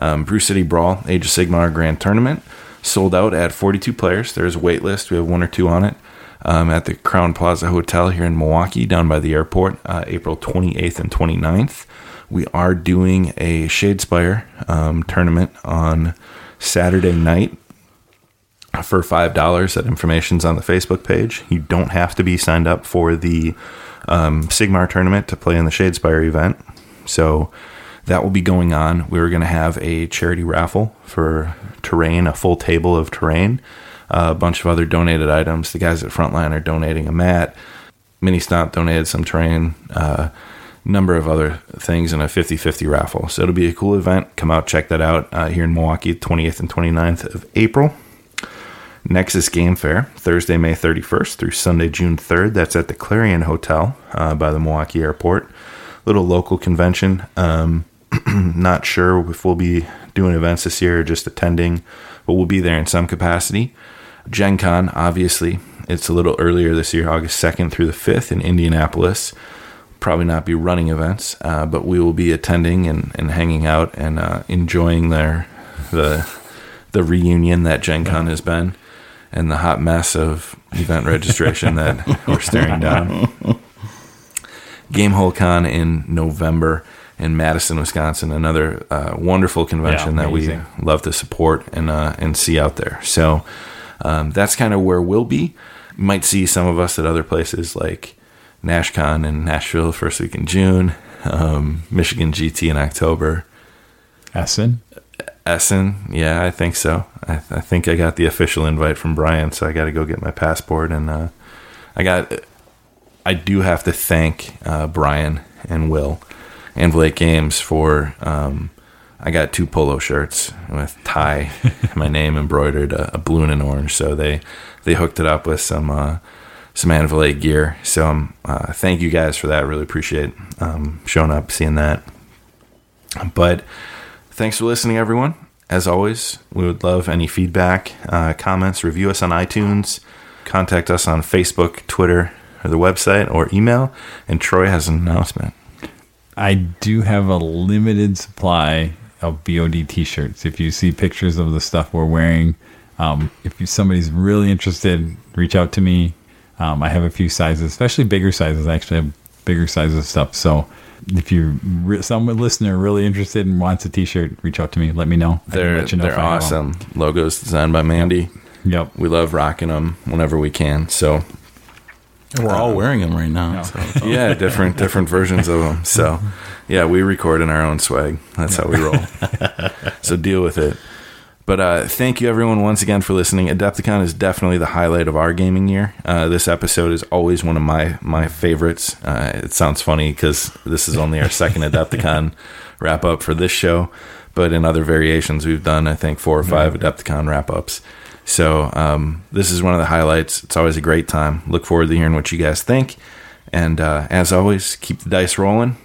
Um, Brew City Brawl, Age of Sigmar Grand Tournament, sold out at 42 players. There's a wait list. We have one or two on it um, at the Crowne Plaza Hotel here in Milwaukee, down by the airport, uh, April 28th and 29th. We are doing a Shadespire um, tournament on Saturday night for five dollars. That information's on the Facebook page. You don't have to be signed up for the um, Sigmar tournament to play in the Shadespire event. So that will be going on. We were going to have a charity raffle for terrain, a full table of terrain, a bunch of other donated items. The guys at Frontline are donating a mat. Mini Stomp donated some terrain. Uh, number of other things in a 50-50 raffle. So it'll be a cool event. Come out, check that out uh, here in Milwaukee, 28th and 29th of April. Nexus Game Fair, Thursday, May 31st through Sunday, June 3rd. That's at the Clarion Hotel uh, by the Milwaukee Airport. Little local convention. Um, [clears throat] not sure if we'll be doing events this year or just attending, but we'll be there in some capacity. Gen Con, obviously, it's a little earlier this year, August 2nd through the 5th in Indianapolis. Probably not be running events, uh, but we will be attending and, and hanging out and uh, enjoying their the the reunion that Gen Con has been and the hot mess of event registration that [laughs] we're staring down. Gamehole Con in November in Madison, Wisconsin. Another uh, wonderful convention Yeah, that we love to support and uh, and see out there. So um, that's kind of where we'll be. You might see some of us at other places like NashCon in Nashville first week in June, um, Michigan GT in October. Essen. Essen, yeah, I think so. I, I think I got the official invite from Brian, so I got to go get my passport. And uh, I got, I do have to thank uh, Brian and Will and Blake Games for. Um, I got two polo shirts with tie, [laughs] my name embroidered, a, a blue and an orange. So they they hooked it up with some uh, some Anvilate gear. So um, uh, thank you guys for that. Really appreciate um, showing up, seeing that. But thanks for listening, everyone. As always, we would love any feedback, uh, comments, review us on iTunes, contact us on Facebook, Twitter, or the website, or email. And Troy has an announcement. I do have a limited supply of BOD t-shirts. If you see pictures of the stuff we're wearing, um, if you, somebody's really interested, reach out to me. Um, I have a few sizes, especially bigger sizes. I actually have bigger sizes of stuff. So if you're re- some listener really interested and wants a t-shirt, reach out to me. Let me know. They're you know they're if I have them. awesome. Logos designed by Mandy. Yep. We love rocking them whenever we can. So And we're all wearing them right now. Yeah. So [laughs] yeah, different different versions of them. So yeah, we record in our own swag. That's how we roll. [laughs] so deal with it. But uh, thank you everyone once again for listening. Adepticon is definitely the highlight of our gaming year. Uh, this episode is always one of my my favorites. Uh, it sounds funny because this is only our second Adepticon [laughs] wrap up for this show, but in other variations we've done I think four or five Adepticon wrap ups. So um, this is one of the highlights. It's always a great time. Look forward to hearing what you guys think. And uh, as always, keep the dice rolling,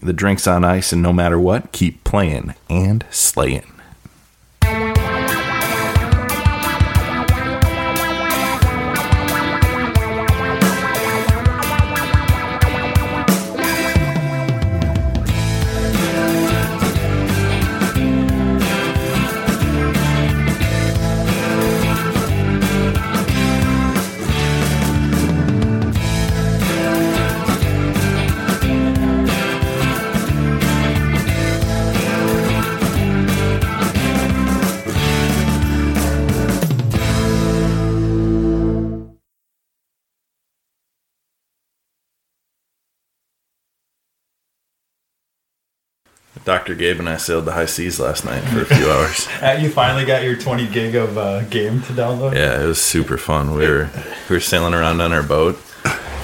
the drinks on ice, and no matter what, keep playing and slaying. Dr. Gabe and I sailed the high seas last night for a few [laughs] hours. You finally got your 20 gig of uh, game to download. Yeah, it was super fun. We were we were sailing around on our boat,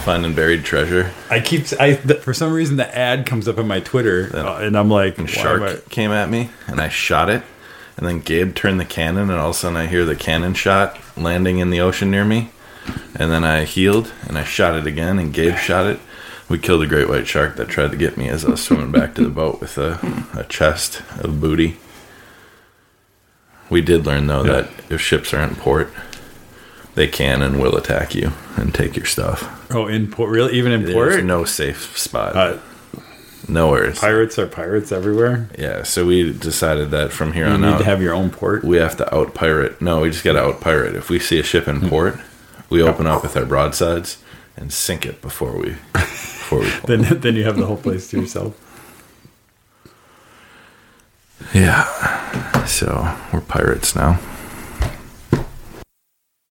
finding buried treasure. I keep I th- for some reason the ad comes up on my Twitter, uh, and I'm like, And shark came at me, and I shot it. And then Gabe turned the cannon, and all of a sudden I hear the cannon shot landing in the ocean near me. And then I healed, and I shot it again, and Gabe shot it. We killed a great white shark that tried to get me as I was swimming back to the [laughs] boat with a, a chest of booty. We did learn though that if ships are in port, they can and will attack you and take your stuff. Oh, in port, really? Even in There's port? There's no safe spot. Uh, Nowhere. pirates are pirates everywhere. Yeah, so we decided that from here on out You on need out, to have your own port. we have to out pirate. No, we just got to out pirate. If we see a ship in port, we open up with our broadsides and sink it before we [laughs] before we. Pull. Then, then you have the whole place to yourself. Yeah, so we're pirates now.